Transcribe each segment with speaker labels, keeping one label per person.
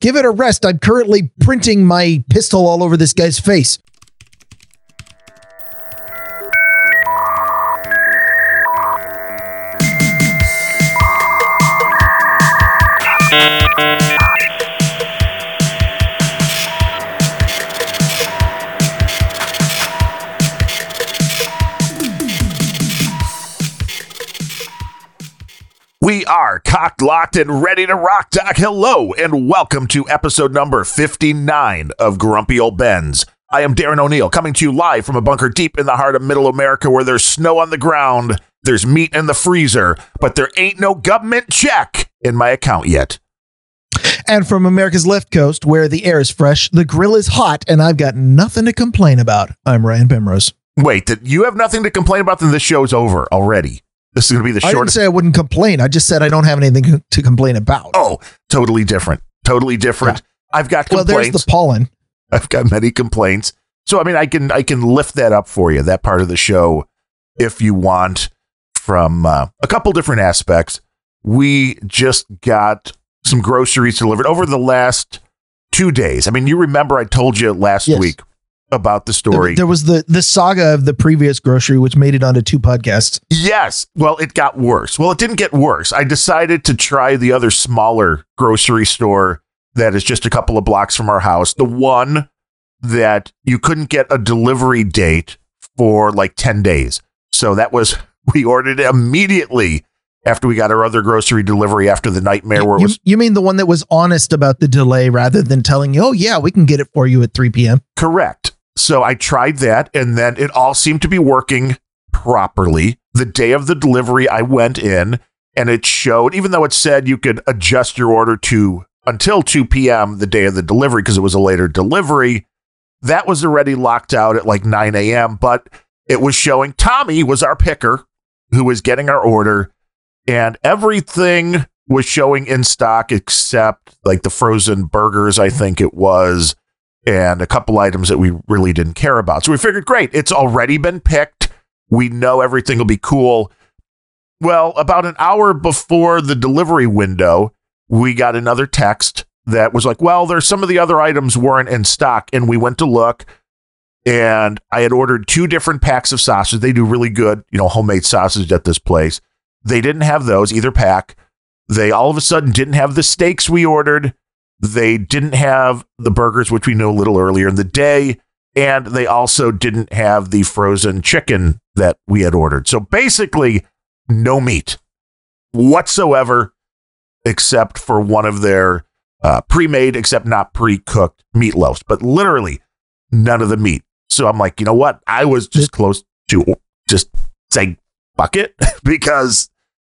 Speaker 1: Give it a rest. I'm currently printing my pistol all over this guy's face.
Speaker 2: Are cocked, locked, and ready to rock, Doc. Hello, and welcome to episode number 59 of Grumpy Old Ben's. I am Darren O'Neill, coming to you live from a bunker deep in the heart of middle America where there's snow on the ground, there's meat in the freezer, but there ain't no government check in my account yet.
Speaker 1: And from America's left coast, where the air is fresh, the grill is hot, and I've got nothing to complain about. I'm Ryan Bemrose.
Speaker 2: Wait, that you have nothing to complain about, then the show's over already. This is going to be the shortest.
Speaker 1: I didn't say I wouldn't complain. I just said I don't have anything to complain about.
Speaker 2: oh, totally different. Totally different. I've got complaints.
Speaker 1: well, there's the pollen.
Speaker 2: I've got many complaints. So I mean I can I can lift that up for you, that part of the show, if you want, from uh, a couple different aspects. We just got some groceries delivered over the last two days. I mean, you remember I told you last
Speaker 1: Yes.
Speaker 2: week about the story.
Speaker 1: there was the the saga of the previous grocery, which made it onto two podcasts.
Speaker 2: Yes. Well, it got worse. Well, it didn't get worse. I decided to try the other smaller grocery store that is just a couple of blocks from our house. The one that you couldn't get a delivery date for like 10 days. So that was, we ordered immediately after we got our other grocery delivery after the nightmare where
Speaker 1: You,
Speaker 2: was
Speaker 1: you mean the one that was honest about the delay rather than telling you, "Oh yeah, we can get it for you at 3 p.m."
Speaker 2: Correct. So I tried that and then it all seemed to be working properly. The day of the delivery, I went in and it showed, even though it said you could adjust your order to until 2 p.m. the day of the delivery because it was a later delivery, that was already locked out at like 9 a.m. But it was showing Tommy was our picker who was getting our order and everything was showing in stock except like the frozen burgers, I think it was and a couple items that we really didn't care about. So we figured, great, it's already been picked. We know everything will be cool. Well, about an hour before the delivery window, we got another text that was like, well, there's some of the other items weren't in stock. And we went to look and I had ordered two different packs of sausage. They do really good, you know, homemade sausage at this place. They didn't have those, either pack. They all of a sudden didn't have the steaks we ordered. They didn't have the burgers, which we know a little earlier in the day. And they also didn't have the frozen chicken that we had ordered. So basically, no meat whatsoever, except for one of their uh, pre made, except not pre cooked meatloafs, but literally none of the meat. So I'm like, you know what? I was just close to just saying, fuck it, because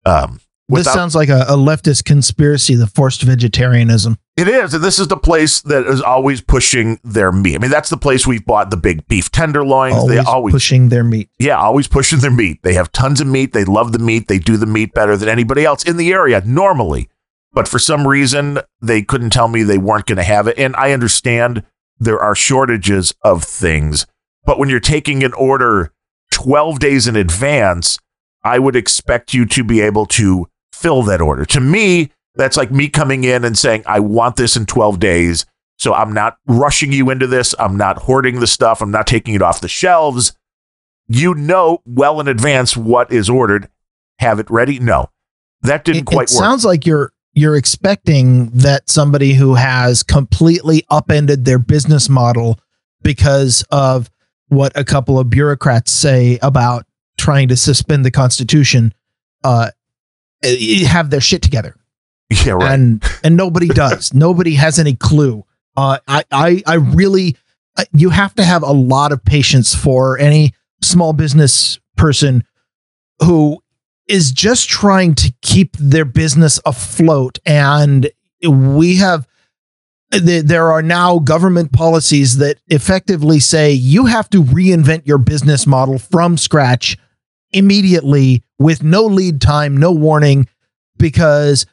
Speaker 2: um,
Speaker 1: this sounds like a, a leftist conspiracy, the forced vegetarianism.
Speaker 2: It is, and this is the place that is always pushing their meat. I mean, that's the place we've bought the big beef tenderloins.
Speaker 1: Always,
Speaker 2: they always,
Speaker 1: pushing their meat.
Speaker 2: yeah, always pushing their meat. They have tons of meat. They love the meat. They do the meat better than anybody else in the area normally. But for some reason, they couldn't tell me they weren't going to have it. And I understand there are shortages of things. But when you're taking an order 12 days in advance, I would expect you to be able to fill that order. To me, that's like me coming in and saying, I want this in 12 days. So I'm not rushing you into this. I'm not hoarding the stuff. I'm not taking it off the shelves. You know well in advance what is ordered. Have it ready? No, that didn't
Speaker 1: It,
Speaker 2: quite
Speaker 1: it
Speaker 2: work.
Speaker 1: sounds like you're you're expecting that somebody who has completely upended their business model because of what a couple of bureaucrats say about trying to suspend the Constitution, uh, have their shit together.
Speaker 2: yeah, right.
Speaker 1: and and nobody does. nobody has any clue. Uh, I I I really, I- you have to have a lot of patience for any small business person who is just trying to keep their business afloat. And we have. th- There are now government policies that effectively say you have to reinvent your business model from scratch immediately with no lead time, no warning, because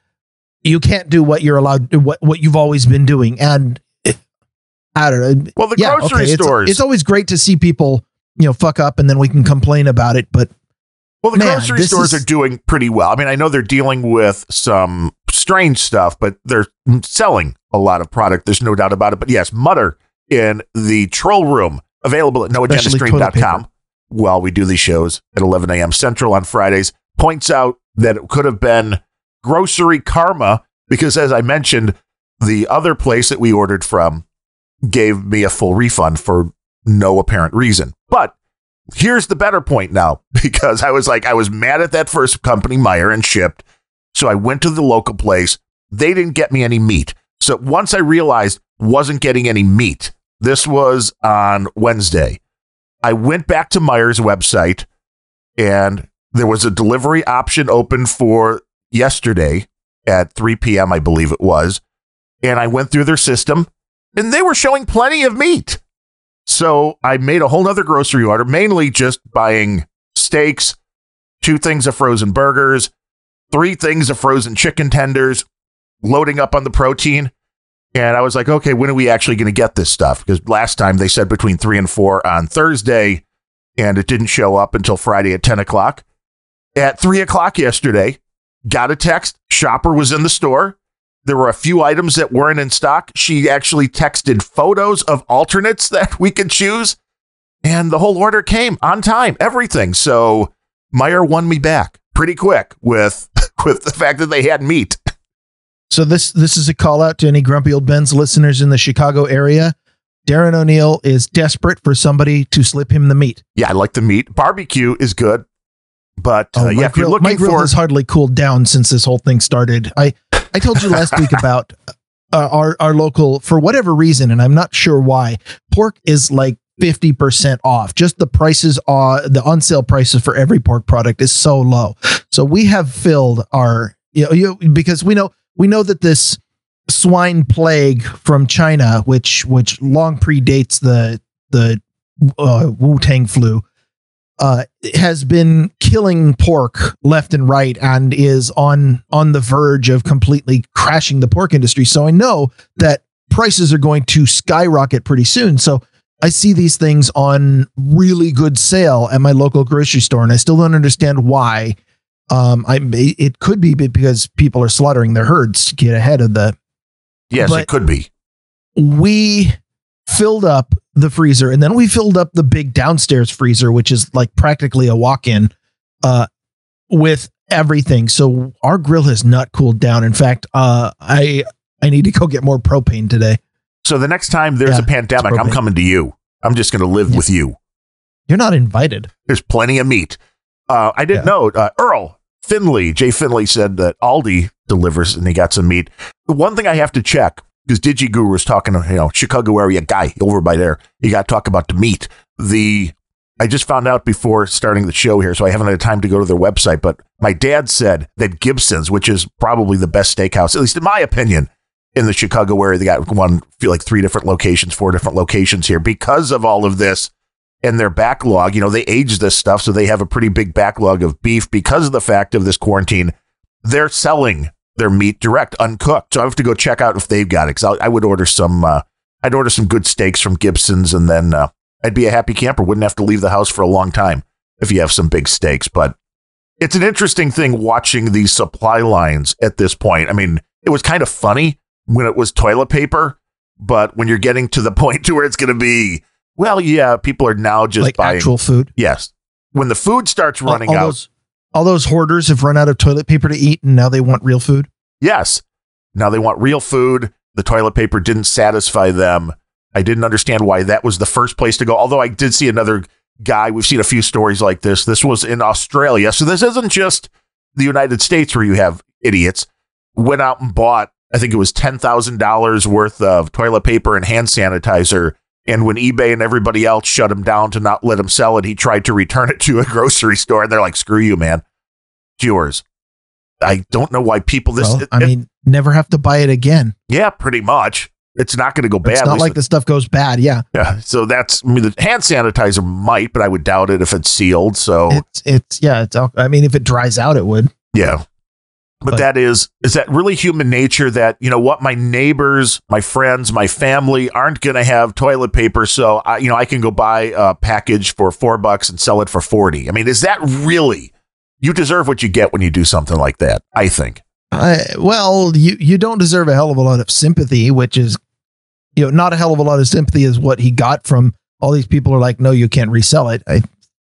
Speaker 1: you can't do what you're allowed what what you've always been doing and i don't know
Speaker 2: well, the
Speaker 1: yeah
Speaker 2: grocery
Speaker 1: okay,
Speaker 2: stores.
Speaker 1: it's, always great to see people you know fuck up and then we can complain about it but
Speaker 2: Well, the
Speaker 1: Man,
Speaker 2: grocery stores
Speaker 1: is-
Speaker 2: are doing pretty well. I mean, I know they're dealing with some strange stuff, but they're selling a lot of product. There's no doubt about it. But yes, Mutter in the troll room, available at noagendastream.com while we do these shows at 11 a.m. Central on Fridays, points out that it could have been grocery karma because, as I mentioned, the other place that we ordered from gave me a full refund for no apparent reason. But here's the better point now because I was like, I was mad at that first company, Meijer, and shipped. So I went to the local place. They didn't get me any meat. So once I realized wasn't getting any meat, this was on Wednesday. I went back to Meijer's website and there was a delivery option open for yesterday at 3 p.m., I believe it was. And I went through their system and they were showing plenty of meat. So I made a whole nother grocery order, mainly just buying steaks, two things of frozen burgers, three things of frozen chicken tenders, loading up on the protein. And I was like, okay, when are we actually going to get this stuff? Because last time they said between three and four on Thursday, and it didn't show up until Friday at 10 o'clock. At three o'clock yesterday, got a text. Shopper was in the store. There were a few items that weren't in stock. She actually texted photos of alternates that we could choose. And the whole order came on time, everything. So Meijer won me back pretty quick with with the fact that they had meat.
Speaker 1: So this this is a call out to any grumpy old Ben's listeners in the Chicago area. Darren O'Neill is desperate for somebody to slip him the meat.
Speaker 2: Yeah, I like the meat. Barbecue is good, but uh,
Speaker 1: Oh,
Speaker 2: yeah, if you're looking
Speaker 1: my grill
Speaker 2: for
Speaker 1: has hardly cooled down since this whole thing started. I I told you last week about uh, our our local for whatever reason, and I'm not sure why. Pork is like fifty percent off. Just the prices are the on sale prices for every pork product is so low. So we have filled our you know you, because we know we know that this swine plague from China, which which long predates the the uh, Wu Tang flu, uh, has been killing pork left and right and is on on the verge of completely crashing the pork industry. So I know that prices are going to skyrocket pretty soon. So I see these things on really good sale at my local grocery store, and I still don't understand why. Um, I it could be because people are slaughtering their herds to get ahead of the
Speaker 2: yes, it could be.
Speaker 1: we filled up the freezer and then we filled up the big downstairs freezer which is like practically a walk-in uh with everything so our grill has not cooled down in fact uh i i need to go get more propane today
Speaker 2: So the next time there's
Speaker 1: Yeah,
Speaker 2: a pandemic, I'm coming to you. I'm just going to live
Speaker 1: Yeah.
Speaker 2: with you.
Speaker 1: you're not invited
Speaker 2: There's plenty of meat. Uh, I didn't
Speaker 1: Yeah.
Speaker 2: know. Uh, Earl Finley, Jay Finley said that Aldi delivers and he got some meat. The one thing I have to check because DigiGuru was talking to you know Chicago area guy over by there. You got to talk about the meat. The I just found out before starting the show here, so I haven't had time to go to their website. But my dad said that Gibson's, which is probably the best steakhouse, at least in my opinion, in the Chicago area, they got one feel like three different locations, four different locations here because of all of this and their backlog. You know, they age this stuff, so they have a pretty big backlog of beef because of the fact of this quarantine. They're selling their meat direct, uncooked. So I have to go check out if they've got it. Because I would order some. Uh, I'd order some good steaks from Gibson's, and then uh, I'd be a happy camper. Wouldn't have to leave the house for a long time if you have some big steaks. But it's an interesting thing watching these supply lines at this point. I mean, it was kind of funny when it was toilet paper, but when you're getting to the point to where it's going to be, well, yeah, people are now just
Speaker 1: like
Speaker 2: buying.
Speaker 1: actual food
Speaker 2: yes, when the food starts
Speaker 1: All-
Speaker 2: running
Speaker 1: all,
Speaker 2: out,
Speaker 1: those all those hoarders have run out of toilet paper to eat and now they want real food
Speaker 2: yes, now they want real food. The toilet paper didn't satisfy them. I didn't understand why that was the first place to go. Although I did see another guy. We've seen a few stories like this. This was in Australia, so this isn't just the United States where you have idiots. Went out and bought. I think it was ten thousand dollars worth of toilet paper and hand sanitizer. And when eBay and everybody else shut him down to not let him sell it, he tried to return it to a grocery store, and they're like, "Screw you, man, it's yours." I don't know why people this.
Speaker 1: well i
Speaker 2: it-
Speaker 1: mean never have to buy it again
Speaker 2: yeah, pretty much. It's not going to go bad.
Speaker 1: it's not like the stuff goes bad yeah
Speaker 2: Yeah, so that's I mean the hand sanitizer might, but I would doubt it if it's sealed. So
Speaker 1: it's it's yeah it's i mean if it dries out it would
Speaker 2: yeah. But,
Speaker 1: But-
Speaker 2: that is is that really human nature that you know what my neighbors, my friends, my family aren't going to have toilet paper, so I you know I can go buy a package for 4 bucks and sell it for 40. I mean, is that really you deserve what you get when you do something like that, I think.
Speaker 1: Well, you you don't deserve a hell of a lot of sympathy, which is, you know, not a hell of a lot of sympathy is what he got from all these people. Are like, no, you can't resell it. I,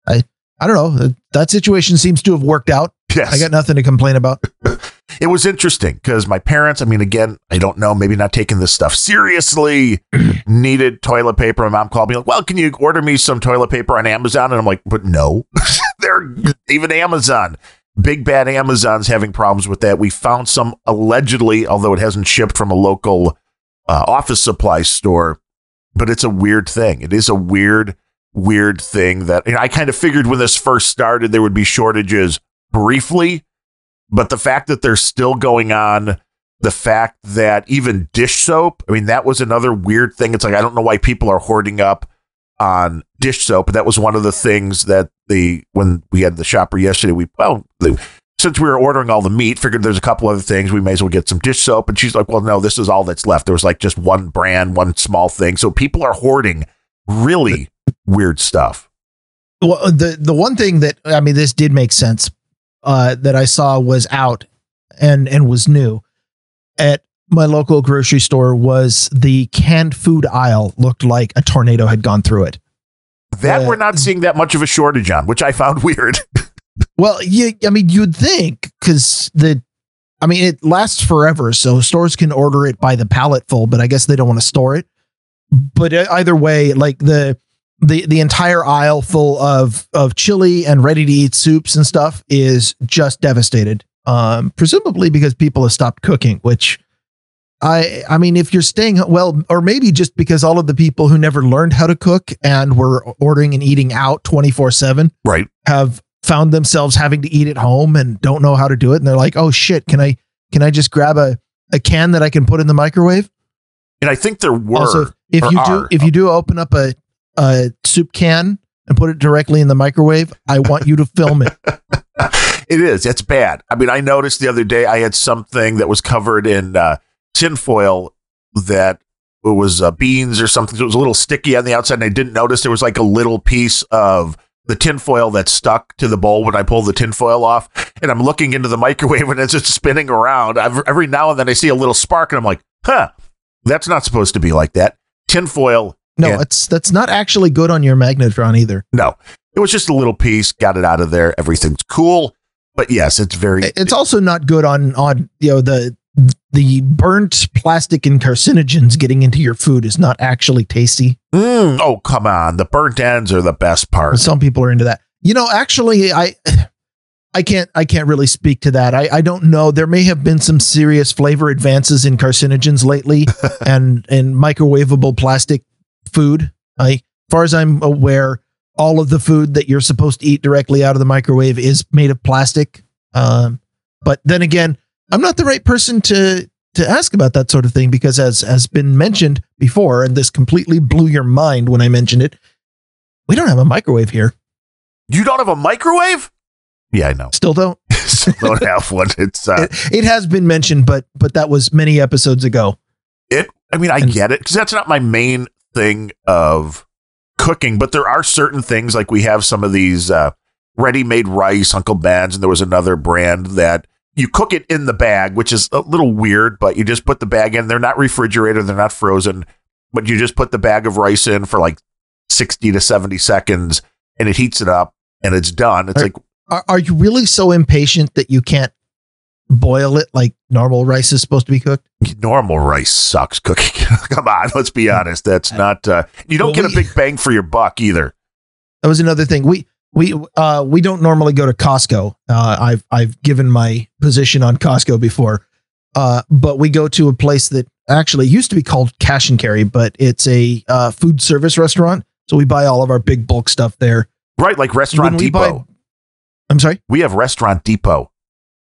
Speaker 1: I, I don't know. That situation seems to have worked out.
Speaker 2: Yes.
Speaker 1: I got nothing to complain about.
Speaker 2: it was interesting because my parents, I mean, again, I don't know, maybe not taking this stuff seriously, needed toilet paper. My mom called me like, well, can you order me some toilet paper on Amazon? And I'm like, but no, they're even Amazon. Big bad Amazon's having problems with that. We found some allegedly, although it hasn't shipped from a local uh, office supply store, but it's a weird thing. It is a weird, weird thing that you know, I kind of figured when this first started, there would be shortages briefly but the fact that they're still going on, the fact that even dish soap, I mean, that was another weird thing. It's like, I don't know why people are hoarding up on dish soap. But that was one of the things that the, when we had the shopper yesterday, we, well, the, since we were ordering all the meat, figured there's a couple other things. We may as well get some dish soap. And she's like, well, no, this is all that's left. There was like just one brand, one small thing. So people are hoarding really weird stuff.
Speaker 1: Well, the the one thing that I mean, this did make sense uh, that I saw was out and and was new at my local grocery store was the canned food aisle looked like a tornado had gone through it.
Speaker 2: That uh, we're not seeing that much of a shortage on, which I found weird.
Speaker 1: well, yeah, I mean, you'd think because the, I mean, it lasts forever, so stores can order it by the pallet full, but I guess they don't want to store it. But uh, either way, like the the the entire aisle full of of chili and ready to eat soups and stuff is just devastated. Um, presumably because people have stopped cooking, which I I mean, if you're staying well, or maybe just because all of the people who never learned how to cook and were ordering and eating out 24 seven,
Speaker 2: right,
Speaker 1: have found themselves having to eat at home and don't know how to do it, and they're like, oh shit, can I can I just grab a a can that I can put in the microwave?
Speaker 2: And I think there were
Speaker 1: also if you
Speaker 2: are,
Speaker 1: do if you do open up a a soup can and put it directly in the microwave, I want you to film it.
Speaker 2: it is. It's bad. I mean, I noticed the other day I had something that was covered in uh, tinfoil that was uh, beans or something. So it was a little sticky on the outside, and I didn't notice there was like a little piece of the tinfoil that stuck to the bowl when I pulled the tinfoil off. And I'm looking into the microwave, and it's just spinning around. I've, every now and then I see a little spark, and I'm like, huh, that's not supposed to be like that. Tinfoil
Speaker 1: no, and it's that's not actually good on your magnetron either.
Speaker 2: No, it was just a little piece. Got it out of there. Everything's cool. But yes, it's very.
Speaker 1: It's also not good on on you know the the burnt plastic and carcinogens getting into your food is not actually tasty.
Speaker 2: Mm, oh come on, the burnt ends are the best part.
Speaker 1: Some people are into that. You know, actually, I. I can't I can't really speak to that. I, I don't know. There may have been some serious flavor advances in carcinogens lately and and microwavable plastic food. I, as far as I'm aware, all of the food that you're supposed to eat directly out of the microwave is made of plastic. Um, but then again, I'm not the right person to to ask about that sort of thing because, as has been mentioned before, and this completely blew your mind when I mentioned it, we don't have a microwave here.
Speaker 2: You don't have a microwave? Yeah, I know.
Speaker 1: Still don't.
Speaker 2: Still don't have one. It's uh,
Speaker 1: it, it, has been mentioned, but but that was many episodes ago.
Speaker 2: It. I mean, I and, get it because that's not my main thing of cooking, but there are certain things like we have some of these uh, ready-made rice, Uncle Ben's, and there was another brand that you cook it in the bag, which is a little weird, but you just put the bag in. They're not refrigerated, they're not frozen, but you just put the bag of rice in for like 60 to 70 seconds and it heats it up and it's done. It's
Speaker 1: are,
Speaker 2: like
Speaker 1: are, are you really so impatient that you can't boil it like normal rice is supposed to be cooked?
Speaker 2: Normal rice sucks cooking. Come on, let's be honest. That's not. Uh, you don't well, get we, a big bang for your buck either.
Speaker 1: That was another thing. We we uh, we don't normally go to Costco. Uh, I've I've given my position on Costco before, uh, but we go to a place that actually used to be called Cash and Carry, but it's a uh, food service restaurant. So we buy all of our big bulk stuff there.
Speaker 2: Right, like Restaurant Depot. Buy,
Speaker 1: I'm sorry.
Speaker 2: We have Restaurant Depot.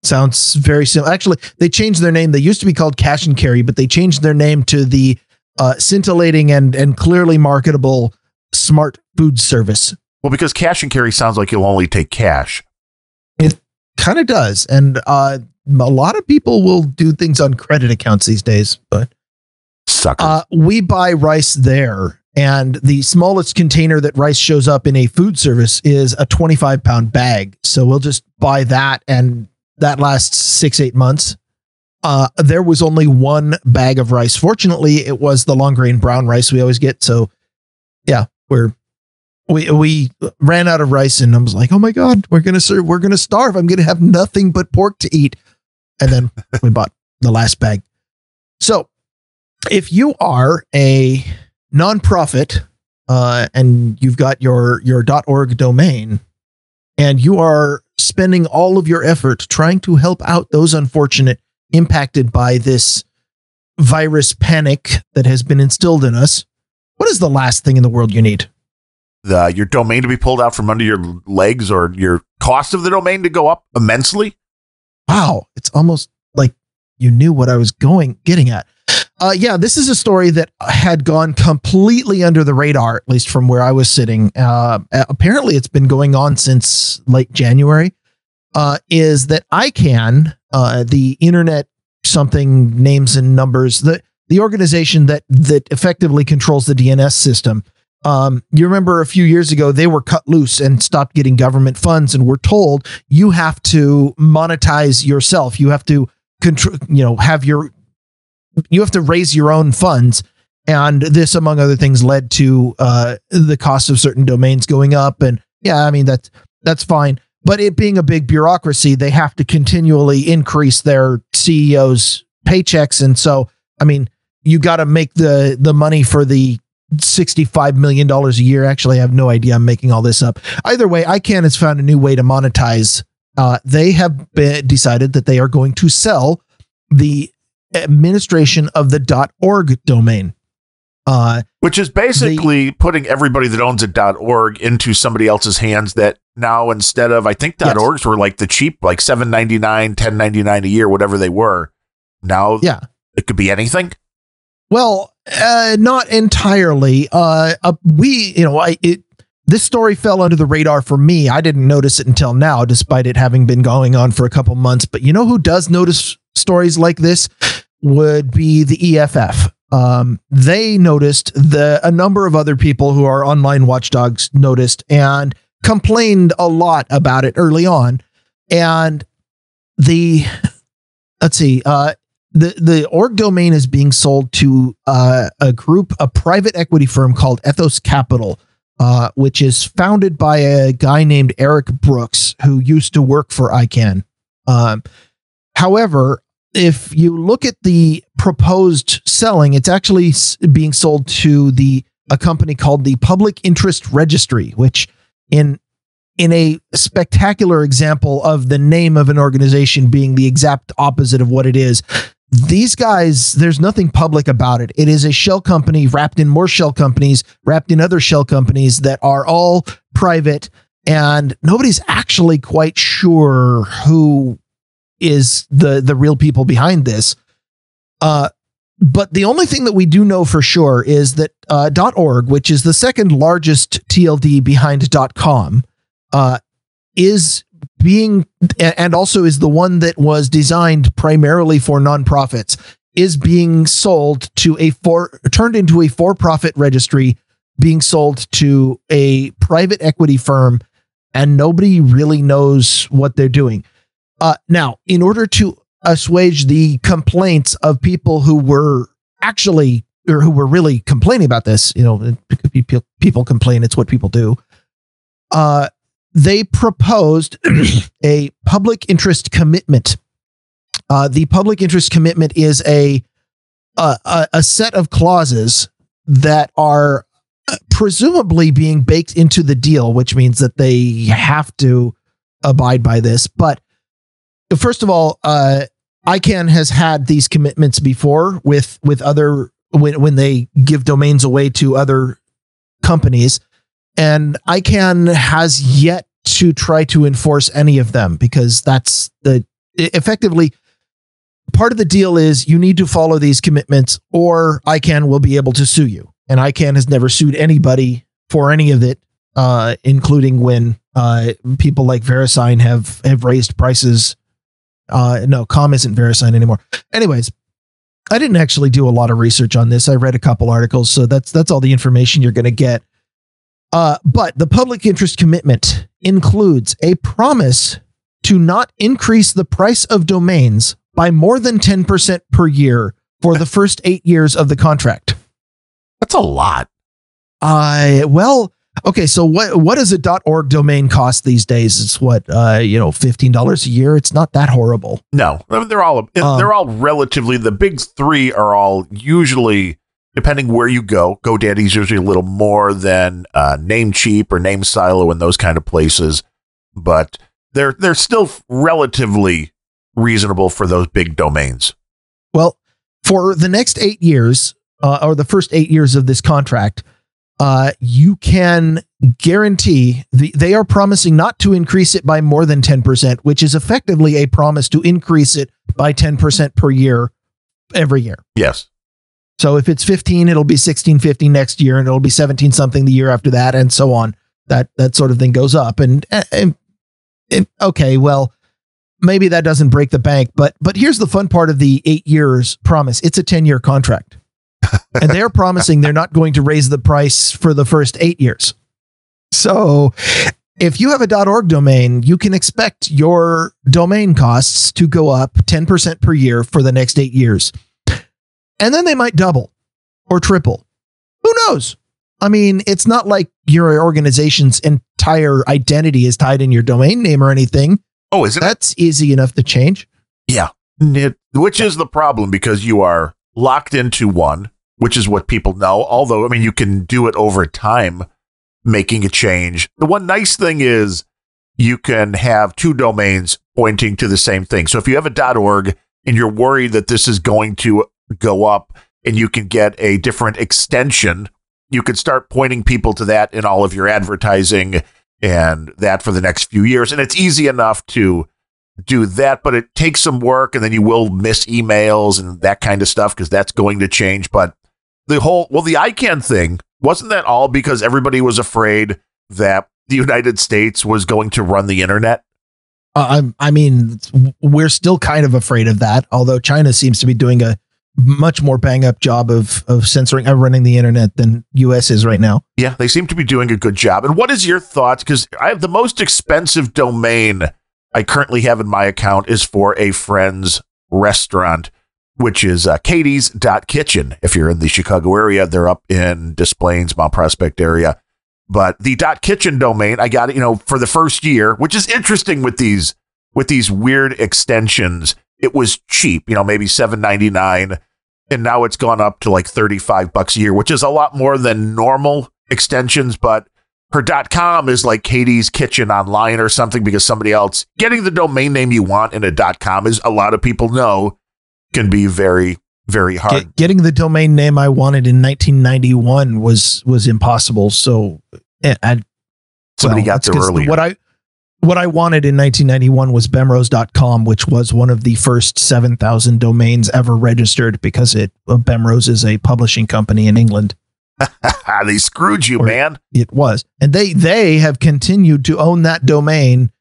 Speaker 1: Sounds very similar. Actually, they changed their name. They used to be called Cash and Carry, but they changed their name to the uh, scintillating and and clearly marketable Smart Food Service.
Speaker 2: Well, because Cash and Carry sounds like you'll only take cash.
Speaker 1: It kind of does, and uh, a lot of people will do things on credit accounts these days. But
Speaker 2: suckers, uh,
Speaker 1: we buy rice there, and the smallest container that rice shows up in a food service is a 25 pound bag. So we'll just buy that and that last six eight months uh, there was only one bag of rice. Fortunately, it was the long grain brown rice we always get. So, yeah, we're we we ran out of rice, and I was like, "Oh my god, we're gonna serve, we're gonna starve. I'm gonna have nothing but pork to eat." And then we bought the last bag. So, if you are a nonprofit uh, and you've got your your .org domain, and you are spending all of your effort trying to help out those unfortunate impacted by this virus panic that has been instilled in us, what is the last thing in the world you need?
Speaker 2: The, your domain to be pulled out from under your legs or your cost of the domain to go up immensely?
Speaker 1: Wow, it's almost like you knew what I was going getting at. Uh, yeah, this is a story that had gone completely under the radar, at least from where I was sitting. Uh, apparently, it's been going on since late January. Uh, is that ICANN, uh, the Internet something names and numbers, the the organization that that effectively controls the DNS system. Um, you remember a few years ago they were cut loose and stopped getting government funds, and were told you have to monetize yourself. You have to control, you know, have your you have to raise your own funds. And this, among other things, led to uh, the cost of certain domains going up. And yeah, I mean that's that's fine. But it being a big bureaucracy, they have to continually increase their CEOs' paychecks. And so, I mean, you got to make the the money for the $65 million a year. Actually, I have no idea. I'm making all this up. Either way, ICANN has found a new way to monetize. Uh, they have been, decided that they are going to sell the administration of the .org domain.
Speaker 2: Uh, Which is basically the, putting everybody that owns a .org into somebody else's hands. That now instead of I think yes. .orgs were like the cheap, like seven ninety nine, ten ninety nine a year, whatever they were. Now,
Speaker 1: yeah,
Speaker 2: it could be anything.
Speaker 1: Well, uh, not entirely. Uh, uh, we, you know, I it this story fell under the radar for me. I didn't notice it until now, despite it having been going on for a couple months. But you know who does notice stories like this? Would be the EFF. Um, they noticed the a number of other people who are online watchdogs noticed and complained a lot about it early on. And the let's see, uh, the the org domain is being sold to uh, a group, a private equity firm called Ethos Capital, uh, which is founded by a guy named Erik Brooks who used to work for ICANN. Um, however, if you look at the proposed selling, it's actually being sold to the a company called the Public Interest Registry, which in in a spectacular example of the name of an organization being the exact opposite of what it is. These guys, there's nothing public about it. It is a shell company wrapped in more shell companies, wrapped in other shell companies that are all private, and nobody's actually quite sure who is the the real people behind this. Uh, but the only thing that we do know for sure is that uh, .org, which is the second largest TLD behind .com, uh, is being and also is the one that was designed primarily for nonprofits is being sold to a for turned into a for-profit registry being sold to a private equity firm and nobody really knows what they're doing uh, now, in order to assuage the complaints of people who were actually or who were really complaining about this, you know, people complain, it's what people do. Uh, they proposed a public interest commitment. Uh, the public interest commitment is a, a a set of clauses that are presumably being baked into the deal, which means that they have to abide by this. But first of all, uh, ICANN has had these commitments before with with other when when they give domains away to other companies, and ICANN has yet to try to enforce any of them because that's the effectively part of the deal is you need to follow these commitments or ICANN will be able to sue you. And ICANN has never sued anybody for any of it, uh, including when uh, people like VeriSign have have raised prices uh, no, Com isn't VeriSign anymore. Anyways, I didn't actually do a lot of research on this. I read a couple articles, so that's that's all the information you're going to get. Uh, but the public interest commitment includes a promise to not increase the price of domains by more than 10% per year for the first eight years of the contract.
Speaker 2: That's a lot.
Speaker 1: I well, okay. So what what does a .org domain cost these days? It's what uh, you know, fifteen dollars a year. It's not that horrible.
Speaker 2: No, I mean, they're all
Speaker 1: Um,
Speaker 2: they're all relatively. The big three are all usually depending where you go. GoDaddy's usually a little more than uh, Namecheap or NameSilo and those kind of places, but they're they're still relatively reasonable for those big domains.
Speaker 1: Well, for the next eight years, uh, or the first eight years of this contract, uh, you can guarantee the, they are promising not to increase it by more than 10%, which is effectively a promise to increase it by 10% per year every year.
Speaker 2: Yes,
Speaker 1: So if it's 15, it'll be 1650 next year and it'll be 17 something the year after that and so on. That that sort of thing goes up and, and, and okay, well, maybe that doesn't break the bank, but but here's the fun part of the 8 years promise. It's a 10-year contract. and they're promising they're not going to raise the price for the first 8 years. So if you have a .org domain, you can expect your domain costs to go up 10% per year for the next 8 years and then they might double or triple. Who knows? I mean, it's not like your organization's entire identity is tied in your domain name or anything.
Speaker 2: Oh, is it?
Speaker 1: That's easy enough to change.
Speaker 2: Yeah. It- which is the problem because you are locked into one, which is what people know. Although, I mean, you can do it over time, making a change. The one nice thing is you can have two domains pointing to the same thing. So if you have a .org and you're worried that this is going to go up and you can get a different extension, you could start pointing people to that in all of your advertising and that for the next few years. And it's easy enough to do that, but it takes some work and then you will miss emails and that kind of stuff because that's going to change. But the whole, well, the ICANN thing, wasn't that all because everybody was afraid that the United States was going to run the internet?
Speaker 1: Uh, I, I mean, we're still kind of afraid of that, although China seems to be doing a much more bang up job of of censoring and running the internet than US is right now.
Speaker 2: Yeah, they seem to be doing a good job. And what is your thoughts? Because I have the most expensive domain I currently have in my account is for a friend's restaurant, which is uh, Katie's.kitchen. If you're in the Chicago area, they're up in Des Plaines, Mount Prospect area. But the dot kitchen domain, I got it, you know, for the first year, which is interesting with these with these weird extensions. It was cheap, you know, maybe seven ninety nine, and now it's gone up to like thirty five bucks a year, which is a lot more than normal extensions. But her dot com is like Katie's Kitchen online or something because somebody else getting the domain name you want in a dot com is a lot of people know can be very very hard.
Speaker 1: Get, getting the domain name I wanted in 1991 was was impossible. So, eh, I,
Speaker 2: Somebody got there earlier.
Speaker 1: What I what I wanted in 1991 was bemrose.com, which was one of the first 7,000 domains ever registered because it uh, Bemrose is a publishing company in England.
Speaker 2: they screwed you,
Speaker 1: Or-
Speaker 2: man.
Speaker 1: It was, and they they have continued to own that domain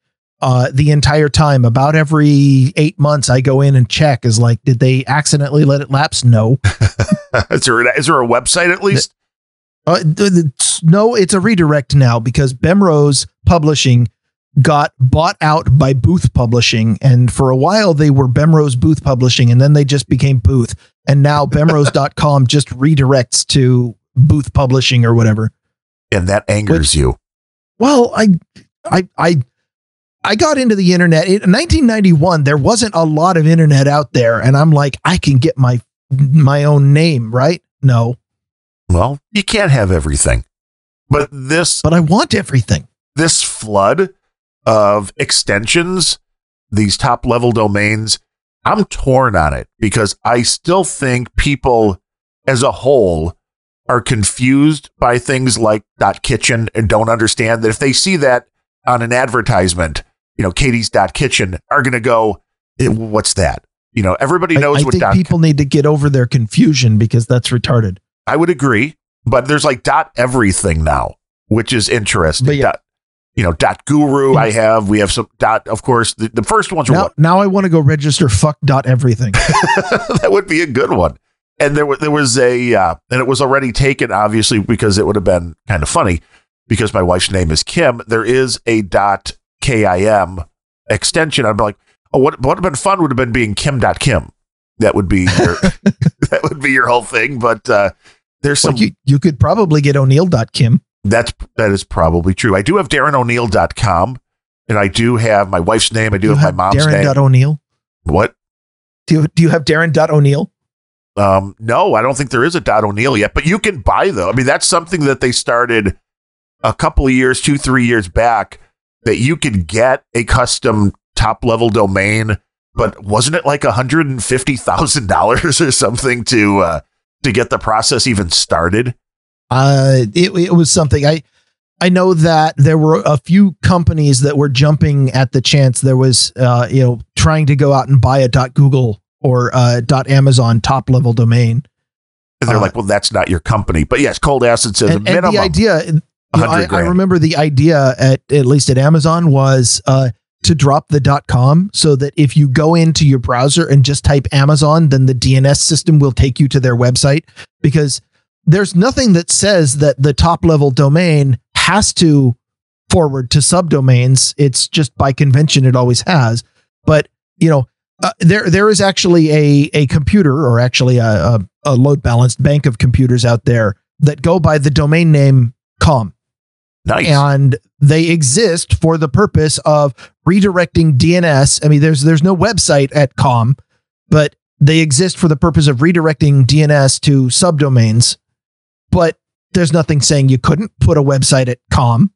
Speaker 1: uh, the entire time. About every eight months, I go in and check. Is like, did they accidentally let it lapse? No.
Speaker 2: is there is there a website at least?
Speaker 1: Uh, th- th- no, it's a redirect now because Bemrose Publishing got bought out by Booth Publishing, and for a while they were Bemrose Booth Publishing, and then they just became Booth, and now Bemrose.com just redirects to Booth Publishing or whatever.
Speaker 2: and that angers you.
Speaker 1: Well, I, I, I, I got into the internet in 1991. There wasn't a lot of internet out there, and I'm like, I can get my my own name, right? No,
Speaker 2: Well, you can't have everything. But this
Speaker 1: but I want everything.
Speaker 2: this flood of extensions, these top level domains, I'm torn on it because I still think people as a whole are confused by things like dot kitchen and don't understand that if they see that on an advertisement, you know, Katie's dot kitchen are going to go, "Eh, what's that? You know, everybody knows
Speaker 1: I,
Speaker 2: what
Speaker 1: think
Speaker 2: dot
Speaker 1: people need to get over their confusion because that's retarded.
Speaker 2: I would agree, but there's like dot everything now, which is interesting.
Speaker 1: But yeah.
Speaker 2: Dot, you know, dot guru. I have. We have some dot. Of course, the, the first ones are
Speaker 1: Now, now I want to go register fuck dot everything.
Speaker 2: that would be a good one. And there was there was a uh, and it was already taken, obviously, because it would have been kind of funny because my wife's name is Kim. There is a dot kim extension. I'd be like, Oh, what what would have been fun would have been being Kim.Kim. That would be your, that would be your whole thing. But uh, there's some
Speaker 1: Well, you, you could probably get O'Neill.kim.
Speaker 2: that's that is probably true. I do have DarrenO'Neill.com and I do have my wife's name. I do,
Speaker 1: You
Speaker 2: have, my mom's
Speaker 1: Darren
Speaker 2: name.
Speaker 1: dot O'Neill.
Speaker 2: what?
Speaker 1: Do you, do you have Darren.O'Neill?
Speaker 2: Um, no, I don't think there is a dot O'Neill yet, but you can buy though. I mean, that's something that they started a couple of years, two, three years back, that you could get a custom top level domain, but wasn't it like hundred and fifty thousand dollars or something to uh to get the process even started?
Speaker 1: Uh, it, it was something I I know that there were a few companies that were jumping at the chance. There was uh, you know trying to go out and buy a .dot .google or uh, .amazon top level domain.
Speaker 2: And they're
Speaker 1: Uh,
Speaker 2: like, well, that's not your company. But yes, Cold Acid says
Speaker 1: And,
Speaker 2: a
Speaker 1: and
Speaker 2: minimum.
Speaker 1: the idea, you know, I, I remember the idea at at least at Amazon was uh, to drop the dot .com so that if you go into your browser and just type Amazon, then the DNS system will take you to their website because there's nothing that says that the top level domain has to forward to subdomains. It's just by convention it always has. But you know, uh, there there is actually a a computer or actually a, a, a load balanced bank of computers out there that go by the domain name com
Speaker 2: nice.
Speaker 1: and they exist for the purpose of redirecting DNS. I mean, there's there's no website at com, but they exist for the purpose of redirecting DNS to subdomains. But there's nothing saying you couldn't put a website at com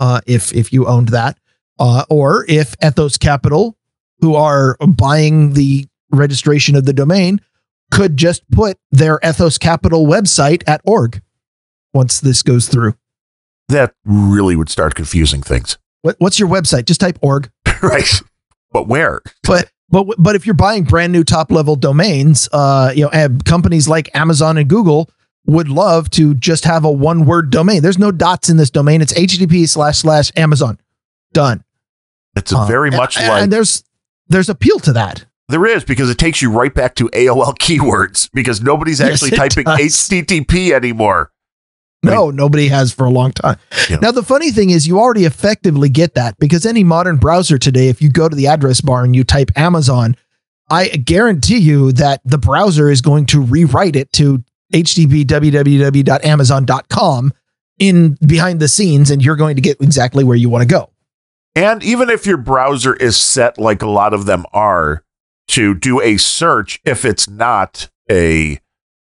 Speaker 1: uh, if if you owned that, uh, or if Ethos Capital, who are buying the registration of the domain, could just put their Ethos Capital website at org once this goes through.
Speaker 2: That really would start confusing things.
Speaker 1: What, what's your website? Just type org.
Speaker 2: right. But where?
Speaker 1: But but but if you're buying brand new top level domains, uh, you know, companies like Amazon and Google would love to just have a one word domain. There's no dots in this domain. It's HTTP slash slash Amazon. Done.
Speaker 2: It's a
Speaker 1: Uh,
Speaker 2: very
Speaker 1: and-
Speaker 2: much
Speaker 1: and,
Speaker 2: like and
Speaker 1: there's there's appeal to that.
Speaker 2: There is because it takes you right back to AOL keywords because nobody's actually
Speaker 1: it
Speaker 2: typing
Speaker 1: does.
Speaker 2: HTTP anymore.
Speaker 1: No, nobody has for a long time.
Speaker 2: Yeah.
Speaker 1: Now, the funny thing is, you already effectively get that because any modern browser today, if you go to the address bar and you type Amazon, I guarantee you that the browser is going to rewrite it to http www.amazon.com in behind the scenes, and you're going to get exactly where you want to go.
Speaker 2: And even if your browser is set like a lot of them are to do a search, if it's not a,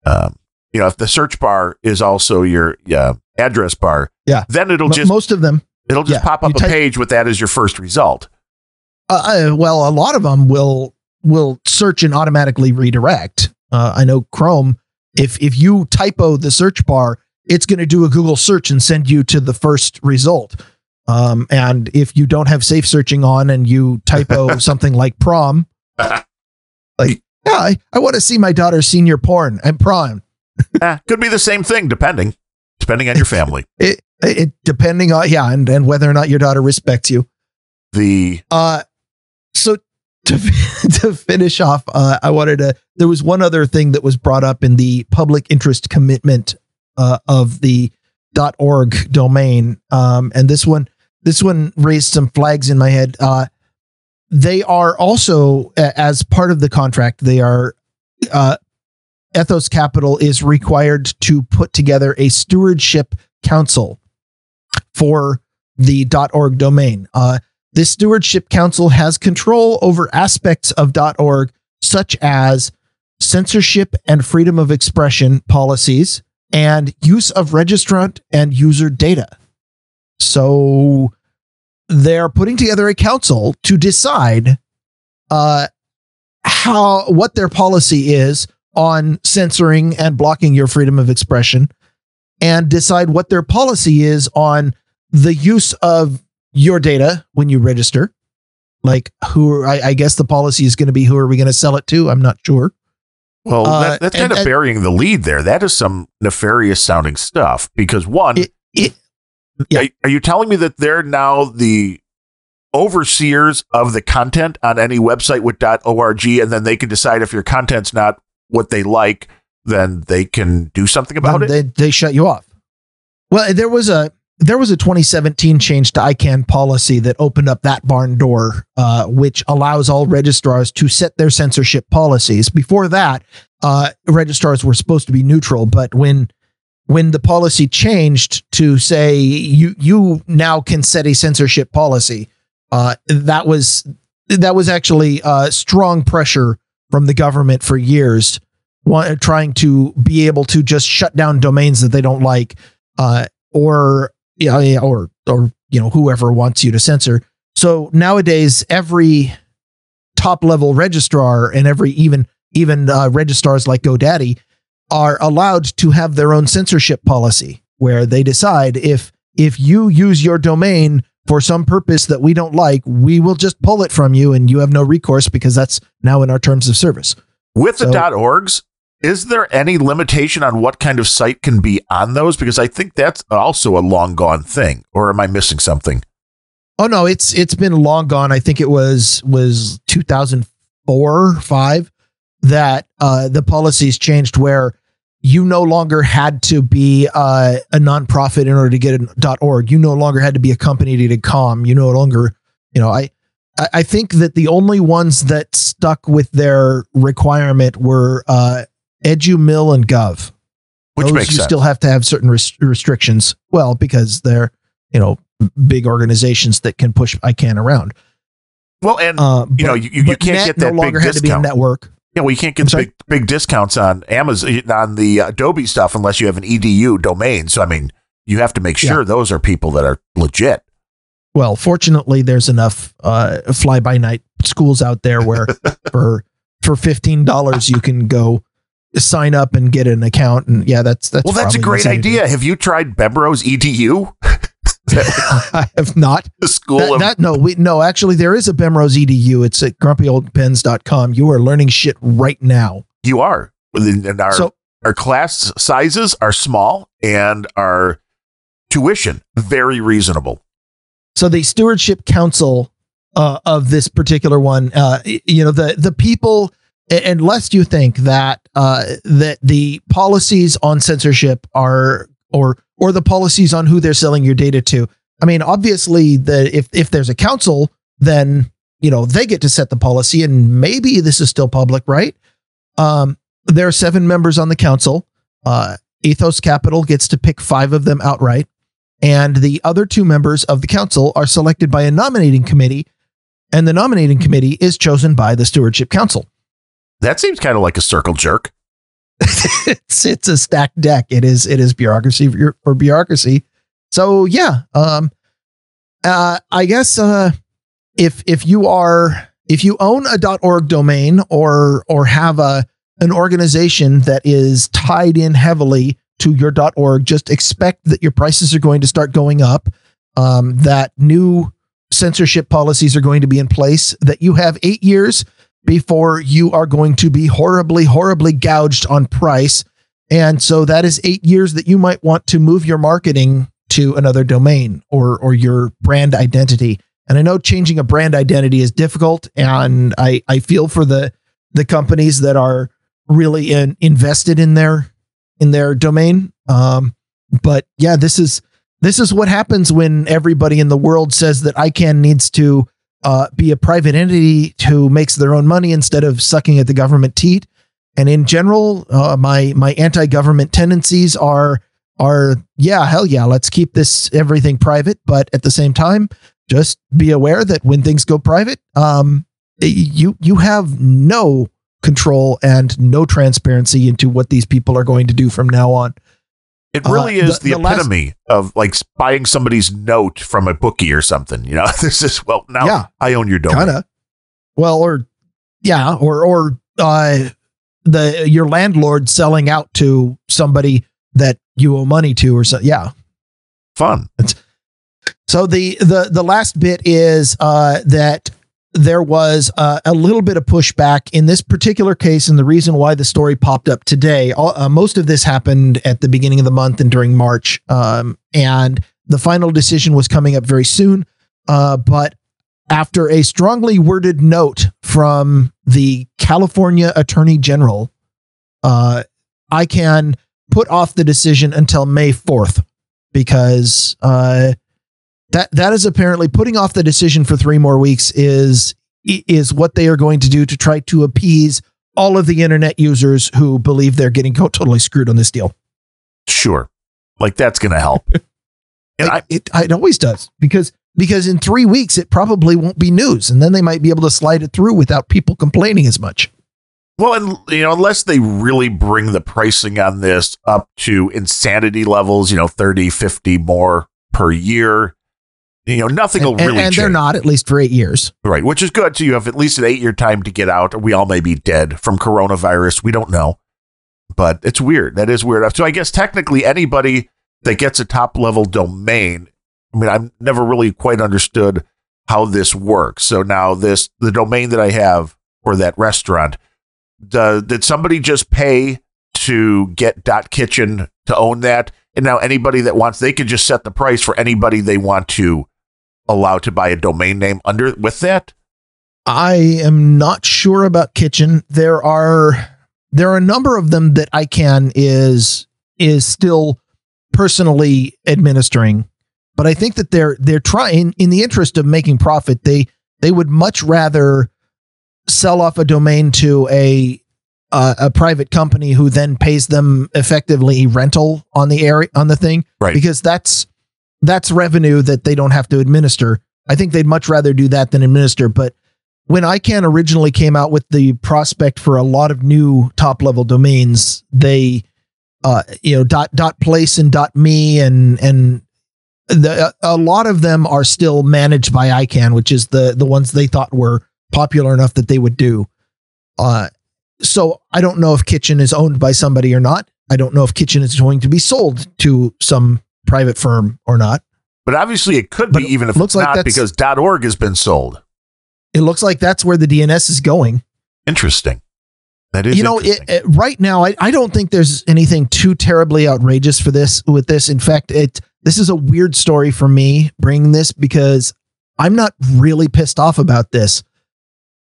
Speaker 2: um, you know, if the search bar is also your uh, address bar,
Speaker 1: Yeah.
Speaker 2: then it'll
Speaker 1: Mo-
Speaker 2: just
Speaker 1: Most of them,
Speaker 2: it'll just
Speaker 1: yeah,
Speaker 2: pop up a page with that as your first result.
Speaker 1: uh, uh, well, a lot of them will will search and automatically redirect. Uh, I know Chrome. If if you typo the search bar, it's going to do a Google search and send you to the first result. Um, and if you don't have safe searching on and you typo something like prom, like yeah, I, I want to see my daughter's senior porn and prom.
Speaker 2: Eh, could be the same thing depending, depending on your family.
Speaker 1: It, it depending on yeah, and and whether or not your daughter respects you.
Speaker 2: The
Speaker 1: Uh, so to to finish off, uh, I wanted to. There was one other thing that was brought up in the public interest commitment uh, of the .dot .org domain, um, and this one this one raised some flags in my head. Uh, they are also, as part of the contract, they are. Uh, Ethos Capital is required to put together a stewardship council for the .org domain. Uh, this stewardship council has control over aspects of .org such as censorship and freedom of expression policies and use of registrant and user data. So they're putting together a council to decide uh, how what their policy is on censoring and blocking your freedom of expression and decide what their policy is on the use of your data when you register. Like who are, I, I guess the policy is going to be who are we going to sell it to? I'm not sure.
Speaker 2: well,
Speaker 1: Uh,
Speaker 2: that, that's
Speaker 1: and-
Speaker 2: kind of
Speaker 1: and-
Speaker 2: burying the lead there. That is some nefarious sounding stuff because one,
Speaker 1: It, it yeah.
Speaker 2: are, are you telling me that they're now the overseers of the content on any website with .org, and then they can decide if your content's not what they like, then they can do something about it?
Speaker 1: They they shut you off. Well, there was a there was a 2017 change to ICANN policy that opened up that barn door, uh, which allows all registrars to set their censorship policies. Before that, uh, registrars were supposed to be neutral, but when when the policy changed to say you you now can set a censorship policy, uh, that was that was actually uh, strong pressure from the government for years, trying to be able to just shut down domains that they don't like, uh, or yeah, or or you know whoever wants you to censor. So nowadays, every top level registrar and every even even uh, registrars like GoDaddy are allowed to have their own censorship policy where they decide if if you use your domain for some purpose that we don't like, we will just pull it from you and you have no recourse because that's now in our terms of service.
Speaker 2: With so, the .orgs, is there any limitation on what kind of site can be on those? Because I think that's also a long gone thing. Or am I missing something?
Speaker 1: Oh no, it's it's been long gone. I think it was was 2004, five that uh, the policies changed where you no longer had to be uh, a nonprofit in order to get a .org. You no longer had to be a company to com. You no longer, you know, I I think that the only ones that stuck with their requirement were uh, EduMil and Gov.
Speaker 2: Which
Speaker 1: Those
Speaker 2: makes
Speaker 1: you
Speaker 2: sense.
Speaker 1: still have to have certain res- restrictions. Well, because they're you know big organizations that can push ICANN around.
Speaker 2: Well, and uh, you know you, you can't get that
Speaker 1: no longer
Speaker 2: big
Speaker 1: had
Speaker 2: discount.
Speaker 1: to be a network.
Speaker 2: Yeah, well, you can't get big big discounts on Amazon on the Adobe stuff unless you have an edu domain. So I mean, you have to make sure yeah. those are people that are legit.
Speaker 1: Well, fortunately, there's enough uh, fly by night schools out there where for for fifteen dollars you can go sign up and get an account. And yeah, that's that's
Speaker 2: well, that's a great idea. Have you tried Bemrose Edu?
Speaker 1: I have not.
Speaker 2: The school
Speaker 1: that,
Speaker 2: of
Speaker 1: that no, we no, actually there is a Bemrose edu. It's at grumpyoldbens.com. You are learning shit right now.
Speaker 2: You are. And our so, our class sizes are small and our tuition very reasonable.
Speaker 1: So the stewardship council uh, of this particular one, uh, you know, the the people and lest you think that uh, that the policies on censorship are or or the policies on who they're selling your data to. I mean, obviously, the if if there's a council, then you know they get to set the policy, and maybe this is still public, right? Um, there are seven members on the council. Uh, Ethos Capital gets to pick five of them outright, and the other two members of the council are selected by a nominating committee, and the nominating committee is chosen by the stewardship council.
Speaker 2: That seems kind of like a circle jerk.
Speaker 1: it's it's a stacked deck. It is it is bureaucracy for, for bureaucracy. So yeah, um, uh, I guess uh, if if you are if you own a .org domain or or have a an organization that is tied in heavily to your .org, just expect that your prices are going to start going up. Um, that new censorship policies are going to be in place. That you have eight years before you are going to be horribly, horribly gouged on price. And so that is eight years that you might want to move your marketing to another domain or or your brand identity. And I know changing a brand identity is difficult, and I I feel for the the companies that are really in, invested in their in their domain. Um, but yeah, this is this is what happens when everybody in the world says that ICANN needs to uh, be a private entity who makes their own money instead of sucking at the government teat. And in general, uh, my my anti-government tendencies are are yeah, hell yeah, let's keep this everything private. But at the same time, just be aware that when things go private, um, you you have no control and no transparency into what these people are going to do from now on.
Speaker 2: It really uh, is the, the, the epitome last, of like buying somebody's note from a bookie or something. You know, this is well now yeah, I own your domain. Kinda.
Speaker 1: Well, or yeah, or or uh, the your landlord selling out to somebody that you owe money to, or so. Yeah,
Speaker 2: fun.
Speaker 1: It's, so the the the last bit is uh, that there was uh, a little bit of pushback in this particular case, and the reason why the story popped up today. Uh, most of this happened at the beginning of the month and during March, um, and the final decision was coming up very soon. Uh, but after a strongly worded note from the California Attorney General, uh, can put off the decision until May fourth. because uh, that that is apparently putting off the decision for three more weeks is is what they are going to do to try to appease all of the internet users who believe they're getting totally screwed on this deal.
Speaker 2: Sure, like that's going to help.
Speaker 1: and I, it it always does because because in three weeks it probably won't be news, and then they might be able to slide it through without people complaining as much.
Speaker 2: Well, and you know, unless they really bring the pricing on this up to insanity levels, you know, 30, 50 more per year, you know, nothing will
Speaker 1: and,
Speaker 2: really
Speaker 1: and, and they're not at least for eight years.
Speaker 2: Right, which is good. So you have at least an eight year time to get out. We all may be dead from coronavirus. We don't know. But it's weird. That is weird. So I guess technically anybody that gets a top level domain, I mean, I've never really quite understood how this works. So now this the domain that I have for that restaurant the, did somebody just pay to get dot kitchen to own that and now anybody that wants they can just set the price for anybody they want to allow to buy a domain name under with that
Speaker 1: i am not sure about kitchen there are there are a number of them that icann is is still personally administering but i think that they're they're trying in the interest of making profit they they would much rather sell off a domain to a uh, a private company who then pays them effectively rental on the area on the thing,
Speaker 2: right?
Speaker 1: Because that's that's revenue that they don't have to administer. I think they'd much rather do that than administer. But when ICANN originally came out with the prospect for a lot of new top level domains, they uh, you know dot dot place and dot me and and the, a lot of them are still managed by ICANN, which is the the ones they thought were popular enough that they would do. Uh, so I don't know if Kitchen is owned by somebody or not. I don't know if Kitchen is going to be sold to some private firm or not.
Speaker 2: But obviously, it could be, even if looks it's like not, because .org has been sold.
Speaker 1: It looks like that's where the DNS is going.
Speaker 2: Interesting. That is,
Speaker 1: you know, it, it, right now, I, I don't think there's anything too terribly outrageous for this. With this, in fact, it this is a weird story for me bringing this because I'm not really pissed off about this.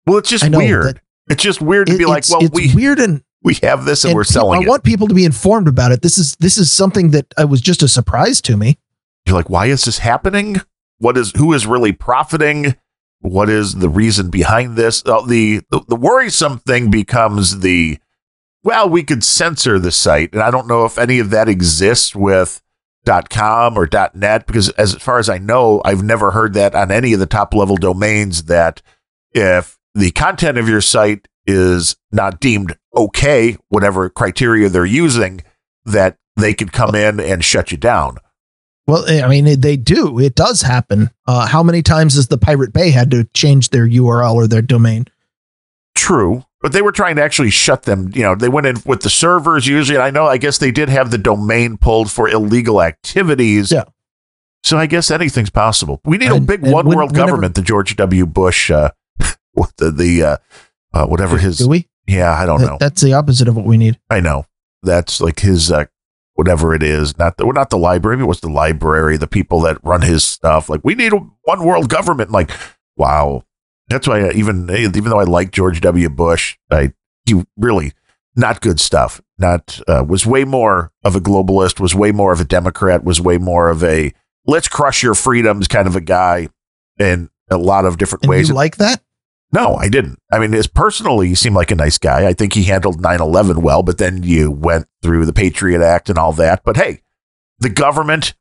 Speaker 2: Well, it's just weird. It's just weird to it, be like, well, we it's
Speaker 1: weird and
Speaker 2: we have this and, and we're selling
Speaker 1: it. I want people to be informed about it. This is this is something that I was just a surprise to me.
Speaker 2: You're like, why is this happening? What is who is really profiting? What is the reason behind this? Uh, the, the the worrisome thing becomes the well, we could censor the site, and I don't know if any of that exists with .com or .net because as far as I know, I've never heard that on any of the top level domains that if the content of your site is not deemed okay, whatever criteria they're using, that they could come in and shut you down.
Speaker 1: Well, I mean, they do. It does happen. Uh, how many times has the Pirate Bay had to change their URL or their domain?
Speaker 2: True, but they were trying to actually shut them. You know, they went in with the servers usually. I know. I guess they did have the domain pulled for illegal activities.
Speaker 1: Yeah.
Speaker 2: So I guess anything's possible. We need and, a big one world government. The George W. Bush uh, the the uh, uh, whatever his
Speaker 1: do we?
Speaker 2: Yeah, I don't know.
Speaker 1: That's the opposite of what we need.
Speaker 2: I know. That's like his uh, whatever it is. Not the not the library. It was the library. The people that run his stuff. Like we need a one world government. Like wow. That's why I, even even though I like George W. Bush, I he really not good stuff. Not uh, was way more of a globalist. Was way more of a Democrat. Was way more of a let's crush your freedoms kind of a guy in a lot of different
Speaker 1: and
Speaker 2: ways.
Speaker 1: You like that?
Speaker 2: No, I didn't. I mean, his personally, he seemed like a nice guy. I think he handled 9 11 well, but then you went through the Patriot Act and all that. But hey, the government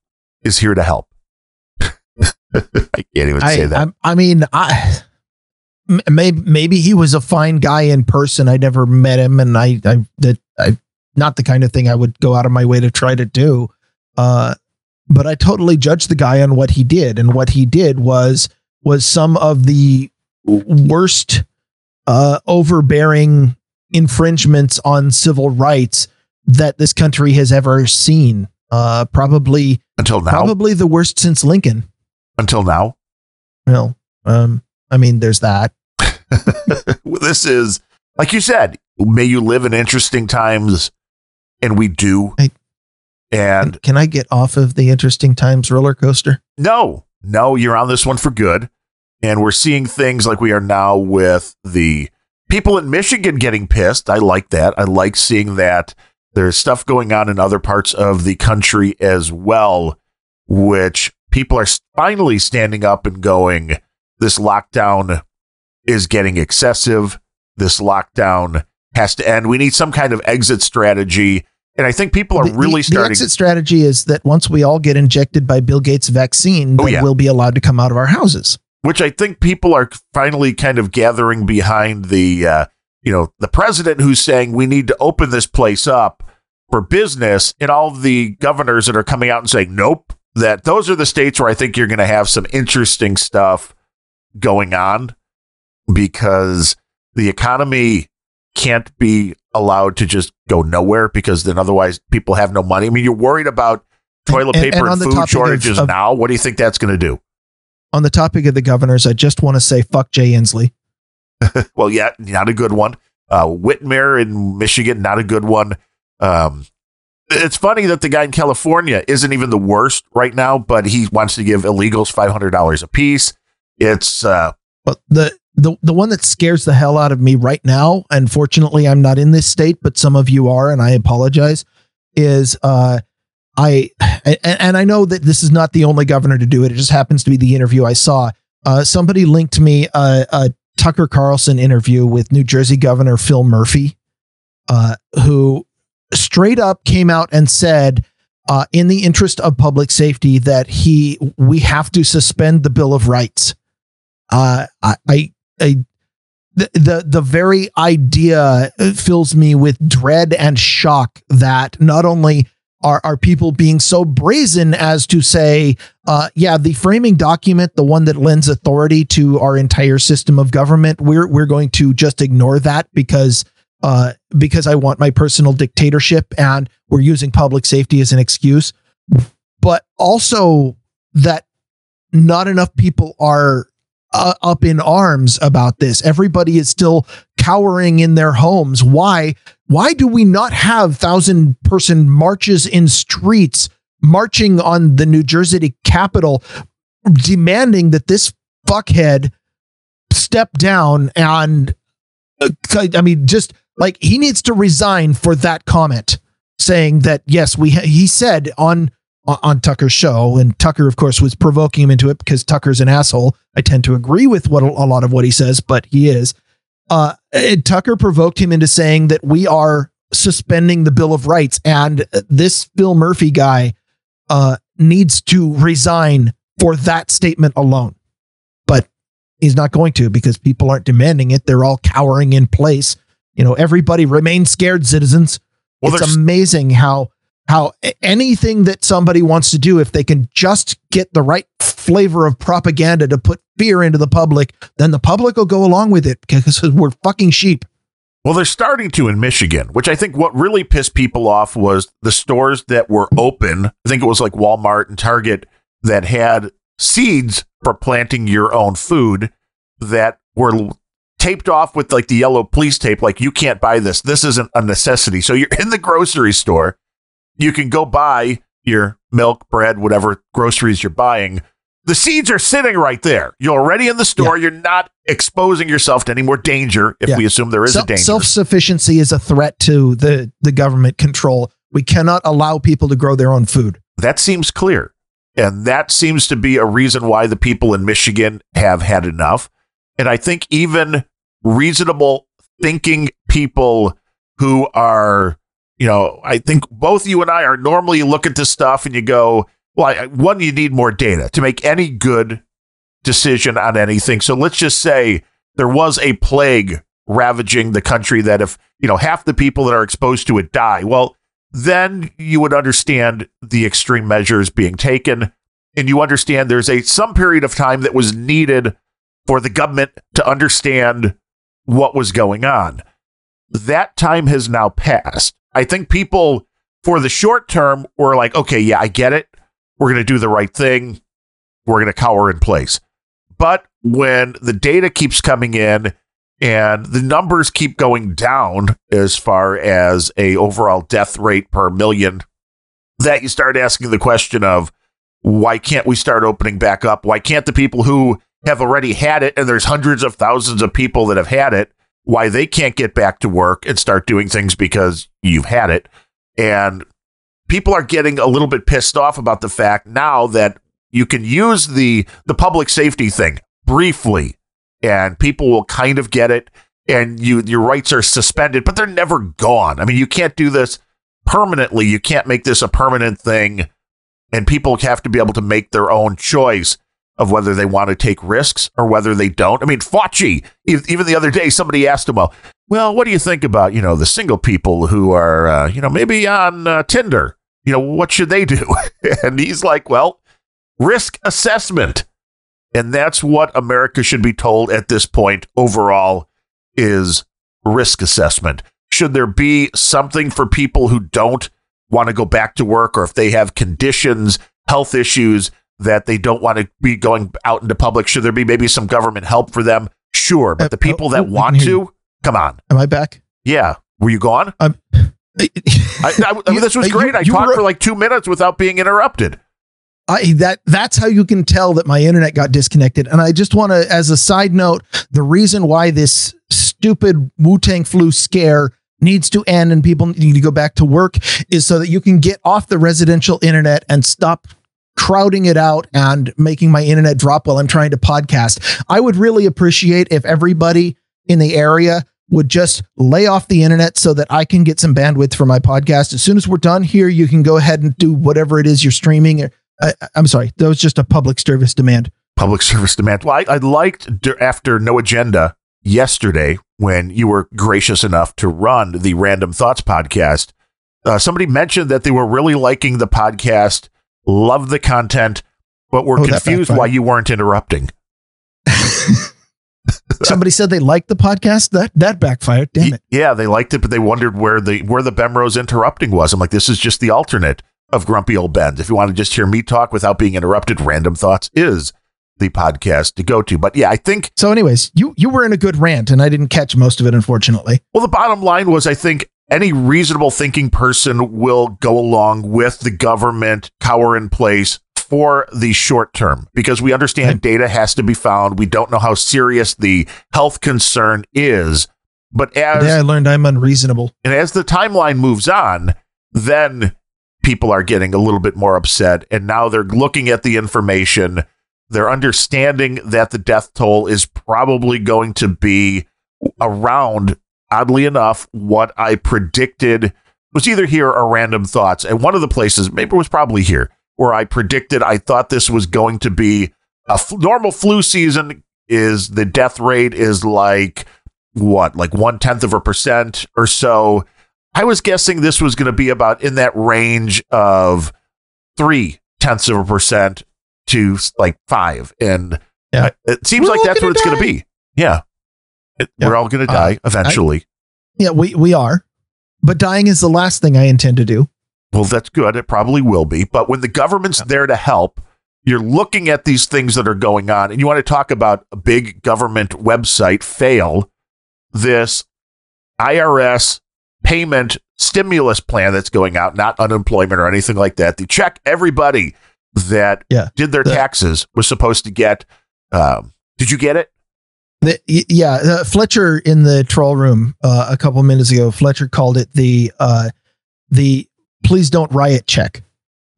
Speaker 2: is here to help. I can't even I, say that.
Speaker 1: I, I mean, I. Maybe maybe he was a fine guy in person. I never met him, and I I that I not the kind of thing I would go out of my way to try to do. Uh, but I totally judged the guy on what he did, and what he did was was some of the worst uh, overbearing infringements on civil rights that this country has ever seen. Uh, probably
Speaker 2: until now,
Speaker 1: probably the worst since Lincoln.
Speaker 2: Until now,
Speaker 1: well, um, I mean, there's that.
Speaker 2: this is like you said. May you live in interesting times, and we do.
Speaker 1: I,
Speaker 2: and
Speaker 1: can I get off of the interesting times roller coaster?
Speaker 2: No, no, you're on this one for good. And we're seeing things like we are now with the people in Michigan getting pissed. I like that. I like seeing that there's stuff going on in other parts of the country as well. which people are finally standing up and going, this lockdown is getting excessive. This lockdown has to end. We need some kind of exit strategy. And I think people are
Speaker 1: The-
Speaker 2: really
Speaker 1: the,
Speaker 2: starting.
Speaker 1: The exit strategy is that once we all get injected by Bill Gates' vaccine,
Speaker 2: Oh, yeah.
Speaker 1: we'll be allowed to come out of our houses.
Speaker 2: Which I think people are finally kind of gathering behind the, uh, you know, the president who's saying we need to open this place up for business, and all the governors that are coming out and saying nope. That those are the states where I think you're going to have some interesting stuff going on because the economy can't be allowed to just go nowhere because then otherwise people have no money. I mean, you're worried about toilet
Speaker 1: And-
Speaker 2: paper
Speaker 1: and
Speaker 2: and,
Speaker 1: the
Speaker 2: food shortages
Speaker 1: of-
Speaker 2: now. What do you think that's going to do?
Speaker 1: On the topic of the governors, I just want to say fuck Jay Inslee.
Speaker 2: Well, yeah, not a good one. Uh, Whitmer in Michigan, not a good one. Um, it's funny that the guy in California isn't even the worst right now, but he wants to give illegals five hundred dollars a piece. It's uh,
Speaker 1: But the the the one that scares the hell out of me right now, and fortunately I'm not in this state, but some of you are, and I apologize, is uh I and, I know that this is not the only governor to do it. It just happens to be the interview I saw. Uh somebody linked me a, a Tucker Carlson interview with New Jersey Governor Phil Murphy, uh, who straight up came out and said uh, in the interest of public safety that he we have to suspend the Bill of Rights. Uh, I, I, I the, the the very idea fills me with dread and shock that not only are are people being so brazen as to say, uh, yeah, the framing document, the one that lends authority to our entire system of government, we're we're going to just ignore that because uh, because I want my personal dictatorship and we're using public safety as an excuse. But also that not enough people are uh, up in arms about this. Everybody is still cowering in their homes. Why? Why do we not have thousand person marches in streets marching on the New Jersey Capitol demanding that this fuckhead step down and uh, I mean just like he needs to resign for that comment saying that yes we he said on on Tucker's show and Tucker of course was provoking him into it because Tucker's an asshole I tend to agree with what a, a lot of what he says but he is uh Tucker provoked him into saying that we are suspending the bill of rights and this Phil Murphy guy uh needs to resign for that statement alone. But he's not going to because people aren't demanding it. They're all cowering in place. You know everybody remain scared citizens.
Speaker 2: Well,
Speaker 1: it's amazing how how anything that somebody wants to do if they can just get the right flavor of propaganda to put fear into the public then the public will go along with it because we're fucking sheep
Speaker 2: Well, they're starting to in Michigan, which I think what really pissed people off was the stores that were open. I think it was like Walmart and Target that had seeds for planting your own food that were taped off with like the yellow police tape. Like, you can't buy this. This isn't a necessity. So you're in the grocery store. You can go buy your milk, bread, whatever groceries you're buying. The seeds are sitting right there. You're already in the store. You're not exposing yourself to any more danger if
Speaker 1: Yeah.
Speaker 2: we assume there is a danger.
Speaker 1: Self sufficiency is a threat to the the government control. We cannot allow people to grow their own food.
Speaker 2: That seems clear. And that seems to be a reason why the people in Michigan have had enough. And I think even reasonable thinking people who are, you know, I think both you and I are normally look at this stuff and you go, well, I, one, you need more data to make any good decision on anything. So let's just say there was a plague ravaging the country that if, you know, half the people that are exposed to it die, well, then you would understand the extreme measures being taken and you understand there's a some period of time that was needed for the government to understand what was going on that time has now passed i think people for the short term were like okay yeah i get it. We're going to do the right thing. We're going to cower in place. But when the data keeps coming in and the numbers keep going down as far as a overall death rate per million that you start asking the question of why can't we start opening back up? Why can't the people who have already had it and there's hundreds of thousands of people that have had it why they can't get back to work and start doing things because you've had it. And people are getting a little bit pissed off about the fact now that you can use the the public safety thing briefly and people will kind of get it and you your rights are suspended but they're never gone. I mean you can't do this permanently. You can't make this a permanent thing and people have to be able to make their own choice of whether they want to take risks or whether they don't. I mean fauci even the other day somebody asked him well well what do you think about you know the single people who are uh, you know maybe on uh, tinder? You know what should they do? And he's like well risk assessment. And that's what America should be told at this point overall is risk assessment. Should there be something for people who don't want to go back to work or if they have conditions, health issues that they don't want to be going out into public? Should there be maybe some government help for them? Sure. But the uh, people that oh, want to, come on.
Speaker 1: Am I back?
Speaker 2: Yeah. Were you gone?
Speaker 1: Um,
Speaker 2: I, I, I mean, this was great. I talked for like two minutes without being interrupted.
Speaker 1: I, that that's how you can tell that my internet got disconnected. And I just want to, as a side note, the reason why this stupid Wu Tang flu scare needs to end and people need to go back to work is so that you can get off the residential internet and stop crowding it out and making my internet drop while I'm trying to podcast. I would really appreciate if everybody in the area would just lay off the internet so that I can get some bandwidth for my podcast. As soon as we're done here, you can go ahead and do whatever it is you're streaming I, am sorry, that was just a public service demand.
Speaker 2: Public service demand. Well, I, I liked after No Agenda yesterday when you were gracious enough to run the Random Thoughts podcast. Uh, somebody mentioned that they were really liking the podcast, loved the content, but were oh, confused why you weren't interrupting.
Speaker 1: Somebody said they liked the podcast. That that backfired. Damn it.
Speaker 2: Yeah, they liked it, but they wondered where the where the Bemrose interrupting was. I'm like, this is just the alternate of Grumpy Old Ben. If you want to just hear me talk without being interrupted, Random Thoughts is the podcast to go to. But yeah, I think
Speaker 1: so. Anyways, you you were in a good rant, and I didn't catch most of it, unfortunately.
Speaker 2: Well, the bottom line was, I think any reasonable thinking person will go along with the government cower in place for the short term because we understand data has to be found. We don't know how serious the health concern is. But as
Speaker 1: Today I learned I'm unreasonable.
Speaker 2: And as the timeline moves on, then people are getting a little bit more upset. And now they're looking at the information. They're understanding that the death toll is probably going to be around, oddly enough, what I predicted was either here or random thoughts. And one of the places, maybe it was probably here, where I predicted I thought this was going to be a f- normal flu season. Is the death rate is like what, like one tenth of a percent or so I was guessing this was going to be about in that range of three tenths of a percent to like five. And yeah. it seems we're like that's what it's going to be. Yeah. It, yeah. We're all going to uh, die uh, eventually. I,
Speaker 1: yeah, we, we are. But dying is the last thing I intend to do.
Speaker 2: Well, that's good. It probably will be. But when the government's yeah. there to help, you're looking at these things that are going on, and you want to talk about a big government website fail, this IRS payment stimulus plan that's going out, not unemployment or anything like that. The check everybody that yeah. did their the, taxes was supposed to get. Um, did you get it?
Speaker 1: The, yeah, uh, Fletcher in the troll room uh, a couple minutes ago. Fletcher called it the uh, the please don't riot check.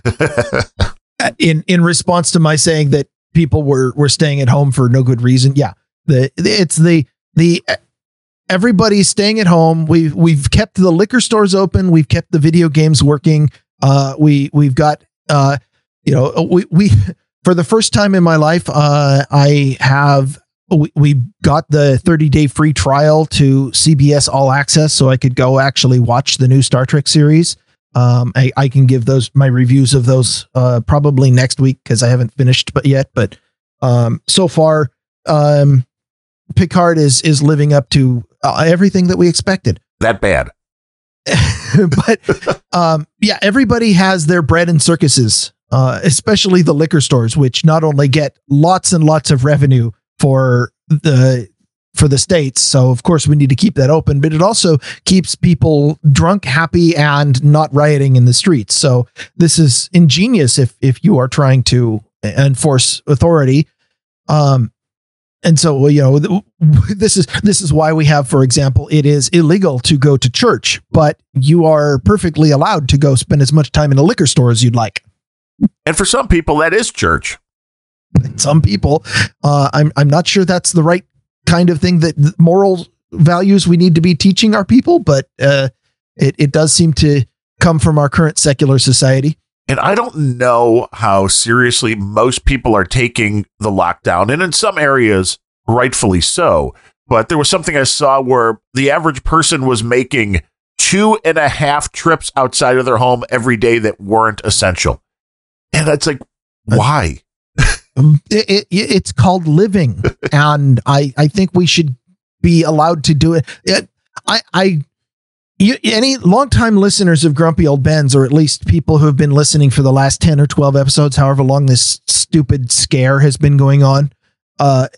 Speaker 1: in in response to my saying that people were were staying at home for no good reason. Yeah, the it's the the everybody's staying at home. We've we've kept the liquor stores open. We've kept the video games working. Uh, we we've got uh, you know we we for the first time in my life uh, I have we, we got the 30 day free trial to CBS All Access so I could go actually watch the new Star Trek series. Um, I, I can give those my reviews of those uh, probably next week because I haven't finished but yet. But um, so far, um, Picard is is living up to uh, everything that we expected.
Speaker 2: That bad.
Speaker 1: but um, yeah, everybody has their bread and circuses, uh, especially the liquor stores, which not only get lots and lots of revenue for the for the states. So of course we need to keep that open, but it also keeps people drunk, happy, and not rioting in the streets. So this is ingenious if if you are trying to enforce authority. Um, and so you know this is this is why we have for example it is illegal to go to church but you are perfectly allowed to go spend as much time in a liquor store as you'd like
Speaker 2: And for some people, that is church.
Speaker 1: Some people uh, I'm I'm not sure that's the right kind of thing that moral values we need to be teaching our people but uh, it it does seem to come from our current secular society
Speaker 2: And I don't know how seriously most people are taking the lockdown, and in some areas, rightfully so. But there was something I saw where the average person was making two and a half trips outside of their home every day that weren't essential. And that's like, why?
Speaker 1: Um, it, it, it's called living. And i i think we should be allowed to do it, it i i you, any longtime listeners of grumpy old bens or at least people who have been listening for the last 10 or 12 episodes however long this stupid scare has been going on uh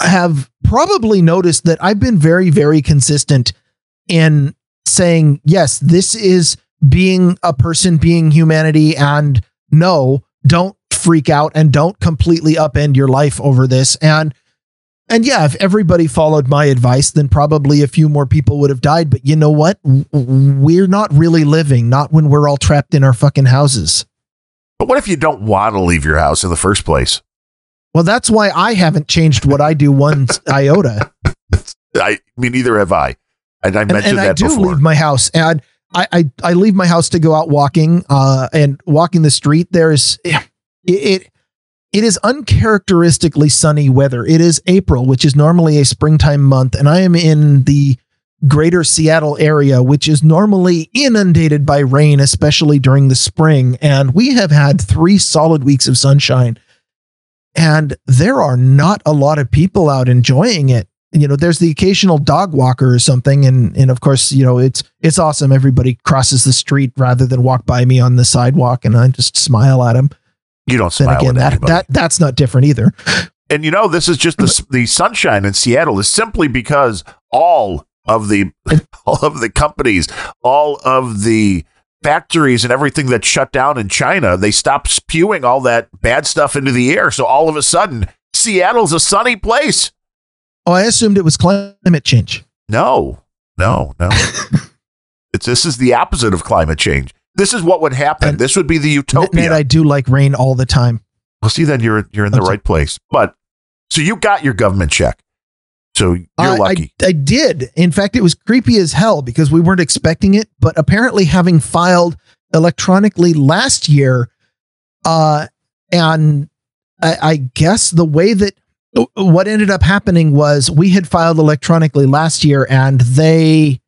Speaker 1: have probably noticed that i've been very very consistent in saying yes this is being a person being humanity and no don't freak out and don't completely upend your life over this. And and yeah if everybody followed my advice then probably a few more people would have died. But you know what? We're not really living not when we're all trapped in our fucking houses.
Speaker 2: But what if you don't want to leave your house in the first place?
Speaker 1: well that's why i haven't changed what i do one iota.
Speaker 2: I mean, neither have I. And I
Speaker 1: and,
Speaker 2: mentioned
Speaker 1: and I
Speaker 2: that
Speaker 1: do
Speaker 2: before.
Speaker 1: leave my house. And I, I I leave my house to go out walking uh and walking the street. There's it it, it is uncharacteristically sunny weather. It is April which is normally a springtime month and I am in the greater Seattle area which is normally inundated by rain especially during the spring and we have had 3 solid weeks of sunshine. And there are not a lot of people out enjoying it. You know there's the occasional dog walker or something and and of course you know it's it's awesome. Everybody crosses the street rather than walk by me on the sidewalk and i just smile at them
Speaker 2: you don't smile
Speaker 1: again
Speaker 2: at
Speaker 1: that
Speaker 2: anybody.
Speaker 1: that that's not different either
Speaker 2: And you know, this is just the, the sunshine in Seattle is simply because all of the all of the companies, all of the factories and everything that shut down in China, they stopped spewing all that bad stuff into the air. So all of a sudden, Seattle's a sunny place.
Speaker 1: oh i assumed it was climate change
Speaker 2: No, no, no. it's this is the opposite of climate change. This is what would happen.
Speaker 1: And-
Speaker 2: this would be the utopia.
Speaker 1: Ned, i do like rain all the time
Speaker 2: well, see, then you're you're in the
Speaker 1: Okay.
Speaker 2: right place. But so you got your government check. So you're
Speaker 1: I-
Speaker 2: lucky.
Speaker 1: I, I did. In fact, it was creepy as hell because we weren't expecting it. But apparently, having filed electronically last year, uh, and I, I guess the way that what ended up happening was we had filed electronically last year, and they,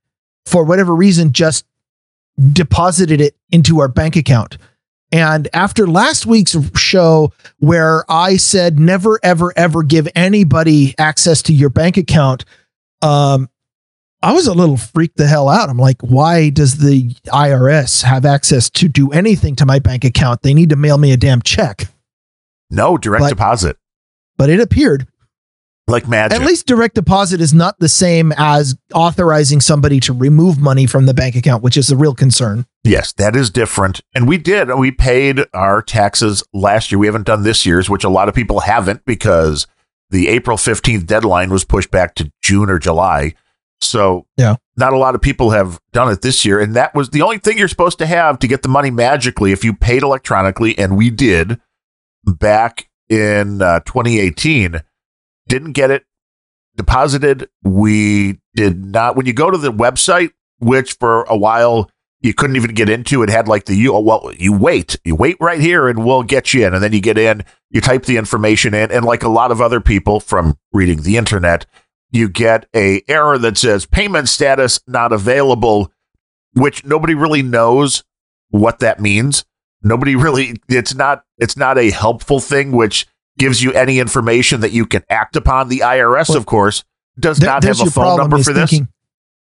Speaker 1: for whatever reason, just deposited it into our bank account. And after last week's show, where I said never, ever, ever give anybody access to your bank account, um, I was a little freaked the hell out. I'm like, why does the IRS have access to do anything to my bank account? They need to mail me a damn check.
Speaker 2: no direct
Speaker 1: but-
Speaker 2: deposit.
Speaker 1: But it appeared.
Speaker 2: Like magic.
Speaker 1: At least direct deposit is not the same as authorizing somebody to remove money from the bank account, which is a real concern.
Speaker 2: Yes, that is different. And we did. We paid our taxes last year. We haven't done this year's, which a lot of people haven't because the April 15th deadline was pushed back to June or July. So,
Speaker 1: Yeah.
Speaker 2: not a lot of people have done it this year. And that was the only thing you're supposed to have to get the money magically if you paid electronically. And we did back in uh, 2018. Didn't get it deposited. We did not. When you go to the website, which for a while you couldn't even get into. It had like the you well, you wait, you wait right here, and we'll get you in. And then you get in, you type the information in, and like a lot of other people from reading the internet, you get a error that says payment status not available, which nobody really knows what that means. Nobody really. It's not. It's not a helpful thing, which gives you any information that you can act upon. The IRS,
Speaker 1: Well,
Speaker 2: of course, does
Speaker 1: There-
Speaker 2: not have a phone number for this.
Speaker 1: thinking,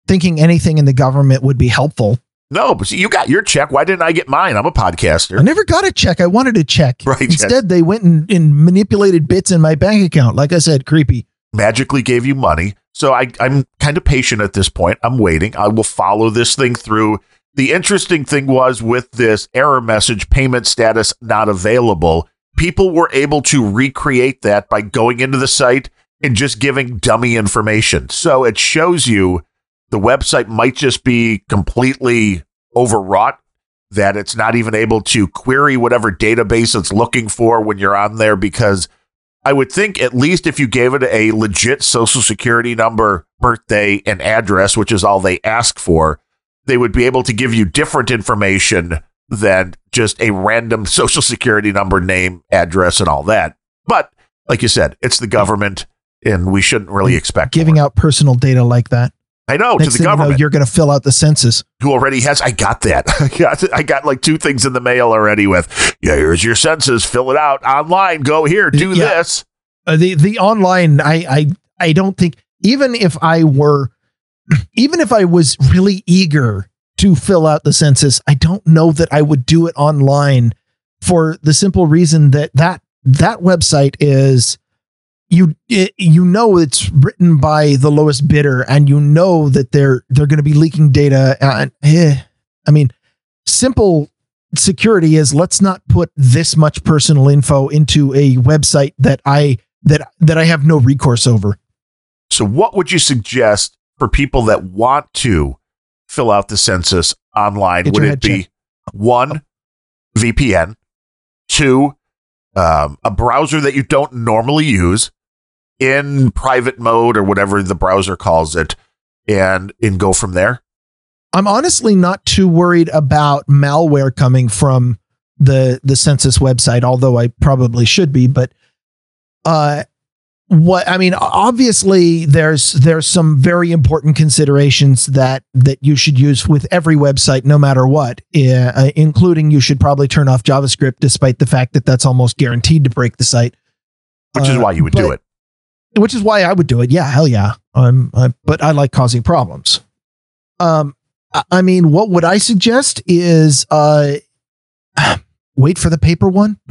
Speaker 1: thinking anything in the government would be helpful.
Speaker 2: No, but see, you got your check. Why didn't I get mine? I'm a podcaster.
Speaker 1: I never got a check. I wanted a check.
Speaker 2: Right,
Speaker 1: Instead, they went and, and manipulated bits in my bank account. Like I said, creepy.
Speaker 2: magically gave you money. So I, I'm kind of patient at this point. I'm waiting. I will follow this thing through. The interesting thing was with this error message, payment status not available, people were able to recreate that by going into the site and just giving dummy information. So it shows you the website might just be completely overwrought, that it's not even able to query whatever database it's looking for when you're on there. Because I would think, at least if you gave it a legit social security number, birthday, and address, which is all they ask for, they would be able to give you different information than just a random social security number, name, address, and all that. But like you said, it's the government, and we shouldn't really expect
Speaker 1: giving
Speaker 2: more.
Speaker 1: out personal data like that.
Speaker 2: I know
Speaker 1: Next
Speaker 2: to the
Speaker 1: thing you
Speaker 2: government
Speaker 1: you're going to fill out the census.
Speaker 2: who already has. I got that. I got. I got like two things in the mail already. With yeah, here's your census. Fill it out online. Go here. Do
Speaker 1: Yeah.
Speaker 2: this.
Speaker 1: Uh, the the online, I I I don't think even if I were, even if I was really eager to fill out the census, I don't know that I would do it online for the simple reason that that that website is you it, you know it's written by the lowest bidder and you know that they're they're going to be leaking data and eh, I mean simple security is let's not put this much personal info into a website that I that that I have no recourse over.
Speaker 2: So, what would you suggest for people that want to fill out the census online?
Speaker 1: Get
Speaker 2: would it be one VPN, two um, a browser that you don't normally use in private mode or whatever the browser calls it, and and go from there?
Speaker 1: I'm honestly not too worried about malware coming from the the census website, although I probably should be. But uh, what I mean, obviously, there's there's some very important considerations that that you should use with every website, no matter what, uh, including you should probably turn off JavaScript, despite the fact that that's almost guaranteed to break the site.
Speaker 2: Which is
Speaker 1: Uh,
Speaker 2: why you would do it.
Speaker 1: which is why I would do it. Yeah, hell yeah. Um, I, but I like causing problems. Um, I, I mean, what would I suggest is uh, wait for the paper one.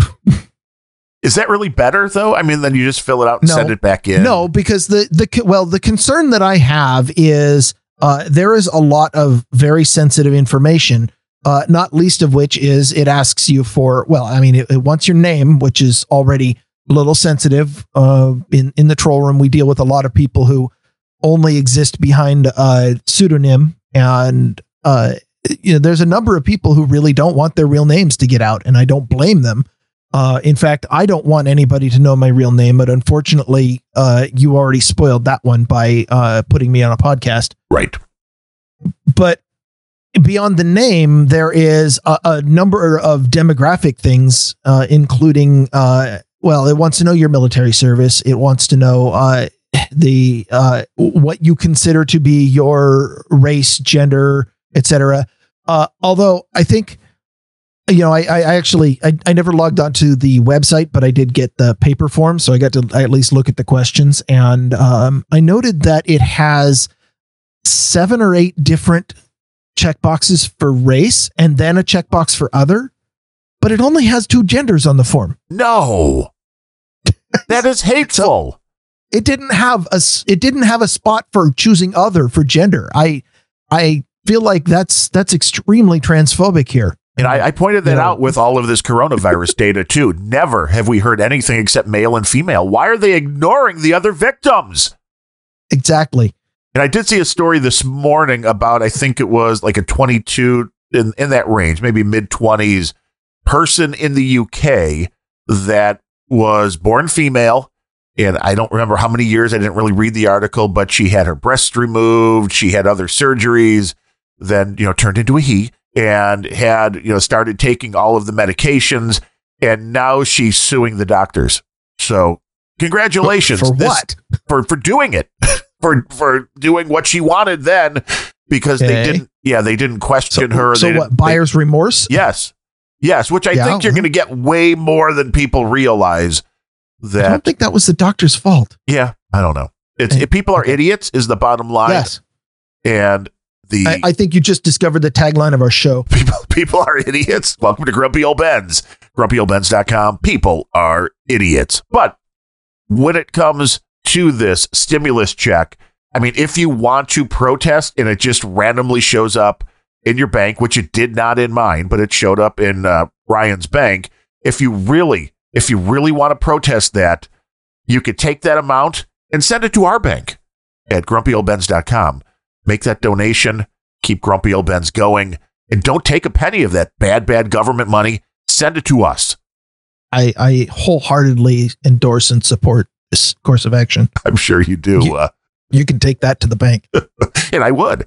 Speaker 2: Is that really better though? I mean, then you just fill it out and
Speaker 1: No.
Speaker 2: send it back in.
Speaker 1: No, because the the well, the concern that I have is uh, there is a lot of very sensitive information. Uh, not least of which is it asks you for well, I mean, it, it wants your name, which is already a little sensitive. Uh, in in the troll room, we deal with a lot of people who only exist behind a pseudonym, and uh, you know, there's a number of people who really don't want their real names to get out, and I don't blame them. Uh, in fact, I don't want anybody to know my real name, but unfortunately, uh, you already spoiled that one by uh, putting me on a podcast.
Speaker 2: Right.
Speaker 1: But beyond the name, there is a, a number of demographic things, uh, including, uh, well, it wants to know your military service. It wants to know uh, the uh, what you consider to be your race, gender, etc. Uh, although I think you know, I, I actually I, I never logged onto the website, but I did get the paper form, so I got to at least look at the questions, and um, I noted that it has seven or eight different checkboxes for race, and then a checkbox for other, but it only has two genders on the form.
Speaker 2: No. That is hateful.
Speaker 1: It didn't have a it didn't have a spot for choosing other for gender. I I feel like that's that's extremely transphobic here.
Speaker 2: And I, I pointed that
Speaker 1: Yeah.
Speaker 2: out with all of this coronavirus data too. Never have we heard anything except male and female. Why are they ignoring the other victims?
Speaker 1: Exactly.
Speaker 2: And I did see a story this morning about I think it was like a 22 in in that range, maybe mid 20s person in the UK that was born female and I don't remember how many years I didn't really read the article, but she had her breasts removed, she had other surgeries, then you know turned into a he and had you know started taking all of the medications and now she's suing the doctors. So congratulations
Speaker 1: For
Speaker 2: This-
Speaker 1: what?
Speaker 2: for for doing it for for doing what she wanted then because they didn't yeah they didn't question
Speaker 1: So,
Speaker 2: her
Speaker 1: so what? Buyer's remorse?
Speaker 2: yes yes which i
Speaker 1: Yeah,
Speaker 2: think you're going to get way more than people realize that
Speaker 1: I don't think that was the doctor's fault.
Speaker 2: yeah i don't know it's
Speaker 1: Okay.
Speaker 2: if people are idiots is the bottom line
Speaker 1: Yes.
Speaker 2: and the
Speaker 1: I, I think you just discovered the tagline of our show.
Speaker 2: people people are idiots welcome to grumpy old bens grumpyoldbens.com people are idiots but when it comes to this stimulus check i mean if you want to protest and it just randomly shows up in your bank which it did not in mine but it showed up in uh, ryan's bank if you really if you really want to protest that you could take that amount and send it to our bank at grumpyoldbens.com. Make that donation, keep Grumpy Old Bens going, and don't take a penny of that bad, bad government money. Send it to us.
Speaker 1: I, I wholeheartedly endorse and support this course of action.
Speaker 2: I'm sure you do.
Speaker 1: You-
Speaker 2: uh,
Speaker 1: You can take that to the bank.
Speaker 2: and I would.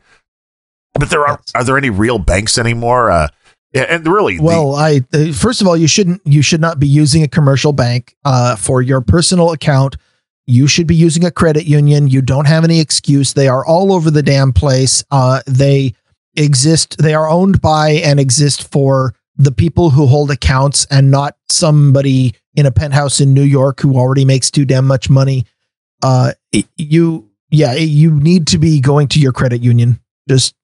Speaker 2: But there are are there any real banks anymore? Uh, and- really, the-
Speaker 1: Well, I uh, first of all, you shouldn't you should not be using a commercial bank uh, for your personal account. You should be using a credit union. You don't have any excuse. They are all over the damn place. Uh, they exist. They are owned by and exist for the people who hold accounts, and not somebody in a penthouse in New York who already makes too damn much money. Uh, you, yeah, you need to be going to your credit union. Just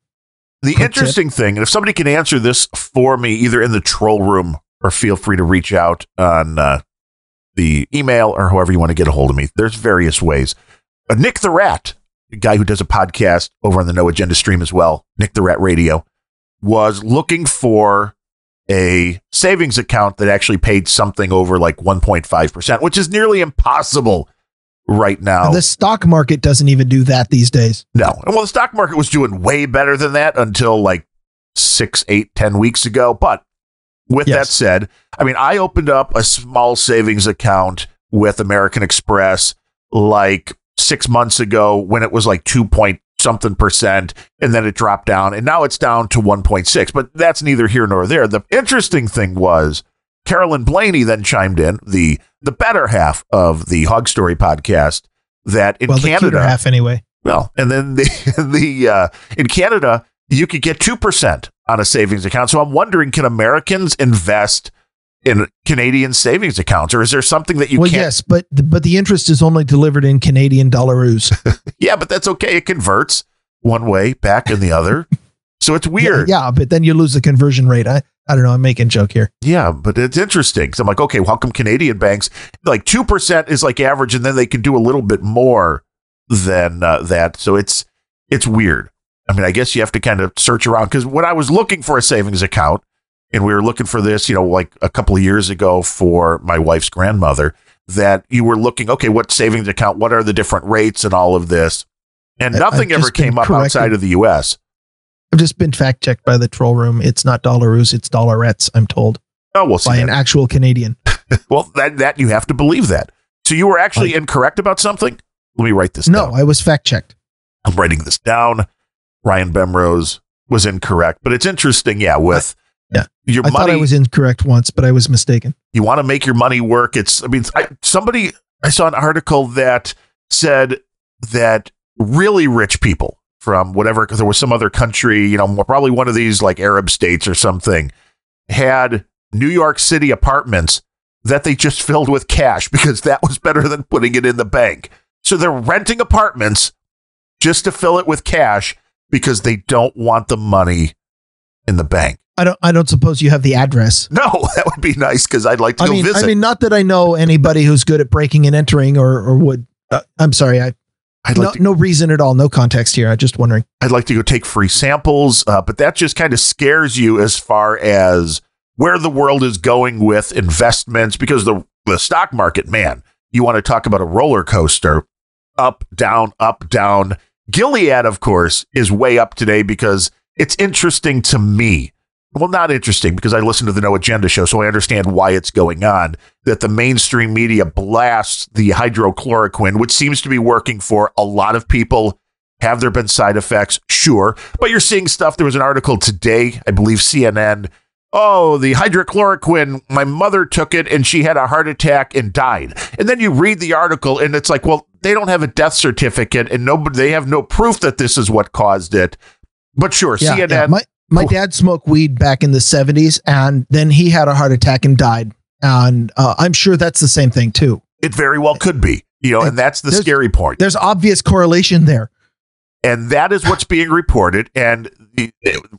Speaker 2: the interesting thing, and if somebody can answer this for me, either in the troll room or feel free to reach out on uh, the email or however you want to get a hold of me. There's various ways. Uh, Nick the Rat, the guy who does a podcast over on the No Agenda stream as well, Nick the Rat Radio, was looking for a savings account that actually paid something over like 1.5%, which is nearly impossible right now.
Speaker 1: the stock market doesn't even do that these days.
Speaker 2: No. And well, the stock market was doing way better than that until like six, eight, ten weeks ago. But with that said, I mean, I opened up a small savings account with American Express like six months ago when it was like two point something percent, and then it dropped down, and now it's down to 1.6. But that's neither here nor there. The interesting thing was Carolyn Blaney then chimed in, the the better half of the Hog Story podcast, that in
Speaker 1: well,
Speaker 2: Canada,
Speaker 1: half anyway.
Speaker 2: well, and then the the uh, in Canada you could get two percent on a savings account. So I'm wondering, can Americans invest in Canadian savings accounts, or is there something that you
Speaker 1: well,
Speaker 2: can't?
Speaker 1: yes, but the, but the interest is only delivered in Canadian dollars.
Speaker 2: Yeah, but that's okay. It converts one way, back and the other. so it's weird.
Speaker 1: Yeah, yeah, but then you lose the conversion rate. I I don't know. I'm making a joke here.
Speaker 2: Yeah, but it's interesting. So I'm like, okay, well, how come Canadian banks like two percent is like average, and then they can do a little bit more than uh, that. So it's it's weird. I mean, I guess you have to kind of search around because when I was looking for a savings account, and we were looking for this, you know, like a couple of years ago for my wife's grandmother, that you were looking, okay, what savings account? What are the different rates and all of this? And nothing ever came up
Speaker 1: corrected.
Speaker 2: outside of the U.S.
Speaker 1: I've just been fact checked by the troll room. It's not dollaroos, it's dollarettes. I'm told
Speaker 2: Oh, we'll see.
Speaker 1: by
Speaker 2: that.
Speaker 1: an actual Canadian.
Speaker 2: Well, that that you have to believe that. So you were actually incorrect about something. Let me write this down.
Speaker 1: No,
Speaker 2: down.
Speaker 1: I was fact checked.
Speaker 2: I'm writing this down. Ryan Bemrose was incorrect, but it's interesting. Yeah, with
Speaker 1: yeah.
Speaker 2: your
Speaker 1: I thought
Speaker 2: money,
Speaker 1: I was incorrect once, but I was mistaken.
Speaker 2: you want to make your money work. It's. I mean, I, somebody I saw an article that said that really rich people from whatever, because there was some other country, you know, probably one of these like Arab states or something, had New York City apartments that they just filled with cash because that was better than putting it in the bank. So they're renting apartments just to fill it with cash because they don't want the money in the bank.
Speaker 1: I don't I don't suppose you have the address.
Speaker 2: No, that would be nice because I'd like to
Speaker 1: I
Speaker 2: go
Speaker 1: mean,
Speaker 2: visit.
Speaker 1: I mean, not that I know anybody who's good at breaking and entering or or would. Uh, I'm sorry, I
Speaker 2: I'd
Speaker 1: no,
Speaker 2: like to
Speaker 1: no reason at all, no context here. I'm just wondering.
Speaker 2: I'd like to go take free samples, uh, but that just kind of scares you as far as where the world is going with investments because the the stock market, man, you want to talk about a roller coaster, up, down, up, down. Gilead, of course, is way up today because it's interesting to me. Well, not interesting because I listen to the No Agenda show, so I understand why it's going on. That the mainstream media blasts the hydrochloroquine, which seems to be working for a lot of people. Have there been side effects? Sure. But you're seeing stuff. There was an article today, I believe CNN. Oh, the hydrochloroquine, my mother took it and she had a heart attack and died. And then you read the article and it's like, well, they don't have a death certificate and nobody they have no proof that this is what caused it. But sure,
Speaker 1: Yeah,
Speaker 2: CNN
Speaker 1: yeah. My my dad smoked weed back in the 70s, and then he had a heart attack and died. And uh, I'm sure that's the same thing too.
Speaker 2: it very well could be. You know, and that's the scary part.
Speaker 1: There's obvious correlation there.
Speaker 2: and that is what's being reported. And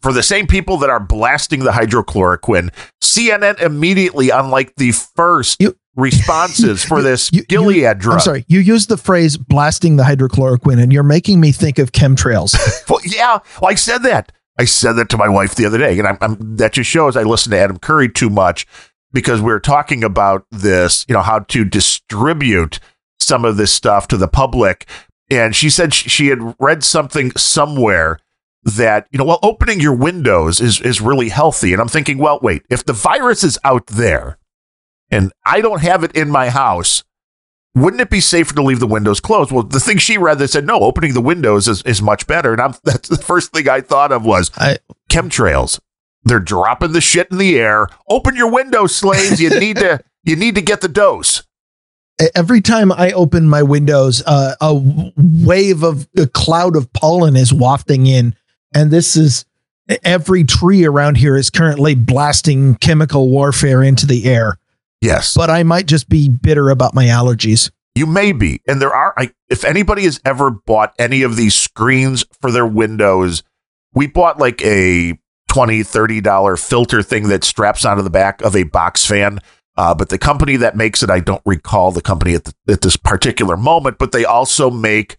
Speaker 2: for the same people that are blasting the hydrochloroquine, CNN immediately, unlike the first
Speaker 1: You-
Speaker 2: responses for
Speaker 1: You-
Speaker 2: this
Speaker 1: you-
Speaker 2: Gilead drug.
Speaker 1: I'm sorry, you used the phrase blasting the hydrochloroquine, and you're making me think of chemtrails.
Speaker 2: Well, yeah, well, I said that. I said that to my wife the other day, and I'm, I'm that just shows I listen to Adam Curry too much because we are talking about this. You know how to distribute some of this stuff to the public. And she said she had read something somewhere that, you know, well, opening your windows is, is really healthy. And I'm thinking, well, wait, if the virus is out there and I don't have it in my house, wouldn't it be safer to leave the windows closed? Well, the thing she read that said, no, opening the windows is, is much better. And I'm, that's the first thing I thought of was I, chemtrails. They're dropping the shit in the air. Open your windows, slaves. You need to, you need to get the dose
Speaker 1: every time I open my windows, uh, a wave of a cloud of pollen is wafting in, and this is every tree around here is currently blasting chemical warfare into the air.
Speaker 2: Yes.
Speaker 1: But I might just be bitter about my allergies.
Speaker 2: You may be. And there are, I, if anybody has ever bought any of these screens for their windows, we bought like a 20 $30 filter thing that straps onto the back of a box fan. Uh, but the company that makes it, I don't recall the company at, the, at this particular moment, but they also make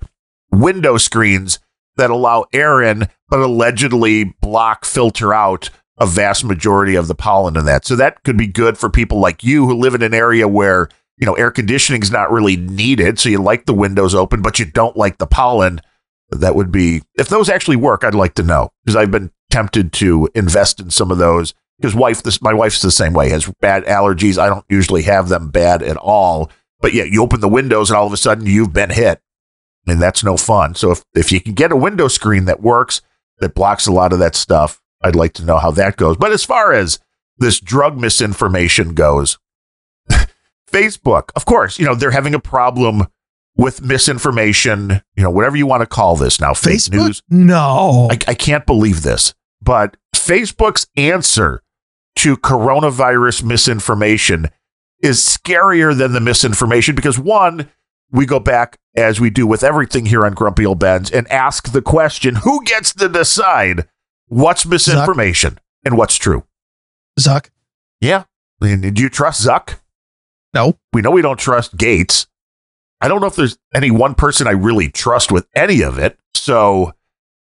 Speaker 2: window screens that allow air in, but allegedly block, filter out a vast majority of the pollen in that. So that could be good for people like you who live in an area where, you know, air conditioning is not really needed. So you like the windows open, but you don't like the pollen. That would be, if those actually work, I'd like to know because I've been tempted to invest in some of those. Because wife, this my wife's the same way, has bad allergies. I don't usually have them bad at all. But yeah, you open the windows and all of a sudden you've been hit. And that's no fun. So if, if you can get a window screen that works, that blocks a lot of that stuff, I'd like to know how that goes. But as far as this drug misinformation goes, Facebook, of course, you know, they're having a problem with misinformation, you know, whatever you want to call this now. Fake Facebook? news.
Speaker 1: No.
Speaker 2: I, I can't believe this. But Facebook's answer to coronavirus misinformation is scarier than the misinformation because one, we go back as we do with everything here on Grumpy Old Bens and ask the question who gets to decide what's misinformation Zuck. and what's true?
Speaker 1: Zuck.
Speaker 2: Yeah. Do you trust Zuck?
Speaker 1: No.
Speaker 2: We know we don't trust Gates. I don't know if there's any one person I really trust with any of it. So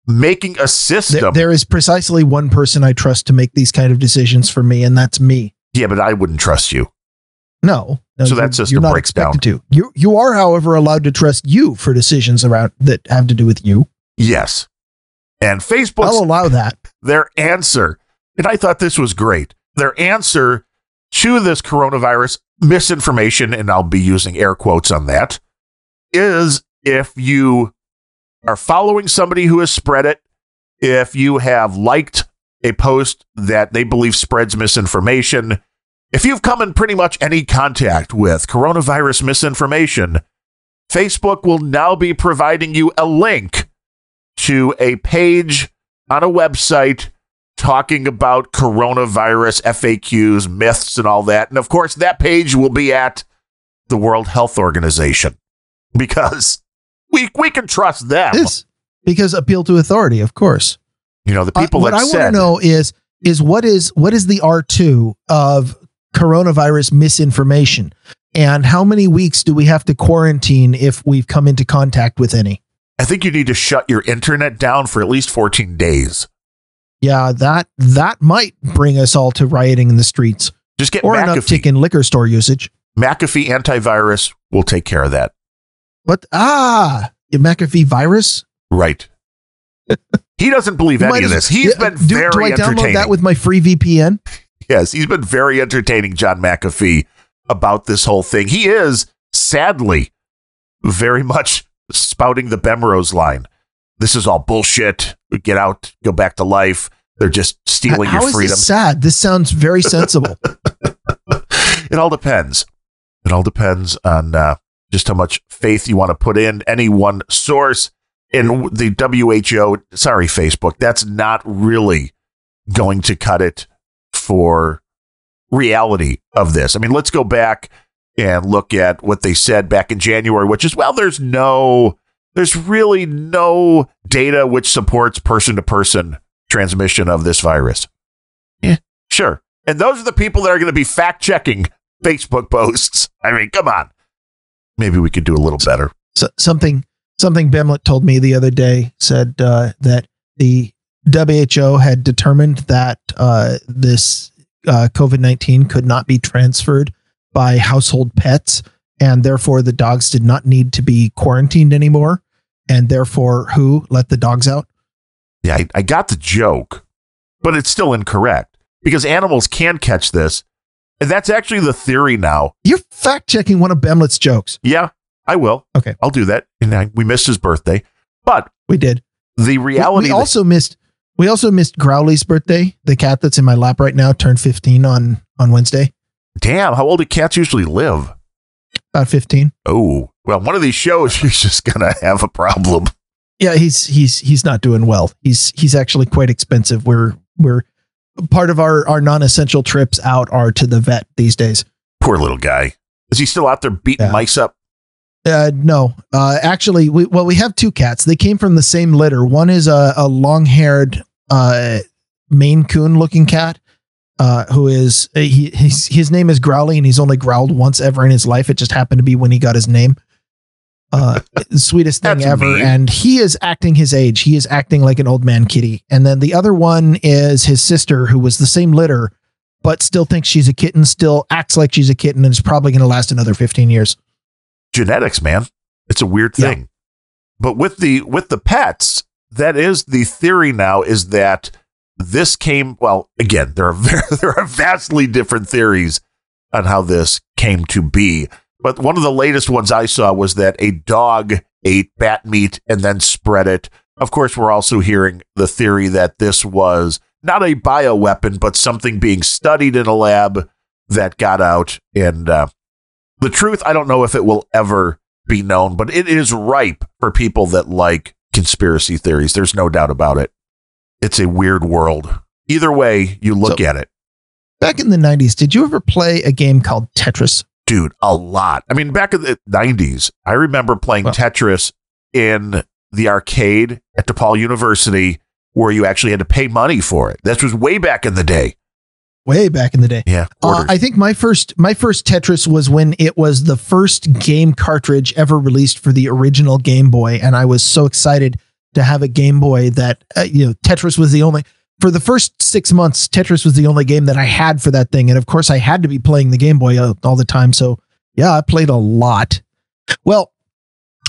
Speaker 2: making a system.
Speaker 1: there, there is precisely one person I trust to make these kind of decisions for me, and that's me.
Speaker 2: Yeah, but I wouldn't trust you.
Speaker 1: No. no
Speaker 2: so that system
Speaker 1: you're not
Speaker 2: breaks down.
Speaker 1: To. You you are, however, allowed to trust you for decisions around that have to do with you.
Speaker 2: Yes. And Facebook
Speaker 1: I'll allow that.
Speaker 2: Their answer, and I thought this was great. Their answer to this coronavirus misinformation, and I'll be using air quotes on that, is if you are following somebody who has spread it, if you have liked a post that they believe spreads misinformation, if you've come in pretty much any contact with coronavirus misinformation, Facebook will now be providing you a link to a page on a website talking about coronavirus FAQs, myths, and all that. And of course, that page will be at the World Health Organization because we we can trust them.
Speaker 1: This, because appeal to authority, of course.
Speaker 2: You know, the uh, people
Speaker 1: uh, what
Speaker 2: I
Speaker 1: want to know is is what is what is the R two of coronavirus misinformation, and how many weeks do we have to quarantine if we've come into contact with any?
Speaker 2: I think you need to shut your internet down for at least 14 days.
Speaker 1: Yeah, that that might bring us all to rioting in the streets.
Speaker 2: Just get
Speaker 1: or McAfee. an uptick in liquor store usage.
Speaker 2: McAfee antivirus will take care of that.
Speaker 1: What? Ah, McAfee virus.
Speaker 2: Right. he doesn't believe any of this. He's yeah, been do, very do I download
Speaker 1: that with my free VPN?
Speaker 2: Yes, he's been very entertaining, John McAfee, about this whole thing. He is sadly very much spouting the Bemrose line. This is all bullshit. Get out, go back to life. They're just stealing
Speaker 1: How
Speaker 2: your freedom.
Speaker 1: This sad. This sounds very sensible.
Speaker 2: it all depends. It all depends on uh, just how much faith you want to put in any one source. In the WHO, sorry, Facebook, that's not really going to cut it for reality of this. I mean, let's go back and look at what they said back in January, which is, well, there's no, there's really no data which supports person to person transmission of this virus. Yeah, sure. And those are the people that are going to be fact checking Facebook posts. I mean, come on. Maybe we could do a little better.
Speaker 1: So, something, something Bemlet told me the other day said uh, that the WHO had determined that uh, this uh, COVID 19 could not be transferred by household pets and therefore the dogs did not need to be quarantined anymore. And therefore, who let the dogs out?
Speaker 2: Yeah, I, I got the joke, but it's still incorrect because animals can catch this. And that's actually the theory now.
Speaker 1: You're fact checking one of Bemlet's jokes.
Speaker 2: Yeah, I will.
Speaker 1: Okay.
Speaker 2: I'll do that. And I, we missed his birthday. But
Speaker 1: We did.
Speaker 2: the reality
Speaker 1: We,
Speaker 2: that-
Speaker 1: also missed. We also missed Growly's birthday. The cat that's in my lap right now turned 15 on on Wednesday.
Speaker 2: damn, how old do cats usually live?
Speaker 1: About 15.
Speaker 2: Oh, well, one of these shows, you're just going to have a problem.
Speaker 1: Yeah, he's he's he's not doing well. He's he's actually quite expensive. We're we're part of our our non-essential trips out are to the vet these days.
Speaker 2: Poor little guy. Is he still out there beating
Speaker 1: Yeah.
Speaker 2: mice up?
Speaker 1: Uh, no, uh, actually, we well we have two cats. They came from the same litter. One is a, a long-haired uh, Maine Coon looking cat. Uh, who is he? He's, his name is Growly, and he's only growled once ever in his life. It just happened to be when he got his name. Uh, the sweetest thing ever,
Speaker 2: mean.
Speaker 1: and he is acting his age. He is acting like an old man kitty. And then the other one is his sister, who was the same litter, but still thinks she's a kitten. Still acts like she's a kitten, and is probably going to last another fifteen years.
Speaker 2: genetics, man. It's a weird
Speaker 1: Yeah.
Speaker 2: thing. But with the with the pets, that is the theory now is that this came well, again, there are very, there are vastly different theories on how this came to be. But one of the latest ones I saw was that a dog ate bat meat and then spread it. Of course, we're also hearing the theory that this was not a bioweapon, but something being studied in a lab that got out. And uh, the truth, I don't know if it will ever be known, but it is ripe for people that like conspiracy theories. There's no doubt about it. It's a weird world. Either way you look
Speaker 1: So-
Speaker 2: at it,
Speaker 1: Back in the 90s, did you ever play a game called Tetris?
Speaker 2: dude, a lot. I mean, back in the 90s, I remember playing
Speaker 1: Well-
Speaker 2: Tetris in the arcade at DePaul University where you actually had to pay money for it. This was way back in the day.
Speaker 1: Way back in the day.
Speaker 2: Yeah.
Speaker 1: Uh. I think my first my first Tetris was when it was the first game cartridge ever released for the original Game Boy, and I was so excited to have a Game Boy that uh, you know Tetris was the only for the first six months Tetris was the only game that I had for that thing, and of course I had to be playing the Game Boy all, all the time. So yeah, I played a lot. Well,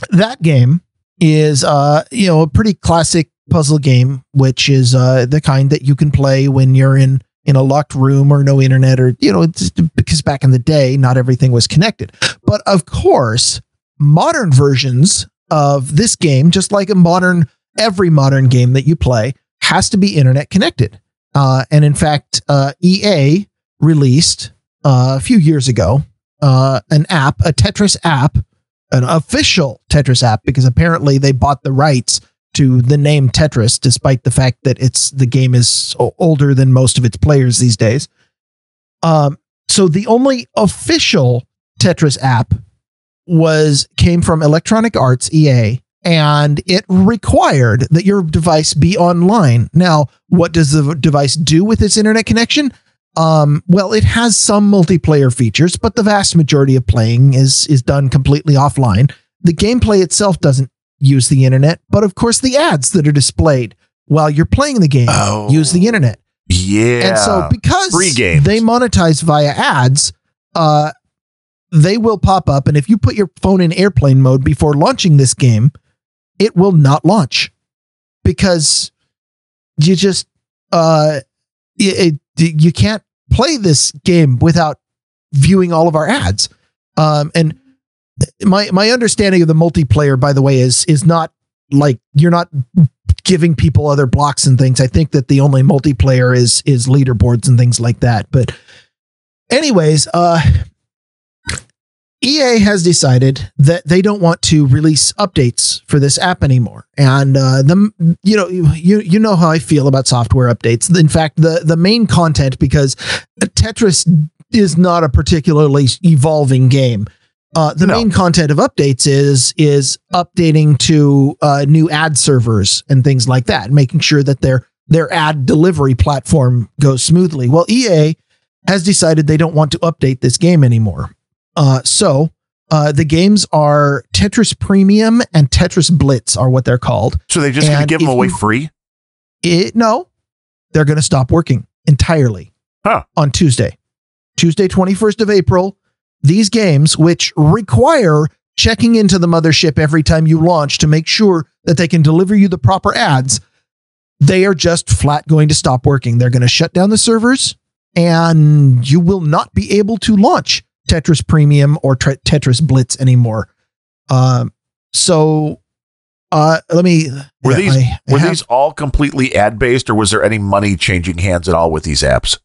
Speaker 1: that game is uh you know a pretty classic puzzle game, which is uh the kind that you can play when you're in in a locked room or no internet or you know because back in the day not everything was connected. But of course modern versions of this game just like a modern every modern game that you play has to be internet connected. Uh, and in fact uh, ea released uh, a few years ago uh, an app a tetris app an official tetris app because apparently they bought the rights to the name Tetris, despite the fact that it's the game is older than most of its players these days. Um, so the only official Tetris app was came from Electronic Arts EA, and it required that your device be online. Now, what does the device do with its internet connection? Um, well, it has some multiplayer features, but the vast majority of playing is is done completely offline. The gameplay itself doesn't use the internet, but of course the ads that are displayed while you're playing the game
Speaker 2: Oh.
Speaker 1: use the internet.
Speaker 2: yeah.
Speaker 1: And so because
Speaker 2: Free games.
Speaker 1: they monetize via ads, uh, they will pop up. And if you put your phone in airplane mode before launching this game, it will not launch because you just uh, it, it- you can't play this game without viewing all of our ads. Um, and my my understanding of the multiplayer, by the way, is is not like you're not giving people other blocks and things. I think that the only multiplayer is is leaderboards and things like that. But anyways, uh EA has decided that they don't want to release updates for this app anymore. And uh the you know you you know how I feel about software updates. In fact, the the main content because Tetris is not a particularly evolving game. Uh, the
Speaker 2: No.
Speaker 1: main content of updates is is updating to uh, new ad servers and things like that, making sure that their their ad delivery platform goes smoothly. Well, EA has decided they don't want to update this game anymore. Uh, so uh, the games are Tetris Premium and Tetris Blitz are what they're called.
Speaker 2: so they just going to give them away
Speaker 1: you-
Speaker 2: free?
Speaker 1: It no, they're going to stop working entirely
Speaker 2: Huh.
Speaker 1: on Tuesday, Tuesday, twenty first of April. These games, which require checking into the mothership every time you launch to make sure that they can deliver you the proper ads, they are just flat going to stop working. They're going to shut down the servers and you will not be able to launch Tetris Premium or Tetris Blitz anymore. Um, so uh, let me.
Speaker 2: Were these I, I were have, these all completely ad based, or was there any money changing hands at all with these apps?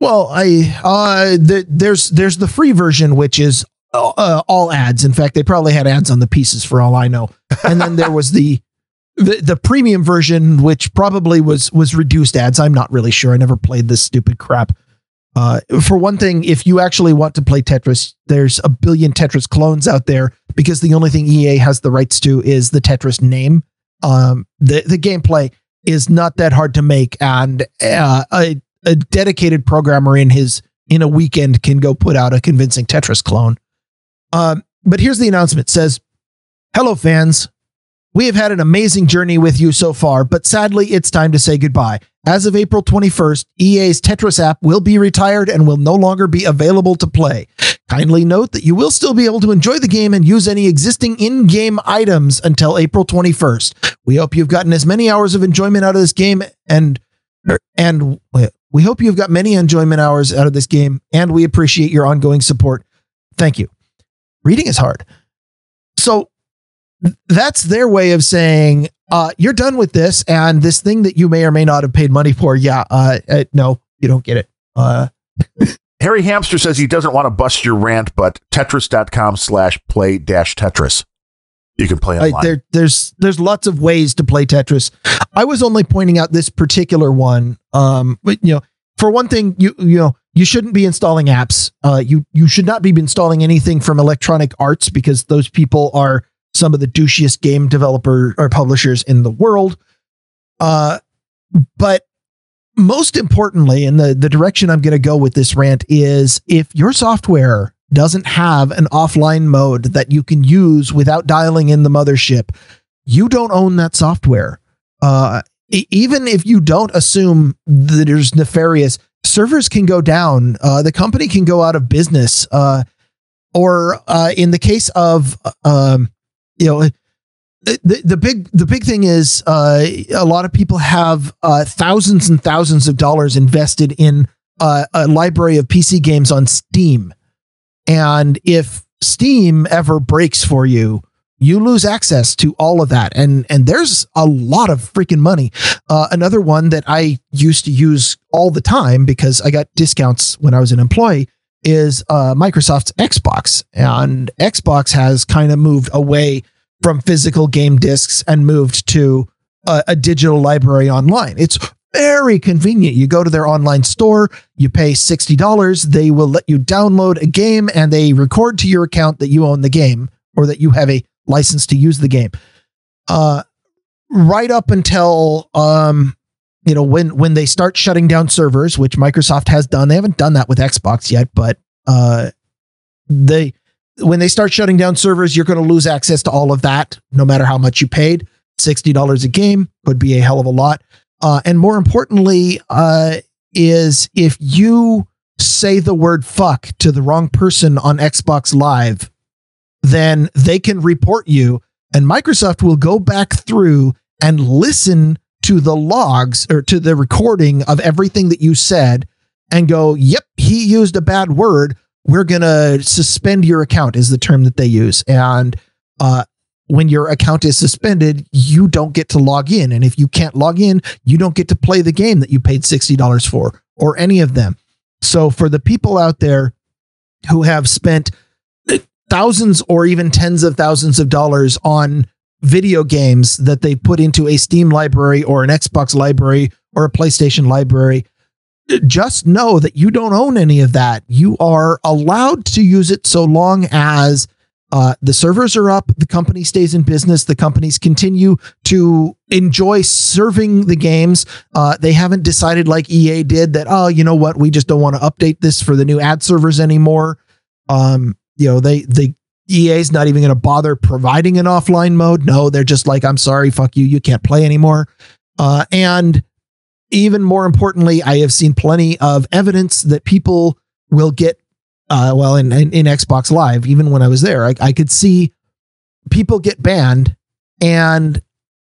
Speaker 1: Well, I uh, the, there's there's the free version, which is uh, all ads. In fact, they probably had ads on the pieces for all I know. And then there was the the the premium version, which probably was was reduced ads. I'm not really sure. I never played this stupid crap. Uh, for one thing, if you actually want to play Tetris, there's a billion Tetris clones out there because the only thing EA has the rights to is the Tetris name. Um, the the gameplay is not that hard to make, and uh, a a dedicated programmer in his in a weekend can go put out a convincing Tetris clone. Um, but here's the announcement: it says, "Hello, fans. We have had an amazing journey with you so far, but sadly, it's time to say goodbye. As of April 21st, EA's Tetris app will be retired and will no longer be available to play. Kindly note that you will still be able to enjoy the game and use any existing in game items until April 21st. We hope you've gotten as many hours of enjoyment out of this game and and we hope you've got many enjoyment hours out of this game and we appreciate your ongoing support. Thank you. Reading is hard. So that's their way of saying uh, you're done with this and this thing that you may or may not have paid money for yeah uh, uh, no you don't get it uh,
Speaker 2: harry hamster says he doesn't want to bust your rant but tetris.com slash play dash tetris you can play online.
Speaker 1: there, there's there's lots of ways to play tetris i was only pointing out this particular one um but you know for one thing you you know you shouldn't be installing apps uh you you should not be installing anything from electronic arts because those people are some of the douchiest game developer or publishers in the world. Uh, but most importantly, and the, the direction I'm going to go with this rant is if your software doesn't have an offline mode that you can use without dialing in the mothership, you don't own that software. Uh, even if you don't assume that there's nefarious, servers can go down. Uh, the company can go out of business. Uh, or uh, in the case of um, you know, the, the big the big thing is uh, a lot of people have uh, thousands and thousands of dollars invested in a library of PC games on Steam, and if Steam ever breaks for you, you lose access to all of that, and and there's a lot of freaking money. Uh, another one that I used to use all the time because I got discounts when I was an employee is uh, Microsoft's Xbox, and Xbox has kind of moved away from physical game discs and moved to a, a digital library online. It's very convenient. You go to their online store, you pay $60, they will let you download a game and they record to your account that you own the game or that you have a license to use the game. Uh, right up until um, you know when when they start shutting down servers, which Microsoft has done. They haven't done that with Xbox yet, but uh, they when they start shutting down servers, you're going to lose access to all of that, no matter how much you paid. Sixty dollars a game could be a hell of a lot. Uh, and more importantly, uh, is if you say the word fuck to the wrong person on Xbox Live, then they can report you, and Microsoft will go back through and listen to the logs or to the recording of everything that you said and go, yep, he used a bad word. We're going to suspend your account, is the term that they use. And uh, when your account is suspended, you don't get to log in. And if you can't log in, you don't get to play the game that you paid $60 for or any of them. So for the people out there who have spent thousands or even tens of thousands of dollars on video games that they put into a Steam library or an Xbox library or a PlayStation library. Just know that you don't own any of that. You are allowed to use it so long as uh, the servers are up, the company stays in business, the companies continue to enjoy serving the games. Uh, they haven't decided, like EA did, that, oh, you know what, we just don't want to update this for the new ad servers anymore. Um, you know, they they EA's not even going to bother providing an offline mode. No, they're just like, I'm sorry, fuck you, you can't play anymore. Uh, and even more importantly, I have seen plenty of evidence that people will get uh, well, in, in, in Xbox Live, even when I was there, I, I could see people get banned, and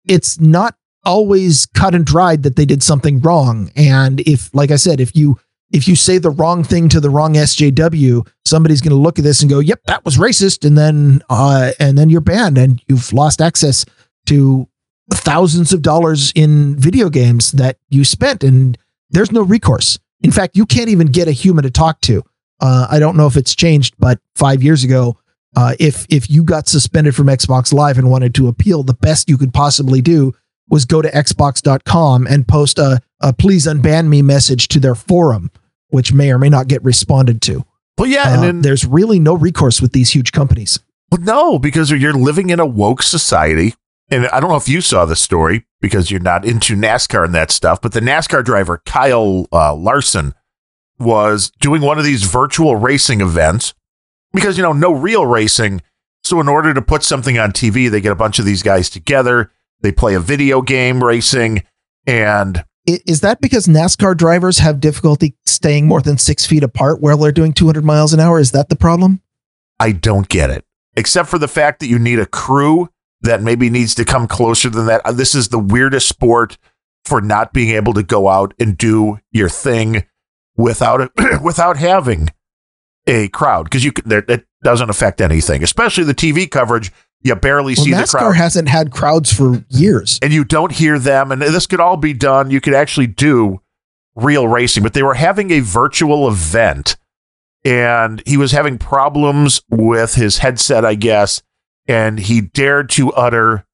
Speaker 1: it's not always cut and dried that they did something wrong. And if, like I said, if you if you say the wrong thing to the wrong SJW, somebody's going to look at this and go, "Yep, that was racist," and then uh, and then you're banned, and you've lost access to thousands of dollars in video games that you spent, and there's no recourse. In fact, you can't even get a human to talk to. Uh, I don't know if it's changed, but five years ago, uh, if if you got suspended from Xbox Live and wanted to appeal, the best you could possibly do was go to Xbox.com and post a, a "Please unban me" message to their forum, which may or may not get responded to.
Speaker 2: Well, yeah,
Speaker 1: Uh,
Speaker 2: and then
Speaker 1: there's really no recourse with these huge companies.
Speaker 2: Well, no, because you're living in a woke society. And I don't know if you saw the story because you're not into NASCAR and that stuff, but the NASCAR driver, Kyle uh, Larson, was doing one of these virtual racing events because, you know, no real racing. So, in order to put something on TV, they get a bunch of these guys together. They play a video game racing. And
Speaker 1: Is that because NASCAR drivers have difficulty staying more than six feet apart while they're doing 200 miles an hour? Is that the problem?
Speaker 2: I don't get it, except for the fact that you need a crew that maybe needs to come closer than that. Uh, This is the weirdest sport for not being able to go out and do your thing without it, without having a crowd because you that it doesn't affect anything, especially the TV coverage. You barely
Speaker 1: Well,
Speaker 2: see the crowd,
Speaker 1: hasn't had crowds for years.
Speaker 2: and you don't hear them. And this could all be done. You could actually do real racing, but they were having a virtual event and he was having problems with his headset, I guess, and he dared to utter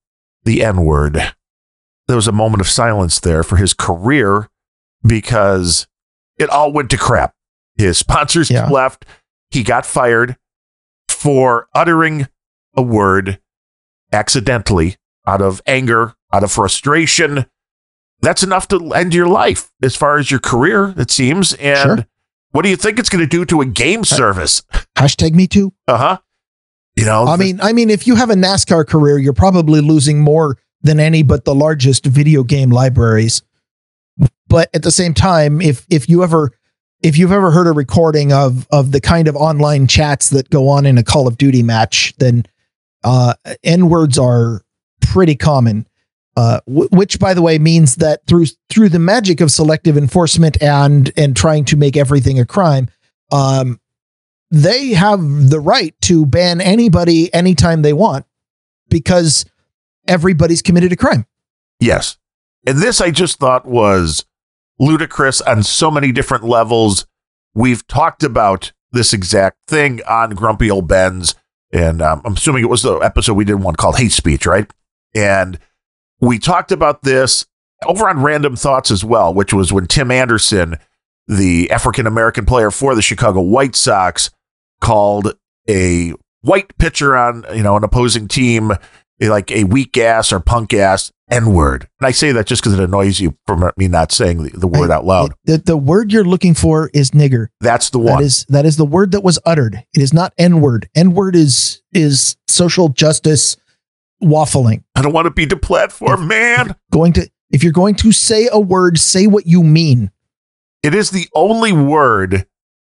Speaker 2: the N word. There was a moment of silence there for his career because it all went to crap. His sponsors
Speaker 1: Yeah.
Speaker 2: left. He got fired for uttering a word accidentally out of anger, out of frustration. That's enough to end your life as far as your career, it seems. And
Speaker 1: Sure.
Speaker 2: what do you think it's going to do to a game service?
Speaker 1: Hashtag me too.
Speaker 2: Uh huh. You know,
Speaker 1: I mean, I mean, if you have a NASCAR career, you're probably losing more than any but the largest video game libraries. But at the same time, if if you ever if you've ever heard a recording of of the kind of online chats that go on in a Call of Duty match, then uh, n words are pretty common. Uh, w- which, by the way, means that through through the magic of selective enforcement and and trying to make everything a crime, um, they have the right to ban anybody anytime they want because everybody's committed a crime.
Speaker 2: Yes. And this I just thought was ludicrous on so many different levels. We've talked about this exact thing on Grumpy Old Ben's, and um, I'm assuming it was the episode we did one called Hate Speech, right? And we talked about this over on Random Thoughts as well, which was when Tim Anderson, the African American player for the Chicago White Sox, called a white pitcher on you know an opposing team like a weak ass or punk ass N word. And I say that just because it annoys you from me not saying the, the word out loud.
Speaker 1: The, the word you're looking for is nigger.
Speaker 2: That's the one.
Speaker 1: is that is the word that was uttered. It is not N word. N word is is social justice waffling.
Speaker 2: I don't want to be deplatformed, man.
Speaker 1: Going to if you're going to say a word, say what you mean.
Speaker 2: It is the only word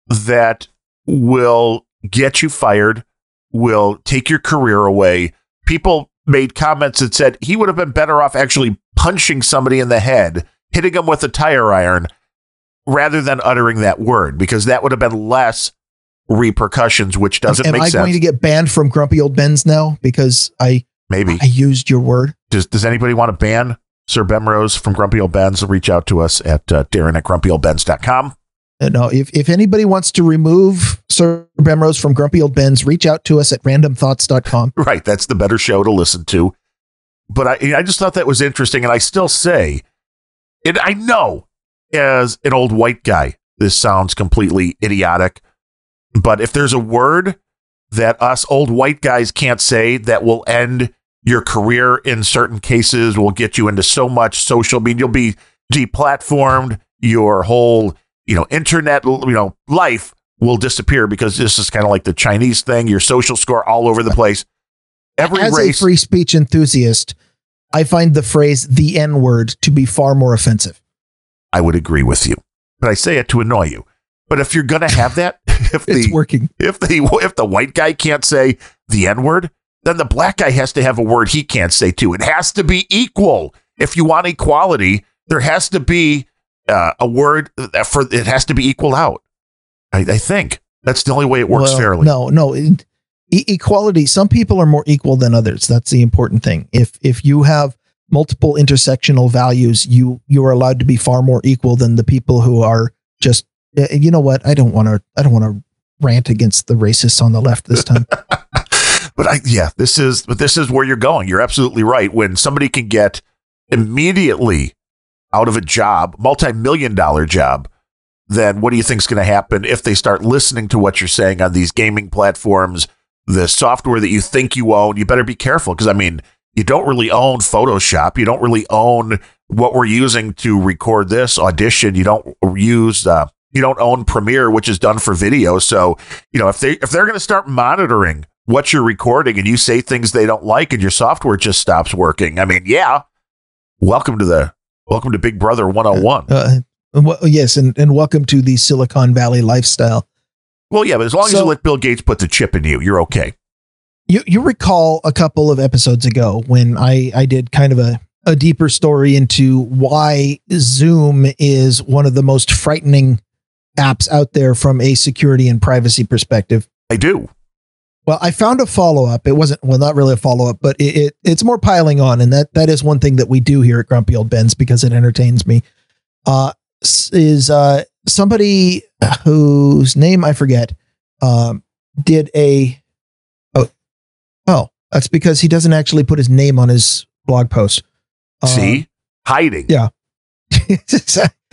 Speaker 2: that will get you fired, will take your career away. People made comments that said he would have been better off actually punching somebody in the head, hitting him with a tire iron, rather than uttering that word, because that would have been less repercussions, which doesn't
Speaker 1: Am
Speaker 2: make am
Speaker 1: I
Speaker 2: sense.
Speaker 1: Am I going to get banned from Grumpy Old Ben's now because I
Speaker 2: Maybe.
Speaker 1: I used your word?
Speaker 2: Does, does anybody want to ban Sir Bemrose from Grumpy Old Ben's? Reach out to us at uh, Darren at grumpyoldbens.com.
Speaker 1: Uh, No, if, if anybody wants to remove Sir Bemrose from Grumpy Old Ben's, reach out to us at randomthoughts.com.
Speaker 2: Right. That's the better show to listen to. But I, I just thought that was interesting. And I still say, and I know as an old white guy, this sounds completely idiotic. But if there's a word that us old white guys can't say that will end your career in certain cases, will get you into so much social media, you'll be deplatformed, your whole, you know, internet, you know, life will disappear because this is kind of like the Chinese thing, your social score all over the place. Every
Speaker 1: As
Speaker 2: race
Speaker 1: a free speech enthusiast, I find the phrase the N word to be far more offensive.
Speaker 2: I would agree with you, but I say it to annoy you. But if you're gonna have that, if
Speaker 1: It's
Speaker 2: the
Speaker 1: working.
Speaker 2: if the if the white guy can't say the N word, then the black guy has to have a word he can't say too. It has to be equal. If you want equality, there has to be uh, a word for it has to be equal out. I, I think that's the only way it works
Speaker 1: Well,
Speaker 2: fairly.
Speaker 1: No, no. it- e- equality. Some people are more equal than others. That's the important thing. If if you have multiple intersectional values, you you are allowed to be far more equal than the people who are just. eh, You know what? I don't want to. I don't want to rant against the racists on the left this time.
Speaker 2: But I yeah, this is but this is where you're going. You're absolutely right. When somebody can get immediately out of a job, multi-million dollar job, then what do you think is going to happen if they start listening to what you're saying on these gaming platforms, the software that you think you own? You better be careful because I mean, you don't really own Photoshop. You don't really own what we're using to record this audition. You don't use uh, you don't own Premiere, which is done for video. So you know if they if they're going to start monitoring what you're recording and you say things they don't like and your software just stops working, I mean, yeah, welcome to the welcome to Big Brother 101.
Speaker 1: Uh, well, yes, and and welcome to the Silicon Valley lifestyle.
Speaker 2: Well, yeah, but as long as you let Bill Gates put the chip in you, you're okay.
Speaker 1: You you recall a couple of episodes ago when I I did kind of a a deeper story into why Zoom is one of the most frightening apps out there from a security and privacy perspective.
Speaker 2: I do.
Speaker 1: Well, I found a follow up. It wasn't well, not really a follow up, but it, it it's more piling on, and that that is one thing that we do here at Grumpy Old Ben's because it entertains me. Uh, is uh somebody whose name I forget um did a oh oh that's because he doesn't actually put his name on his blog post. Um,
Speaker 2: See, hiding.
Speaker 1: yeah.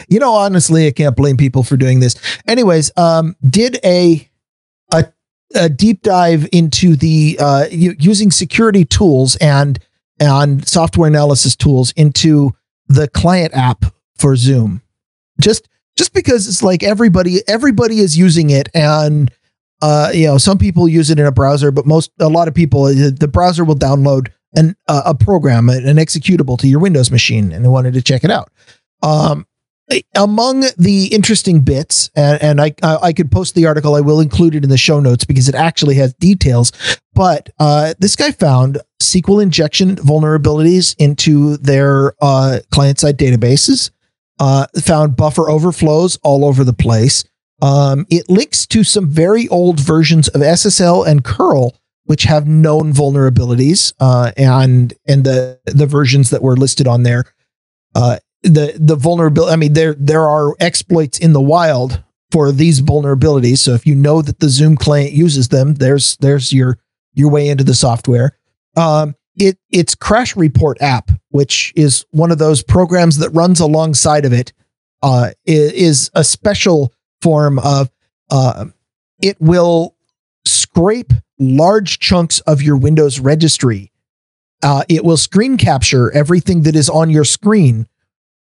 Speaker 1: you know, honestly, I can't blame people for doing this. Anyways, um, did a a, a deep dive into the uh, using security tools and and software analysis tools into the client app for Zoom. Just just because it's like everybody everybody is using it and uh, you know some people use it in a browser, but most a lot of people uh, the browser will download an uh, a program an executable to your Windows machine and they wanted to check it out. Um, among the interesting bits, and, and I, I I could post the article. I will include it in the show notes because it actually has details. But uh, this guy found SQL injection vulnerabilities into their uh, client side databases. Uh, found buffer overflows all over the place. Um, it links to some very old versions of SSL and curl, which have known vulnerabilities, uh, and and the the versions that were listed on there. Uh, the the vulnerability. I mean, there there are exploits in the wild for these vulnerabilities. So if you know that the Zoom client uses them, there's there's your your way into the software. Um, it it's Crash Report app, which is one of those programs that runs alongside of it. Uh, is a special form of uh, it will scrape large chunks of your Windows registry. Uh, it will screen capture everything that is on your screen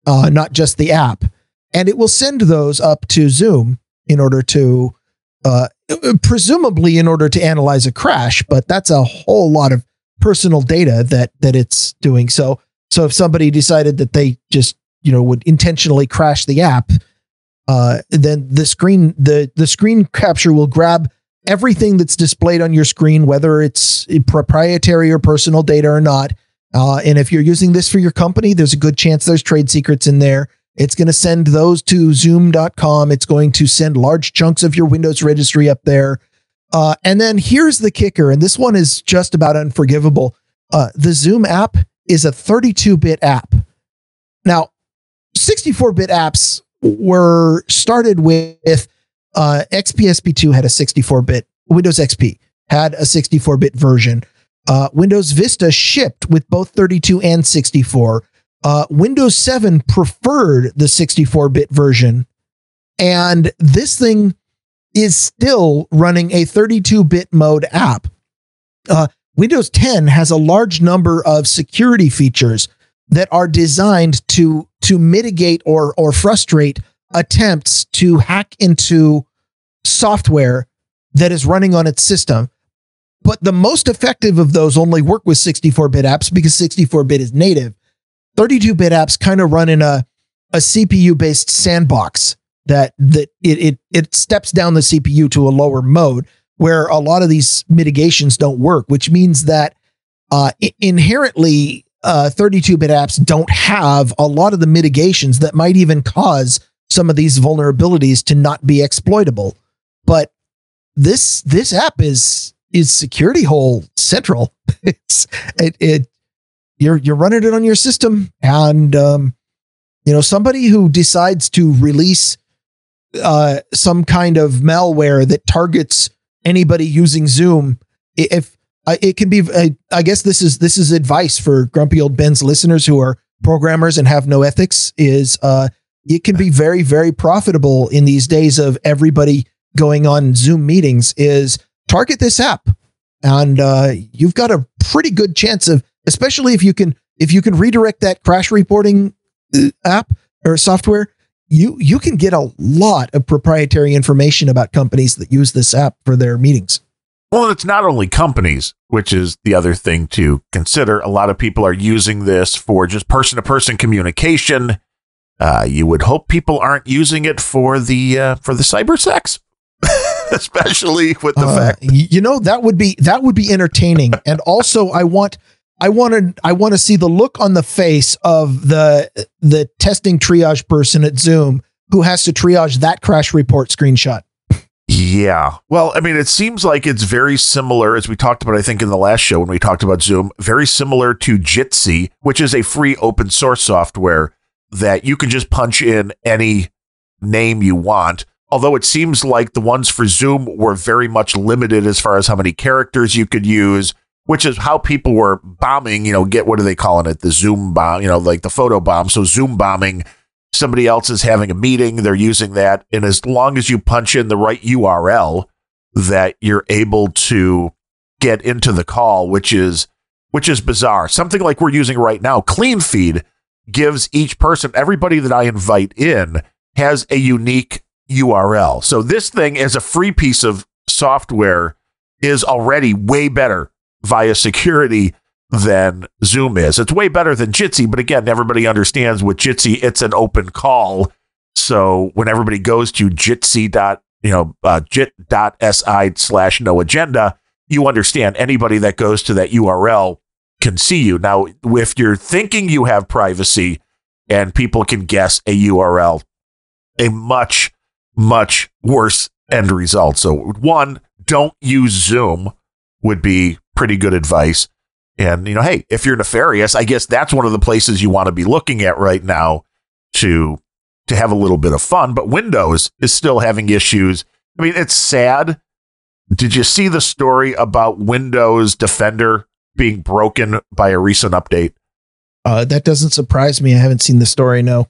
Speaker 1: uh, not just the app. And it will send those up to Zoom in order to, uh, presumably in order to analyze a crash. But that's a whole lot of personal data that that it's doing. So so if somebody decided that they just you know would intentionally crash the app, uh, then the screen the the screen capture will grab everything that's displayed on your screen, whether it's proprietary or personal data or not, uh, and if you're using this for your company, there's a good chance there's trade secrets in there. It's going to send those to zoom.com. It's going to send large chunks of your Windows registry up there. Uh, and then here's the kicker, and this one is just about unforgivable. Uh, the Zoom app is a 32 bit app. Now, 64 bit apps were started with uh, XPSP2 had a 64 bit, Windows XP had a 64 bit version. Uh, Windows Vista shipped with both 32 and 64. Uh, Windows 7 preferred the 64 bit version. And this thing is still running a 32 bit mode app. Uh, Windows 10 has a large number of security features that are designed to, to mitigate or, or frustrate attempts to hack into software that is running on its system but the most effective of those only work with 64 bit apps because 64 bit is native. 32 bit apps kind of run in a, a CPU based sandbox that that it it it steps down the CPU to a lower mode where a lot of these mitigations don't work, which means that uh, inherently uh, 32-bit apps don't have a lot of the mitigations that might even cause some of these vulnerabilities to not be exploitable. But this this app is is security hole central. it's it, it you're you're running it on your system, and um, you know somebody who decides to release uh, some kind of malware that targets anybody using Zoom. If uh, it can be, uh, I guess this is this is advice for grumpy old Ben's listeners who are programmers and have no ethics. Is uh, it can be very very profitable in these days of everybody going on Zoom meetings. Is target this app, and uh, you've got a pretty good chance of, especially if you can if you can redirect that crash reporting uh, app or software you you can get a lot of proprietary information about companies that use this app for their meetings.
Speaker 2: Well, it's not only companies, which is the other thing to consider. A lot of people are using this for just person to person communication. Uh, you would hope people aren't using it for the uh, for the cyber sex, especially with the uh, fact.
Speaker 1: You know that would be that would be entertaining, and also I want I wanted I want to see the look on the face of the the testing triage person at Zoom who has to triage that crash report screenshot.
Speaker 2: Yeah. Well, I mean, it seems like it's very similar, as we talked about, I think, in the last show when we talked about Zoom, very similar to Jitsi, which is a free open source software that you can just punch in any name you want. Although it seems like the ones for Zoom were very much limited as far as how many characters you could use which is how people were bombing, you know, get what are they calling it? The Zoom bomb, you know, like the photo bomb. So Zoom bombing, somebody else is having a meeting, they're using that. And as long as you punch in the right URL, that you're able to get into the call, which is which is bizarre. Something like we're using right now, CleanFeed gives each person, everybody that I invite in, has a unique URL. So this thing is a free piece of software is already way better via security than Zoom is. It's way better than Jitsi, but again, everybody understands with Jitsi, it's an open call. So when everybody goes to jitsi dot, you know, uh, jit.si slash no agenda, you understand anybody that goes to that URL can see you. Now, if you're thinking you have privacy and people can guess a URL, a much, much worse end result. So, one, don't use Zoom would be pretty good advice. And, you know, hey, if you're nefarious, I guess that's one of the places you want to be looking at right now to to have a little bit of fun. But Windows is still having issues. I mean, it's sad. Did you see the story about Windows Defender being broken by a recent update?
Speaker 1: Uh, that doesn't surprise me. I haven't seen the story, no.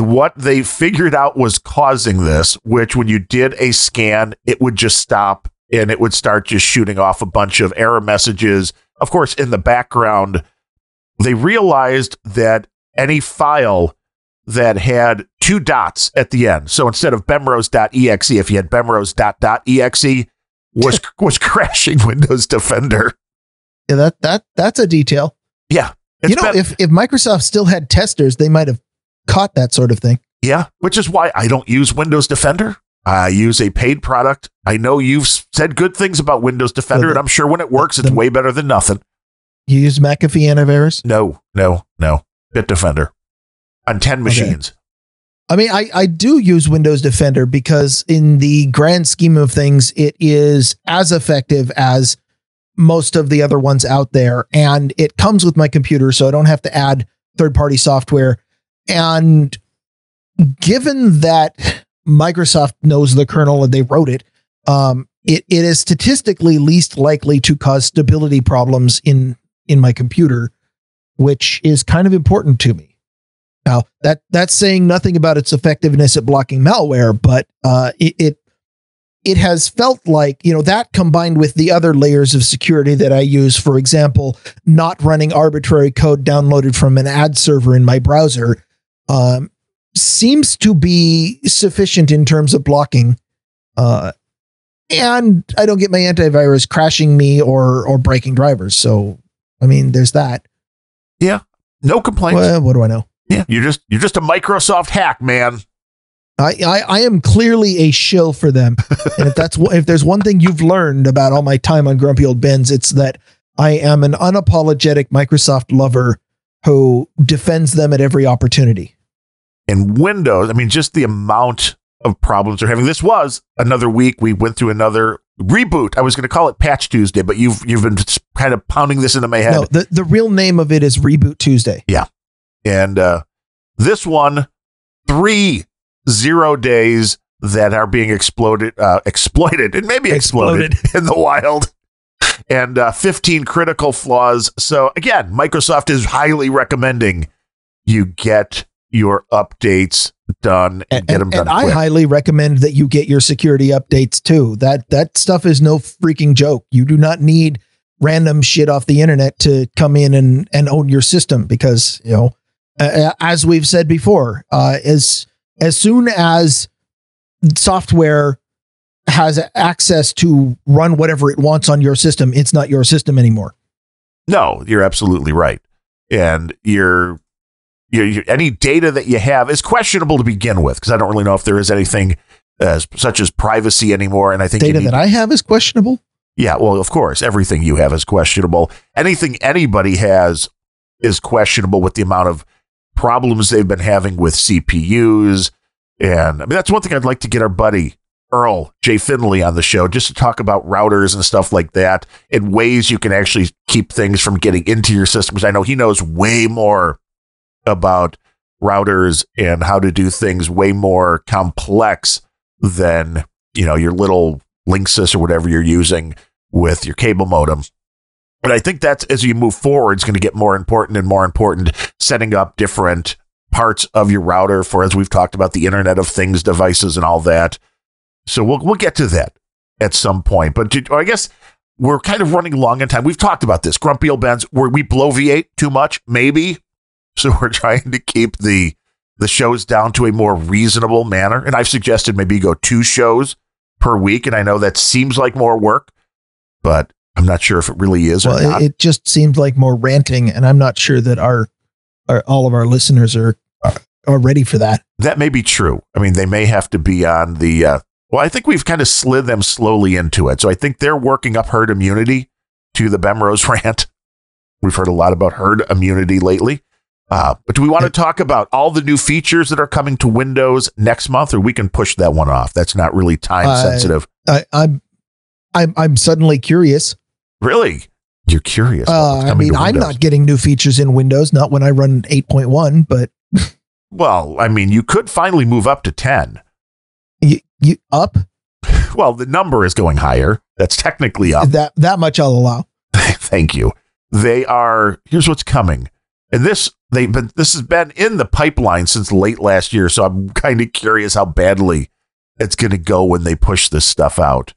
Speaker 2: What they figured out was causing this, which when you did a scan, it would just stop and it would start just shooting off a bunch of error messages. Of course, in the background, they realized that any file that had two dots at the end, so instead of bemrose.exe, if you had bemrose.exe, was was crashing Windows Defender.
Speaker 1: Yeah, that that that's a detail.
Speaker 2: Yeah,
Speaker 1: you know, been, if if Microsoft still had testers, they might have caught that sort of thing.
Speaker 2: Yeah, which is why I don't use Windows Defender. I use a paid product. I know you've said good things about Windows Defender, the, and I'm sure when it works, it's the, way better than nothing.
Speaker 1: You use McAfee antivirus?
Speaker 2: No, no, no. Bitdefender on 10 machines. Okay.
Speaker 1: I mean, I, I do use Windows Defender because, in the grand scheme of things, it is as effective as most of the other ones out there. And it comes with my computer, so I don't have to add third party software. And given that Microsoft knows the kernel and they wrote it. Um, it, it is statistically least likely to cause stability problems in in my computer, which is kind of important to me. Now that that's saying nothing about its effectiveness at blocking malware, but uh, it, it it has felt like you know that combined with the other layers of security that I use, for example, not running arbitrary code downloaded from an ad server in my browser, um, seems to be sufficient in terms of blocking. Uh, and I don't get my antivirus crashing me or or breaking drivers. So I mean, there's that.
Speaker 2: Yeah, no complaints.
Speaker 1: Well, what do I know?
Speaker 2: Yeah, you're just you're just a Microsoft hack, man.
Speaker 1: I, I, I am clearly a shill for them. and if that's if there's one thing you've learned about all my time on Grumpy Old Bens, it's that I am an unapologetic Microsoft lover who defends them at every opportunity.
Speaker 2: In Windows, I mean, just the amount of problems they're having. This was another week. We went through another reboot. I was going to call it Patch Tuesday, but you've you've been kind of pounding this into my head. No,
Speaker 1: the, the real name of it is Reboot Tuesday.
Speaker 2: Yeah. And uh, this one, three zero days that are being exploded, uh, exploited, and maybe exploded, exploded. in the wild, and uh, 15 critical flaws. So again, Microsoft is highly recommending you get your updates done and, and get them done.
Speaker 1: And I highly recommend that you get your security updates too. That that stuff is no freaking joke. You do not need random shit off the internet to come in and and own your system because you know, uh, as we've said before, uh, as as soon as software has access to run whatever it wants on your system, it's not your system anymore.
Speaker 2: No, you're absolutely right. And you're, you're, you're any data that you have is questionable to begin with because I don't really know if there is anything as such as privacy anymore. And I think
Speaker 1: data that I have is questionable.
Speaker 2: Yeah, well, of course, everything you have is questionable. Anything anybody has is questionable with the amount of problems they've been having with CPUs. And I mean, that's one thing I'd like to get our buddy Earl J. Finley on the show just to talk about routers and stuff like that and ways you can actually keep things from getting into your system. Because I know he knows way more about routers and how to do things way more complex than, you know, your little Linksys or whatever you're using with your cable modem. But I think that's as you move forward, it's going to get more important and more important setting up different parts of your router for, as we've talked about, the Internet of Things devices and all that. So we'll we'll get to that at some point. But I guess we're kind of running long in time. We've talked about this. Grumpy old Bens, where we bloviate too much, maybe. So we're trying to keep the the shows down to a more reasonable manner. And I've suggested maybe go two shows per week. And I know that seems like more work, but I'm not sure if it really is. Well,
Speaker 1: it just seems like more ranting, and I'm not sure that our, our all of our listeners are are ready for that.
Speaker 2: That may be true. I mean, they may have to be on the. Uh, well, I think we've kind of slid them slowly into it, so I think they're working up herd immunity to the Bemrose rant. We've heard a lot about herd immunity lately. Uh, but do we want to talk about all the new features that are coming to Windows next month, or we can push that one off? That's not really time sensitive.
Speaker 1: I, I'm, I'm, I'm suddenly curious.
Speaker 2: Really? You're curious.
Speaker 1: Uh, I mean, I'm not getting new features in Windows, not when I run 8.1, but.
Speaker 2: well, I mean, you could finally move up to 10.
Speaker 1: You, you up?
Speaker 2: well, the number is going higher. That's technically up.
Speaker 1: That that much I'll allow.
Speaker 2: Thank you. They are. Here's what's coming, and this they've been this has been in the pipeline since late last year. So I'm kind of curious how badly it's going to go when they push this stuff out.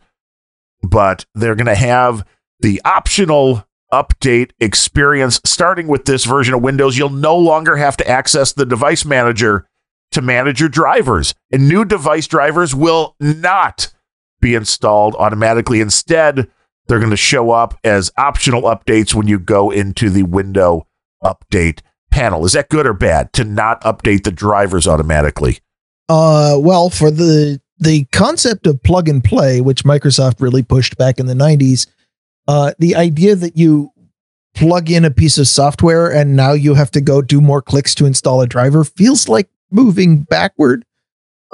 Speaker 2: But they're going to have the optional update experience starting with this version of Windows. You'll no longer have to access the device manager to manage your drivers, and new device drivers will not be installed automatically. Instead, they're going to show up as optional updates when you go into the window update panel. Is that good or bad to not update the drivers automatically?
Speaker 1: Uh, well, for the the concept of plug and play, which Microsoft really pushed back in the 90s, uh, the idea that you plug in a piece of software and now you have to go do more clicks to install a driver feels like moving backward.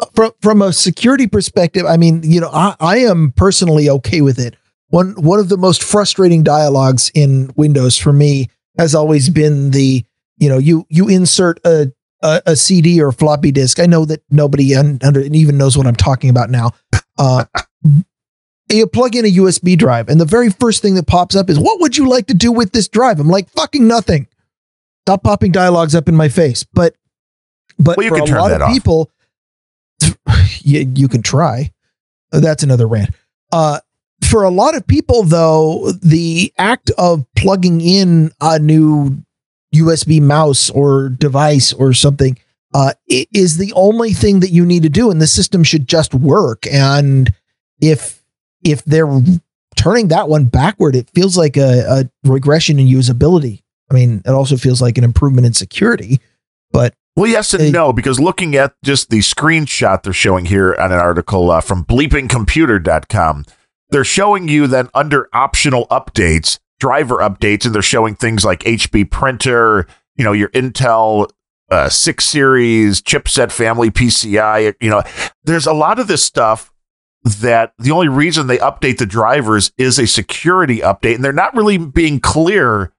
Speaker 1: Uh, from from a security perspective, I mean, you know, I, I am personally okay with it. One one of the most frustrating dialogues in Windows for me has always been the, you know, you you insert a a, a CD or floppy disk. I know that nobody un, under even knows what I'm talking about now. Uh, you plug in a USB drive, and the very first thing that pops up is, "What would you like to do with this drive?" I'm like, "Fucking nothing." Stop popping dialogues up in my face. But, but well, for a lot of people, you, you can try. That's another rant. Uh, for a lot of people, though, the act of plugging in a new USB mouse or device or something uh, is the only thing that you need to do, and the system should just work. And if if they're turning that one backward, it feels like a, a regression in usability. I mean, it also feels like an improvement in security, but
Speaker 2: Well, yes and no, because looking at just the screenshot they're showing here on an article uh, from bleepingcomputer.com, they're showing you that under optional updates, driver updates, and they're showing things like HP printer, you know, your Intel uh, 6 series, chipset family PCI, you know, there's a lot of this stuff that the only reason they update the drivers is a security update, and they're not really being clear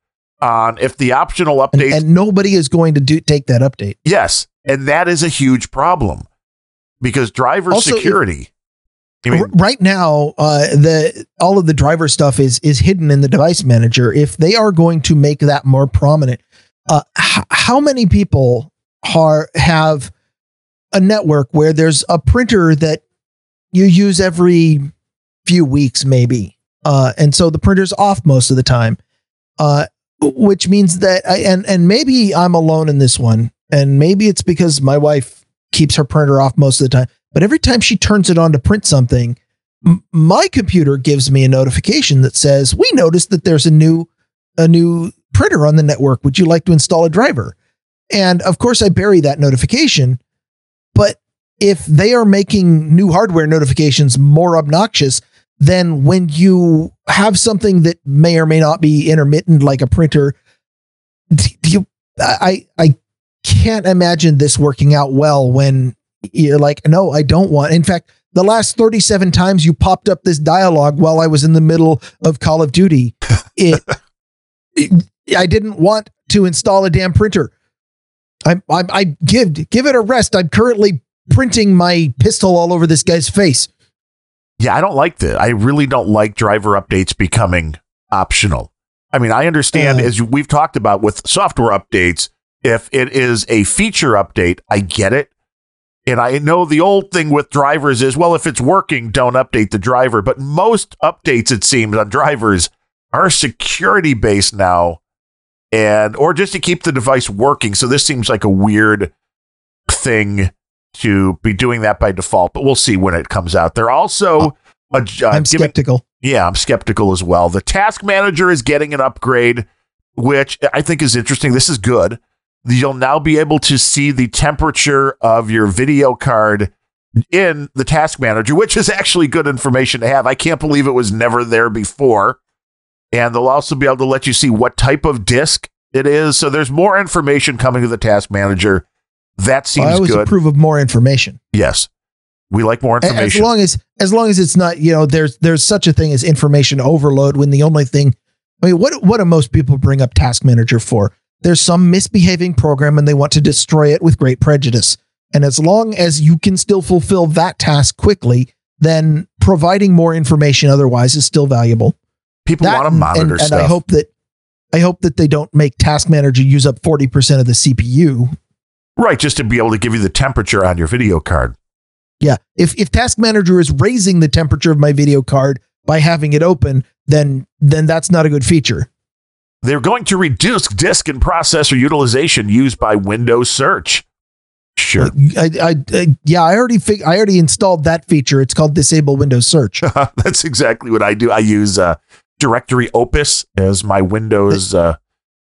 Speaker 2: on if the optional update
Speaker 1: and, and nobody is going to do take that update.
Speaker 2: Yes, and that is a huge problem because driver also, security.
Speaker 1: If, mean, right now, uh, the all of the driver stuff is is hidden in the device manager. If they are going to make that more prominent, uh, h- how many people are have a network where there's a printer that you use every few weeks, maybe, uh, and so the printer's off most of the time. Uh, which means that I, and and maybe I'm alone in this one, and maybe it's because my wife keeps her printer off most of the time. But every time she turns it on to print something, m- my computer gives me a notification that says, "We noticed that there's a new a new printer on the network. Would you like to install a driver?" And of course, I bury that notification. But if they are making new hardware notifications more obnoxious, then when you have something that may or may not be intermittent, like a printer, do you, I, I can't imagine this working out well when you're like, no, I don't want. In fact, the last 37 times you popped up this dialogue while I was in the middle of Call of Duty, it, it I didn't want to install a damn printer. I, I, I give give it a rest. I'm currently printing my pistol all over this guy's face
Speaker 2: yeah, I don't like that. I really don't like driver updates becoming optional. I mean, I understand uh, as we've talked about with software updates, if it is a feature update, I get it. And I know the old thing with drivers is, well, if it's working, don't update the driver. But most updates, it seems, on drivers are security based now and or just to keep the device working. So this seems like a weird thing to be doing that by default, but we'll see when it comes out. They're also
Speaker 1: uh, I'm skeptical.
Speaker 2: Yeah, I'm skeptical as well. The task manager is getting an upgrade, which I think is interesting. This is good. You'll now be able to see the temperature of your video card in the task manager, which is actually good information to have. I can't believe it was never there before. And they'll also be able to let you see what type of disk it is. So there's more information coming to the task manager that seems good. I always good.
Speaker 1: approve of more information.
Speaker 2: Yes. We like more information.
Speaker 1: As long as as long as it's not, you know, there's there's such a thing as information overload when the only thing I mean, what what do most people bring up task manager for? There's some misbehaving program and they want to destroy it with great prejudice. And as long as you can still fulfill that task quickly, then providing more information otherwise is still valuable.
Speaker 2: People that, want to monitor
Speaker 1: and,
Speaker 2: stuff.
Speaker 1: And I hope that I hope that they don't make task manager use up 40% of the CPU
Speaker 2: Right, just to be able to give you the temperature on your video card.
Speaker 1: Yeah. If if Task Manager is raising the temperature of my video card by having it open, then then that's not a good feature.
Speaker 2: They're going to reduce disk and processor utilization used by Windows Search. Sure.
Speaker 1: I, I, I yeah, I already fig- I already installed that feature. It's called Disable Windows Search.
Speaker 2: that's exactly what I do. I use uh, Directory Opus as my Windows uh,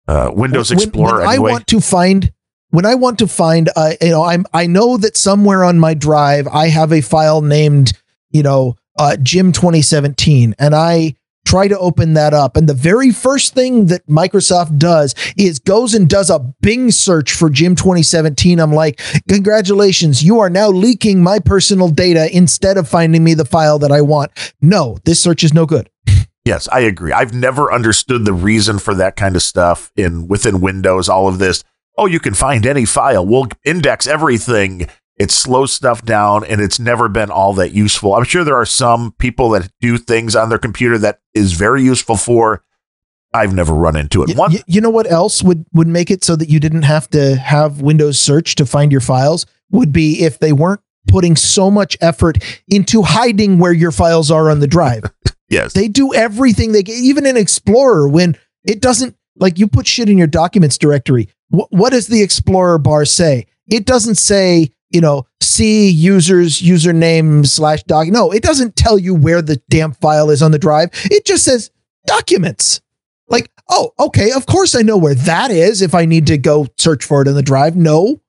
Speaker 2: uh, Windows Explorer.
Speaker 1: When, when
Speaker 2: anyway.
Speaker 1: I want to find when I want to find, uh, you know, I'm I know that somewhere on my drive I have a file named, you know, uh, Jim 2017, and I try to open that up, and the very first thing that Microsoft does is goes and does a Bing search for Jim 2017. I'm like, congratulations, you are now leaking my personal data instead of finding me the file that I want. No, this search is no good.
Speaker 2: Yes, I agree. I've never understood the reason for that kind of stuff in within Windows. All of this oh, you can find any file. We'll index everything. It slows stuff down and it's never been all that useful. I'm sure there are some people that do things on their computer that is very useful for. I've never run into it.
Speaker 1: One, you, you know what else would would make it so that you didn't have to have Windows search to find your files would be if they weren't putting so much effort into hiding where your files are on the drive.
Speaker 2: yes.
Speaker 1: They do everything they get, even in Explorer when it doesn't like you put shit in your documents directory what does the Explorer bar say? It doesn't say, you know, see users username slash doc. No, it doesn't tell you where the damn file is on the drive. It just says documents. Like, oh, okay, of course I know where that is if I need to go search for it in the drive. No,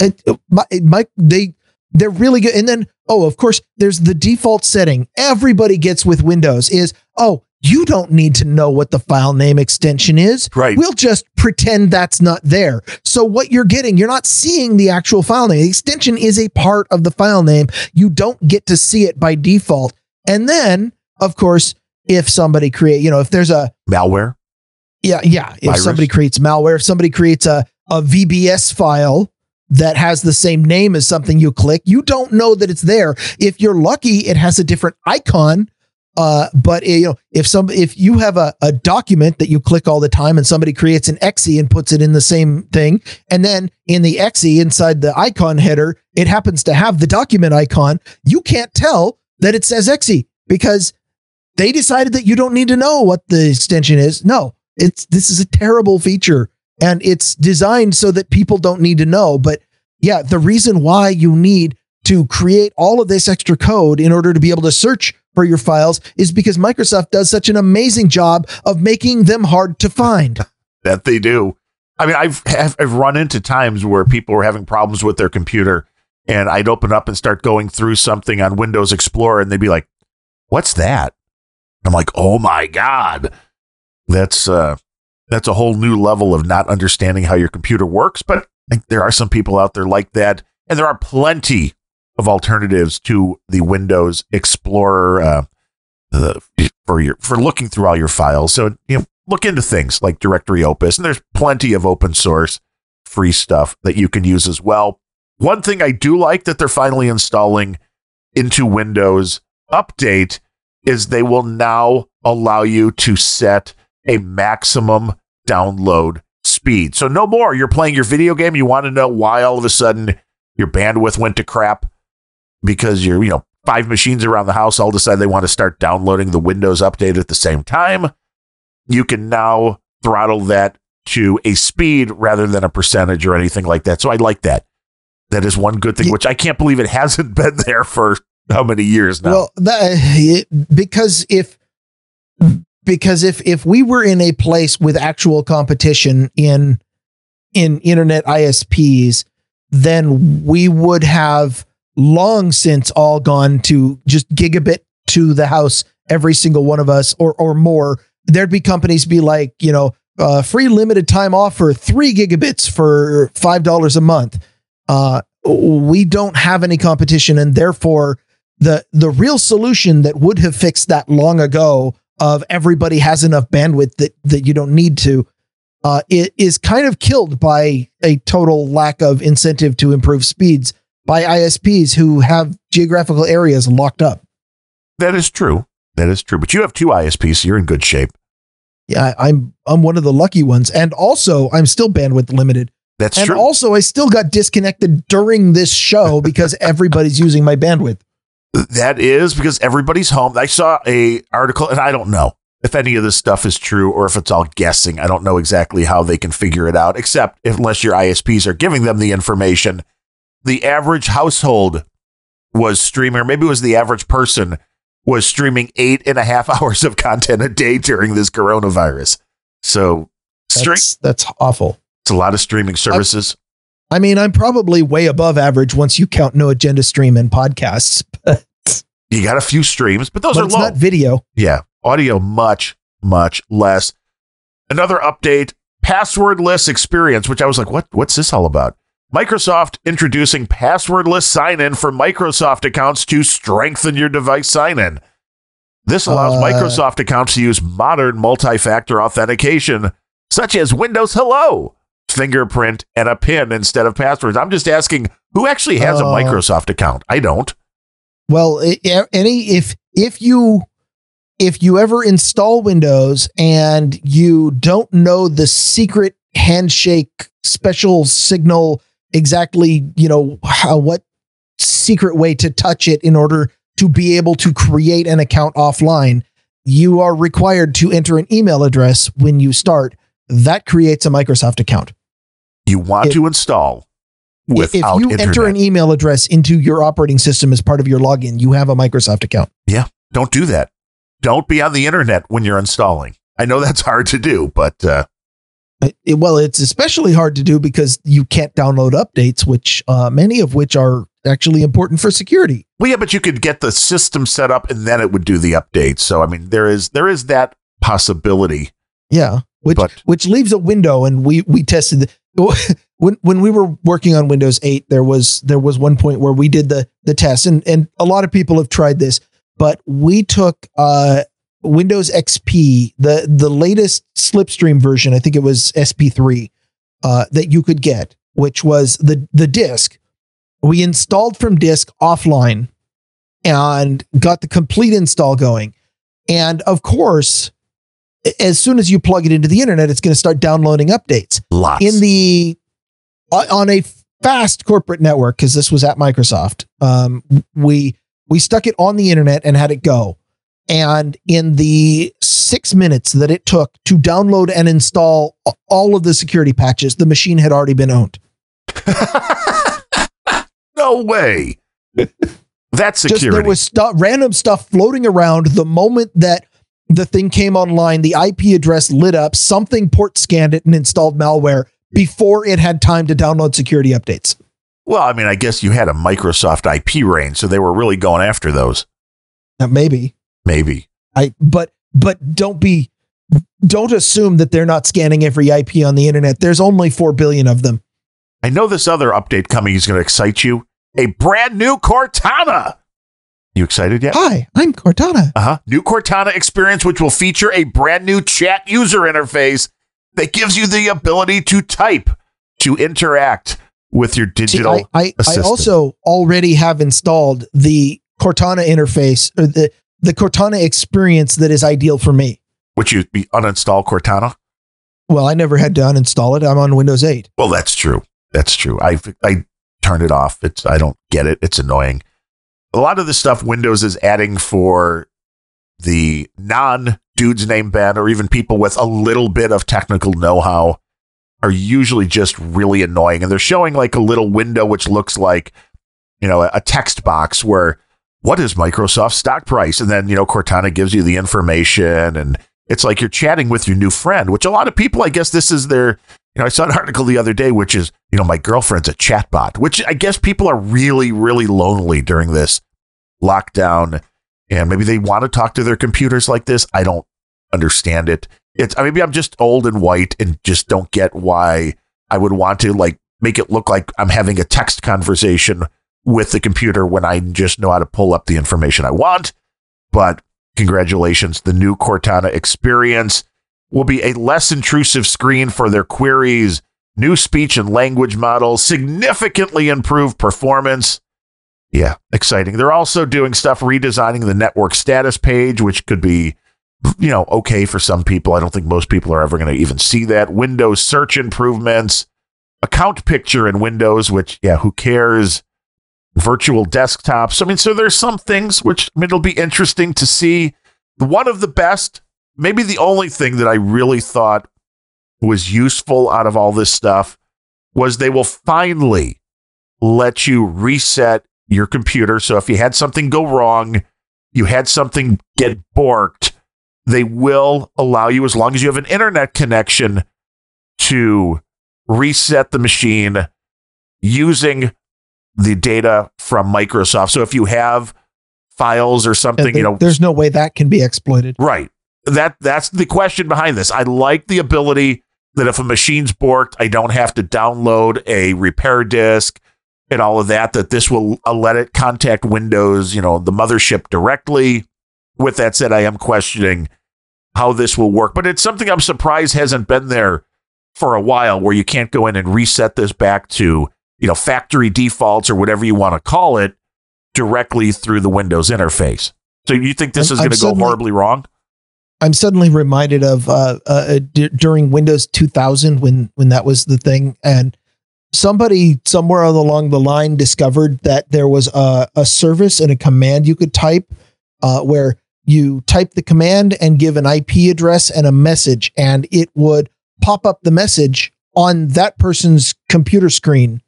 Speaker 1: It, it, oh, my, my, they they're really good. And then oh, of course, there's the default setting everybody gets with Windows is oh, you don't need to know what the file name extension is.
Speaker 2: Right.
Speaker 1: We'll just pretend that's not there. So what you're getting, you're not seeing the actual file name. The extension is a part of the file name. You don't get to see it by default. And then, of course, if somebody create, you know, if there's a
Speaker 2: Malware.
Speaker 1: yeah, yeah, if
Speaker 2: Virus.
Speaker 1: somebody creates malware, if somebody creates a a VBS file that has the same name as something you click, you don't know that it's there. If you're lucky, it has a different icon. Uh, but uh, you know, if some if you have a, a document that you click all the time and somebody creates an exe and puts it in the same thing, and then in the exe inside the icon header, it happens to have the document icon, you can't tell that it says exe because they decided that you don't need to know what the extension is. No, it's this is a terrible feature and it's designed so that people don't need to know. But yeah, the reason why you need to create all of this extra code in order to be able to search for your files is because Microsoft does such an amazing job of making them hard to find.
Speaker 2: that they do. I mean, I've I've run into times where people were having problems with their computer, and I'd open up and start going through something on Windows Explorer, and they'd be like, "What's that?" I'm like, "Oh my god, that's uh, that's a whole new level of not understanding how your computer works." But I think there are some people out there like that, and there are plenty of alternatives to the Windows Explorer uh, uh, for your for looking through all your files. So you know, look into things like Directory Opus, and there's plenty of open source free stuff that you can use as well. One thing I do like that they're finally installing into Windows Update is they will now allow you to set a maximum download speed. So no more. You're playing your video game. You want to know why all of a sudden your bandwidth went to crap because you're, you know, five machines around the house all decide they want to start downloading the Windows update at the same time. You can now throttle that to a speed rather than a percentage or anything like that. So I like that. That is one good thing, which I can't believe it hasn't been there for how many years now.
Speaker 1: Well, that, eh, because if because if if we were in a place with actual competition in in internet ISPs, then we would have long since all gone to just gigabit to the house every single one of us or or more there'd be companies be like you know uh, free limited time offer three gigabits for five dollars a month. Uh, we don't have any competition and therefore the the real solution that would have fixed that long ago of everybody has enough bandwidth that that you don't need to uh, it is kind of killed by a total lack of incentive to improve speeds by ISPs who have geographical areas locked up.
Speaker 2: that is true. That is true. But you have two ISPs, so you're in good shape.
Speaker 1: Yeah, I'm I'm one of the lucky ones, and also I'm still bandwidth limited,
Speaker 2: That's
Speaker 1: and
Speaker 2: true.
Speaker 1: And also I still got disconnected during this show because everybody's using my bandwidth.
Speaker 2: that is because everybody's home. I saw a article, and I don't know if any of this stuff is true or if it's all guessing. I don't know exactly how they can figure it out, except if, unless your ISPs are giving them the information. The average household was streaming, or maybe it was the average person was streaming eight and a half hours of content a day during this coronavirus. So, stre-
Speaker 1: That's that's awful.
Speaker 2: it's a lot of streaming services.
Speaker 1: I mean, I'm probably way above average once you count no agenda stream and podcasts, but
Speaker 2: you got a few streams, but those
Speaker 1: but
Speaker 2: are
Speaker 1: it's
Speaker 2: low.
Speaker 1: not video.
Speaker 2: Yeah, audio much much less. Another update: passwordless experience, which I was like, what? What's this all about? Microsoft introducing passwordless sign-in for Microsoft accounts to strengthen your device sign-in. This allows
Speaker 1: Uh,
Speaker 2: Microsoft accounts to use modern multi-factor authentication, such as Windows Hello, fingerprint, and a PIN instead of passwords. I'm just asking, who actually has a
Speaker 1: Uh,
Speaker 2: Microsoft account? I don't.
Speaker 1: Well, any if if you if you ever install Windows and you don't know the secret handshake special signal exactly, you know, how what secret way to touch it in order to be able to create an account offline, you are required to enter an email address when you start. That creates a Microsoft account.
Speaker 2: You want
Speaker 1: If-
Speaker 2: to install without if
Speaker 1: you
Speaker 2: internet.
Speaker 1: enter an email address into your operating system as part of your login, you have a Microsoft account.
Speaker 2: Yeah, don't do that. Don't be on the internet when you're installing. I know that's hard to do, but uh,
Speaker 1: It- well, it's especially hard to do because you can't download updates, which uh, many of which are actually important for security.
Speaker 2: Well, yeah, but you could get the system set up and then it would do the updates. So I mean, there is there is that possibility.
Speaker 1: Yeah, which
Speaker 2: But-
Speaker 1: which leaves a window, and we we tested the, when when we were working on Windows 8. There was there was one point where we did the the test, and and a lot of people have tried this, but we took uh, Windows XP, the the latest Slipstream version. I think it was SP3 uh, that you could get, which was the the disk. We installed from disk offline, and got the complete install going, and of course as soon as you plug it into the internet, it's going to start downloading updates
Speaker 2: Lots.
Speaker 1: in the on on a fast corporate network because this was at Microsoft. Um, we we stuck it on the internet and had it go, and in the six minutes that it took to download and install all of the security patches, the machine had already been owned.
Speaker 2: no way. That's
Speaker 1: Just
Speaker 2: security.
Speaker 1: there was stuff, random stuff floating around. The moment that the thing came online, the IP address lit up. Something port scanned it and installed malware before it had time to download security updates.
Speaker 2: well, I mean, I guess you had a Microsoft IP range, so they were really going after those.
Speaker 1: Now, maybe
Speaker 2: Maybe.
Speaker 1: I, but but don't be, don't assume that they're not scanning every IP on the internet. There's only four billion of them.
Speaker 2: I know this other update coming is going to excite you. A brand new Cortana. You excited yet?
Speaker 1: Hi, I'm Cortana.
Speaker 2: Uh huh. New Cortana experience, which will feature a brand new chat user interface that gives you the ability to type, to interact with your
Speaker 1: See,
Speaker 2: digital.
Speaker 1: I, I, I
Speaker 2: assistant.
Speaker 1: also already have installed the Cortana interface or the the Cortana experience that is ideal for me.
Speaker 2: which you be uninstall Cortana.
Speaker 1: Well, I never had to uninstall it. I'm on Windows 8.
Speaker 2: Well, that's true. That's true. I I turned it off. It's I don't get it. It's annoying. A lot of the stuff Windows is adding for the non dude's name Ben or even people with a little bit of technical know-how are usually just really annoying and they're showing like a little window which looks like you know a text box where what is Microsoft stock price and then you know Cortana gives you the information and it's like you're chatting with your new friend which a lot of people I guess this is their you know, I saw an article the other day, which is, you know, my girlfriend's a chatbot, which I guess people are really, really lonely during this lockdown. And maybe they want to talk to their computers like this. I don't understand it. It's, maybe I'm just old and white and just don't get why I would want to like make it look like I'm having a text conversation with the computer when I just know how to pull up the information I want. But congratulations, the new Cortana experience will be a less intrusive screen for their queries, new speech and language models, significantly improved performance. Yeah, exciting. They're also doing stuff redesigning the network status page, which could be, you know, okay for some people. I don't think most people are ever going to even see that. Windows search improvements, account picture in Windows, which, yeah, who cares? Virtual desktops. I mean, so there's some things which I mean, it'll be interesting to see. One of the best maybe the only thing that I really thought was useful out of all this stuff was they will finally let you reset your computer. So if you had something go wrong, you had something get borked, they will allow you, as long as you have an internet connection, to reset the machine using the data from Microsoft. So if you have files or something,
Speaker 1: There-
Speaker 2: you know,
Speaker 1: there's no way that can be exploited.
Speaker 2: Right. That that's the question behind this. I like the ability that if a machine's borked, I don't have to download a repair disk and all of that. That this will uh, let it contact Windows, you know, the mothership directly. With that said, I am questioning how this will work, but it's something I'm surprised hasn't been there for a while, where you can't go in and reset this back to you know factory defaults or whatever you want to call it directly through the Windows interface. So you think this
Speaker 1: I'm-
Speaker 2: is going to go horribly wrong?
Speaker 1: I'm suddenly reminded of uh, uh, d- during Windows 2000 when when that was the thing, and somebody somewhere along the line discovered that there was a, a service and a command you could type uh, where you type the command and give an IP address and a message, and it would pop up the message on that person's computer screen,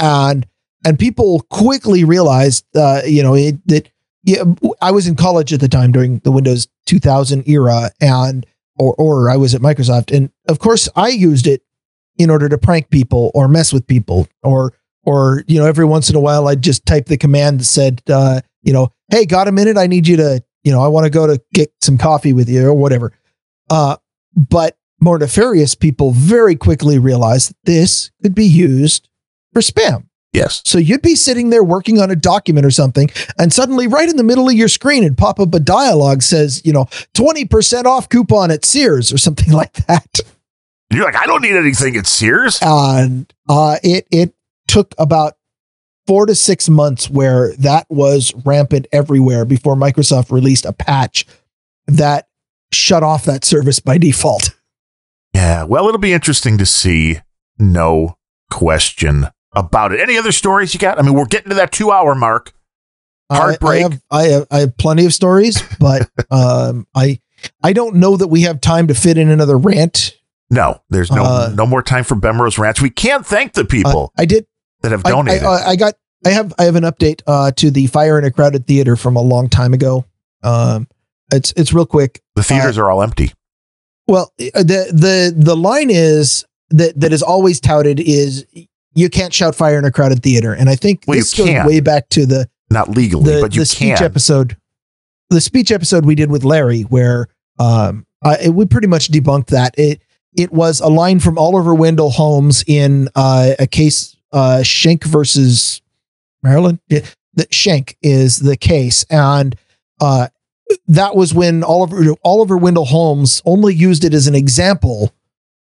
Speaker 1: and and people quickly realized, uh, you know, it, that yeah, I was in college at the time during the Windows 2000 era, and or or I was at Microsoft, and of course I used it in order to prank people or mess with people, or or you know every once in a while I'd just type the command that said, uh, you know, hey, got a minute? I need you to, you know, I want to go to get some coffee with you or whatever. Uh, but more nefarious people very quickly realized that this could be used for spam.
Speaker 2: Yes.
Speaker 1: So you'd be sitting there working on a document or something, and suddenly, right in the middle of your screen, it'd pop up a dialogue says, you know, 20% off coupon at Sears or something like that.
Speaker 2: You're like, I don't need anything at Sears.
Speaker 1: And uh, it it took about four to six months where that was rampant everywhere before Microsoft released a patch that shut off that service by default.
Speaker 2: Yeah. Well, it'll be interesting to see. No question about it. Any other stories you got? I mean, we're getting to that two hour mark. Heartbreak.
Speaker 1: I, I, have, I have I have plenty of stories, but um, I I don't know that we have time to fit in another rant.
Speaker 2: No, there's no
Speaker 1: Uh,
Speaker 2: no more time for Bemrose Ranch. We can't thank the people
Speaker 1: Uh, I did.
Speaker 2: that have donated.
Speaker 1: I, I got. I have. I have an update uh, to the fire in a crowded theater from a long time ago. Um, it's it's real quick.
Speaker 2: the theaters are all empty.
Speaker 1: Well, uh, the the the line is that that is always touted is you can't shout fire in a crowded theater, and I think
Speaker 2: Well,
Speaker 1: this goes
Speaker 2: can.
Speaker 1: way back to the
Speaker 2: Not legally,
Speaker 1: the,
Speaker 2: but you
Speaker 1: the speech
Speaker 2: can.
Speaker 1: episode, the speech episode we did with Larry, where um, I, we pretty much debunked that it it was a line from Oliver Wendell Holmes in uh, a case uh, Schenck versus Maryland. Yeah, the Schenck is the case, and uh, that was when Oliver Oliver Wendell Holmes only used it as an example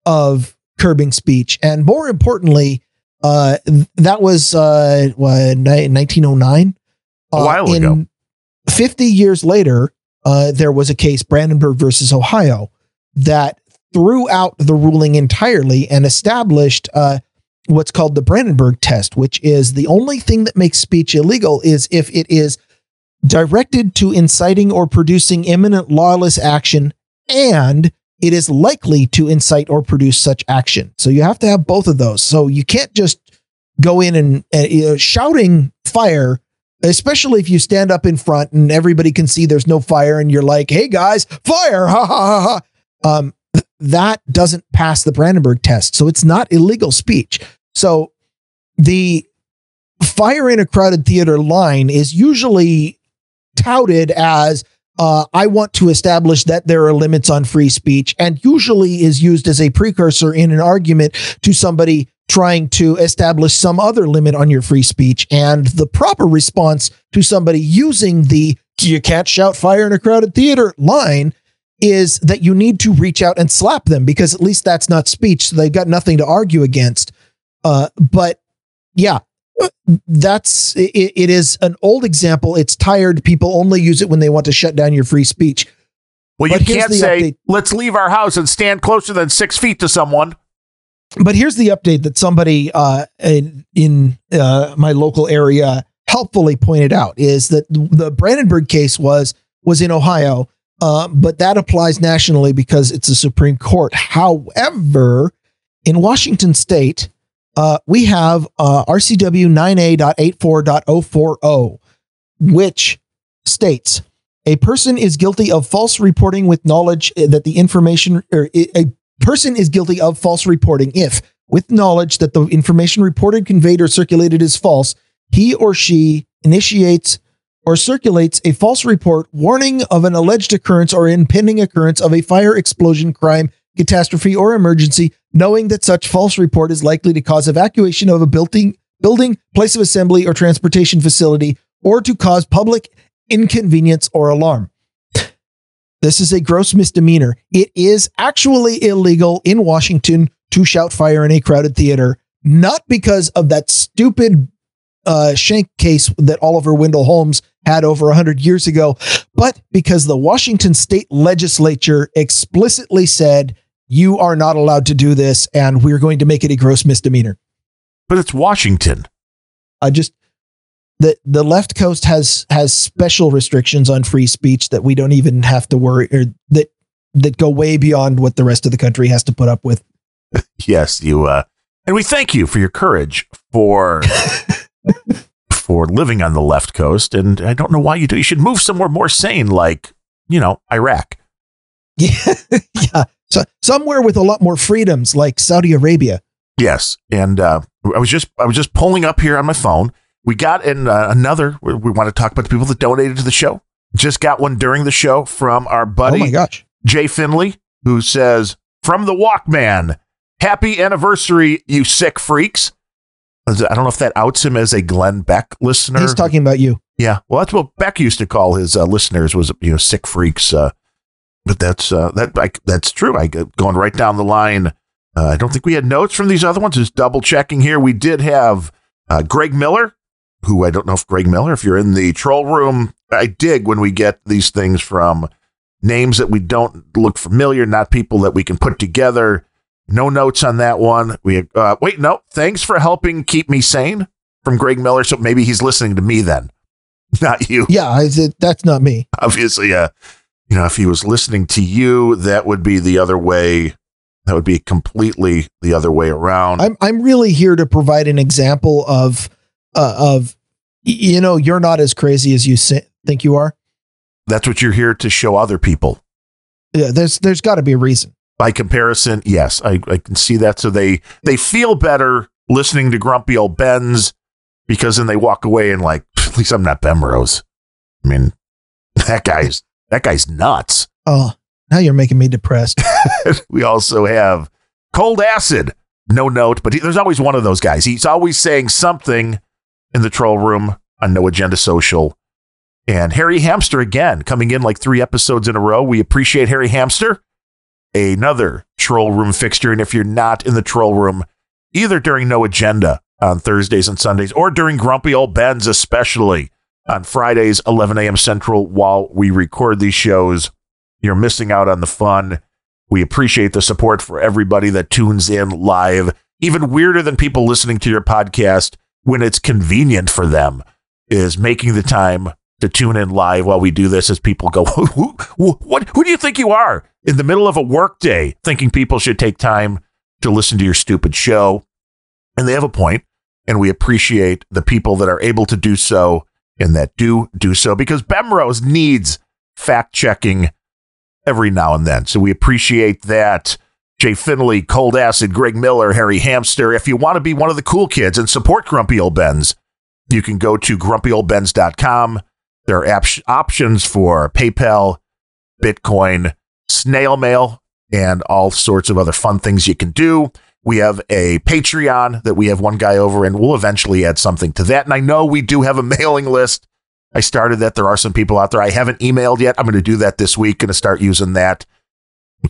Speaker 1: of curbing speech, and more importantly, uh, that was uh, what, ni- 1909.
Speaker 2: A
Speaker 1: Uh,
Speaker 2: while ago.
Speaker 1: 50 years later, uh, there was a case, Brandenburg versus Ohio, that threw out the ruling entirely and established uh, what's called the Brandenburg test, which is the only thing that makes speech illegal is if it is directed to inciting or producing imminent lawless action and it is likely to incite or produce such action. So you have to have both of those. So you can't just go in and uh, you know, shouting fire, especially if you stand up in front and everybody can see there's no fire and you're like, "Hey guys, fire!" Ha ha ha ha. Um, th- that doesn't pass the Brandenburg test, so it's not illegal speech. So the fire in a crowded theater line is usually touted as uh, I want to establish that there are limits on free speech, and usually is used as a precursor in an argument to somebody trying to establish some other limit on your free speech. And the proper response to somebody using the you can't shout fire in a crowded theater line is that you need to reach out and slap them because at least that's not speech. So they've got nothing to argue against. Uh, but yeah, that's it, it is an old example. It's tired. People only use it when they want to shut down your free speech.
Speaker 2: Well, you
Speaker 1: But here's
Speaker 2: can't say,
Speaker 1: update.
Speaker 2: let's leave our house and stand closer than six feet to someone.
Speaker 1: But here's the update that somebody uh, in, in uh, my local area helpfully pointed out is that the Brandenburg case was was in Ohio, uh, but that applies nationally because it's a Supreme Court. However, in Washington State, uh, we have uh, RCW 9A.84.040, which states a person is guilty of false reporting with knowledge that the information or a person is guilty of false reporting if, with knowledge that the information reported, conveyed, or circulated is false, he or she initiates or circulates a false report warning of an alleged occurrence or impending occurrence of a fire, explosion, crime, catastrophe, or emergency, knowing that such false report is likely to cause evacuation of a building, building, place of assembly, or transportation facility, or to cause public inconvenience or alarm. This is a gross misdemeanor. It is actually illegal in Washington to shout fire in a crowded theater, not because of that stupid uh, Shank case that Oliver Wendell Holmes had over 100 years ago, but because the Washington state legislature explicitly said, you are not allowed to do this, and we're going to make it a gross misdemeanor.
Speaker 2: But it's Washington.
Speaker 1: I just the the left coast has has special restrictions on free speech that we don't even have to worry or that that go way beyond what the rest of the country has to put up with.
Speaker 2: Yes, you uh and we thank you for your courage for for living on the left coast and I don't know why you do. You should move somewhere more sane like, you know, Iraq.
Speaker 1: Yeah, yeah. So somewhere with a lot more freedoms, like Saudi Arabia.
Speaker 2: Yes, and uh, I was just I was just pulling up here on my phone. We got in uh, another. We, we want to talk about the people that donated to the show. Just got one during the show from our buddy
Speaker 1: oh my gosh,
Speaker 2: Jay Finley, who says from the Walkman, "Happy anniversary, you sick freaks." I don't know if that outs him as a Glenn Beck listener.
Speaker 1: he's talking about you.
Speaker 2: Yeah, well, that's what Beck used to call his uh, listeners was you know sick freaks. Uh, but that's uh, that I, that's true. I going right down the line. Uh, I don't think we had notes from these other ones. Just double checking here. We did have uh, Gregg Miller, who I don't know if Gregg Miller. If you're in the troll room, I dig when we get these things from names that we don't look familiar, not people that we can put together. No notes on that one. We uh, wait. No, thanks for helping keep me sane from Gregg Miller. So maybe he's listening to me then, not you.
Speaker 1: Yeah, I said, that's not me.
Speaker 2: Obviously, uh, you know, if he was listening to you, that would be the other way. That would be completely the other way around.
Speaker 1: I'm I'm really here to provide an example of uh, of you know you're not as crazy as you si- think you are.
Speaker 2: That's what you're here to show other people.
Speaker 1: Yeah, there's there's got to be a reason.
Speaker 2: By comparison, yes, I, I can see that. So they they feel better listening to grumpy old Ben's because then they walk away and like, at least I'm not Bemrose. I mean, that guy's that guy's nuts.
Speaker 1: Oh, now you're making me depressed.
Speaker 2: we also have Cold Acid. No note, but he, there's always one of those guys. He's always saying something in the troll room on No Agenda Social. And Harry Hamster again coming in like three episodes in a row. We appreciate Harry Hamster, another troll room fixture. And if you're not in the troll room, either during No Agenda on Thursdays and Sundays or during Grumpy Old Ben's, especially on Fridays, 11 a.m. Central, while we record these shows, you're missing out on the fun. We appreciate the support for everybody that tunes in live. Even weirder than people listening to your podcast when it's convenient for them is making the time to tune in live while we do this as people go, who, who, what, who do you think you are in the middle of a workday thinking people should take time to listen to your stupid show? And they have a point, and we appreciate the people that are able to do so and that do do so because Bemrose needs fact checking every now and then. So we appreciate that. Jay Finley, Cold Acid, Gregg Miller, Harry Hamster. If you want to be one of the cool kids and support Grumpy Old Ben's, you can go to grumpyoldbens.com. There are op- options for PayPal, Bitcoin, snail mail, and all sorts of other fun things you can do. We have a Patreon that we have one guy over, and we'll eventually add something to that. And I know we do have a mailing list. I started that. There are some people out there I haven't emailed yet. I'm going to do that this week. Going to start using that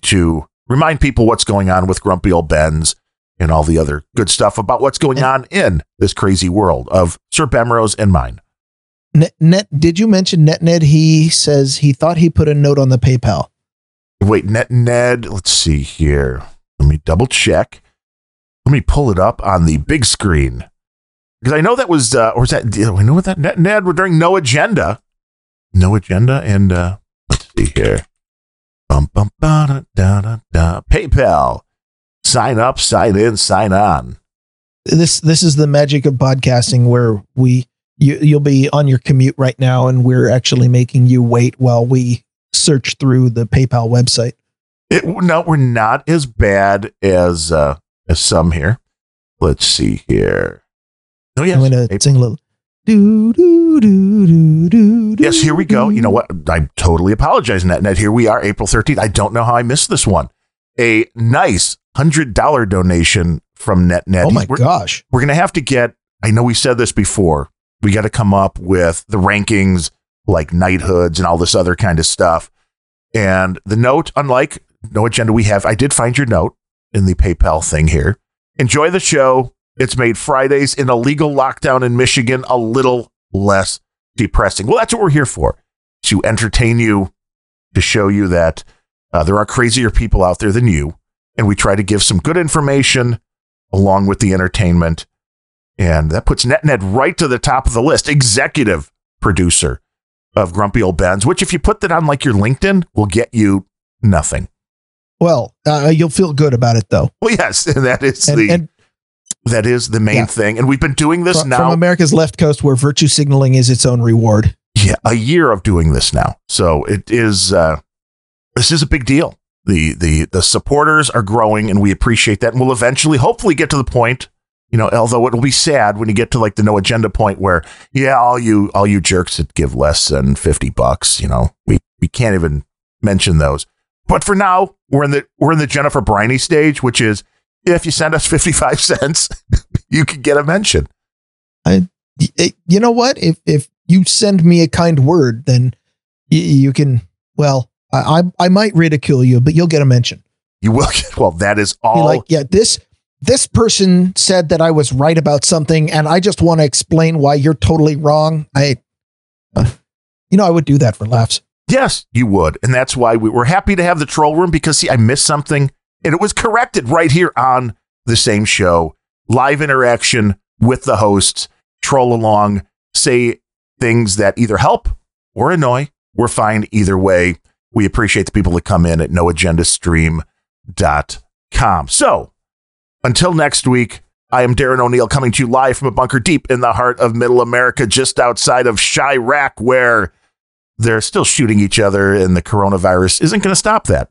Speaker 2: to remind people what's going on with Grumpy Old Ben's and all the other good stuff about what's going on in this crazy world of Sir Bemrose and mine.
Speaker 1: Net, net did you mention NetNed? He says he thought he put a note on the PayPal.
Speaker 2: Wait, Net Ned, let's see here. Let me double check. Let me pull it up on the big screen. Because I know that was, uh, or is that, we know what that Net Ned were during No Agenda. No Agenda. And uh, let's see here. Bum, bum, ba, da, da, da, da. PayPal. Sign up, sign in, sign on.
Speaker 1: This this is the magic of podcasting where we you you'll be on your commute right now and we're actually making you wait while we search through the PayPal website.
Speaker 2: It, no, we're not as bad as uh, as some here. Let's see here. Oh yes,
Speaker 1: I'm gonna sing a little. Do, do, do, do, do,
Speaker 2: yes. Here we go. You know what? I'm totally apologize, Net. Net. Here we are, April thirteenth. I don't know how I missed this one. A nice hundred dollar donation from Net Net.
Speaker 1: Oh my
Speaker 2: we're,
Speaker 1: gosh!
Speaker 2: we're gonna have to get. I know we said this before. We got to come up with the rankings, like knighthoods and all this other kind of stuff. And the note, unlike no agenda we have, I did find your note in the PayPal thing here. Enjoy the show. It's made Fridays in a legal lockdown in Michigan a little less depressing. Well, that's what we're here for to entertain you, to show you that uh, there are crazier people out there than you. And we try to give some good information along with the entertainment. And that puts NetNet right to the top of the list. Executive producer of Grumpy Old Ben's, which, if you put that on like your LinkedIn, will get you nothing.
Speaker 1: Well, uh, you'll feel good about it though.
Speaker 2: Well, yes, that is
Speaker 1: And,
Speaker 2: the
Speaker 1: and
Speaker 2: that is the main
Speaker 1: Yeah.
Speaker 2: thing. And we've been doing this
Speaker 1: from,
Speaker 2: now.
Speaker 1: from America's left coast, where virtue signaling is its own reward.
Speaker 2: yeah, a year of doing this now. So it is uh this is a big deal. the the the supporters are growing, and we appreciate that. And we'll eventually, hopefully, get to the point. You know, although it'll be sad when you get to like the no agenda point where, yeah, all you all you jerks that give less than fifty bucks, you know, we we can't even mention those. But for now, we're in the we're in the Jennifer Briney stage, which is if you send us fifty five cents, you can get a mention.
Speaker 1: I, you know what? If if you send me a kind word, then y- you can. Well, I, I I might ridicule you, but you'll get a mention.
Speaker 2: You will get well. That is
Speaker 1: Be
Speaker 2: all.
Speaker 1: like, yeah, this this person said that I was right about something, and I just want to explain why you're totally wrong. I, uh, you know, I would do that for laughs.
Speaker 2: Yes, you would. And that's why we were happy to have the troll room because, see, I missed something and it was corrected right here on the same show. Live interaction with the hosts, troll along, say things that either help or annoy. We're fine either way. We appreciate the people that come in at noagendastream.com. So until next week, I am Darren O'Neill coming to you live from a bunker deep in the heart of middle America, just outside of Chiraq, where they're still shooting each other, and the coronavirus isn't going to stop that.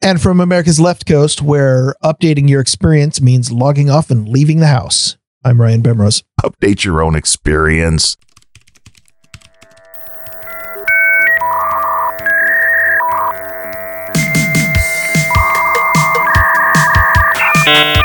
Speaker 1: And from America's left coast, where updating your experience means logging off and leaving the house. I'm Ryan Bemrose.
Speaker 2: Update your own experience. Bye.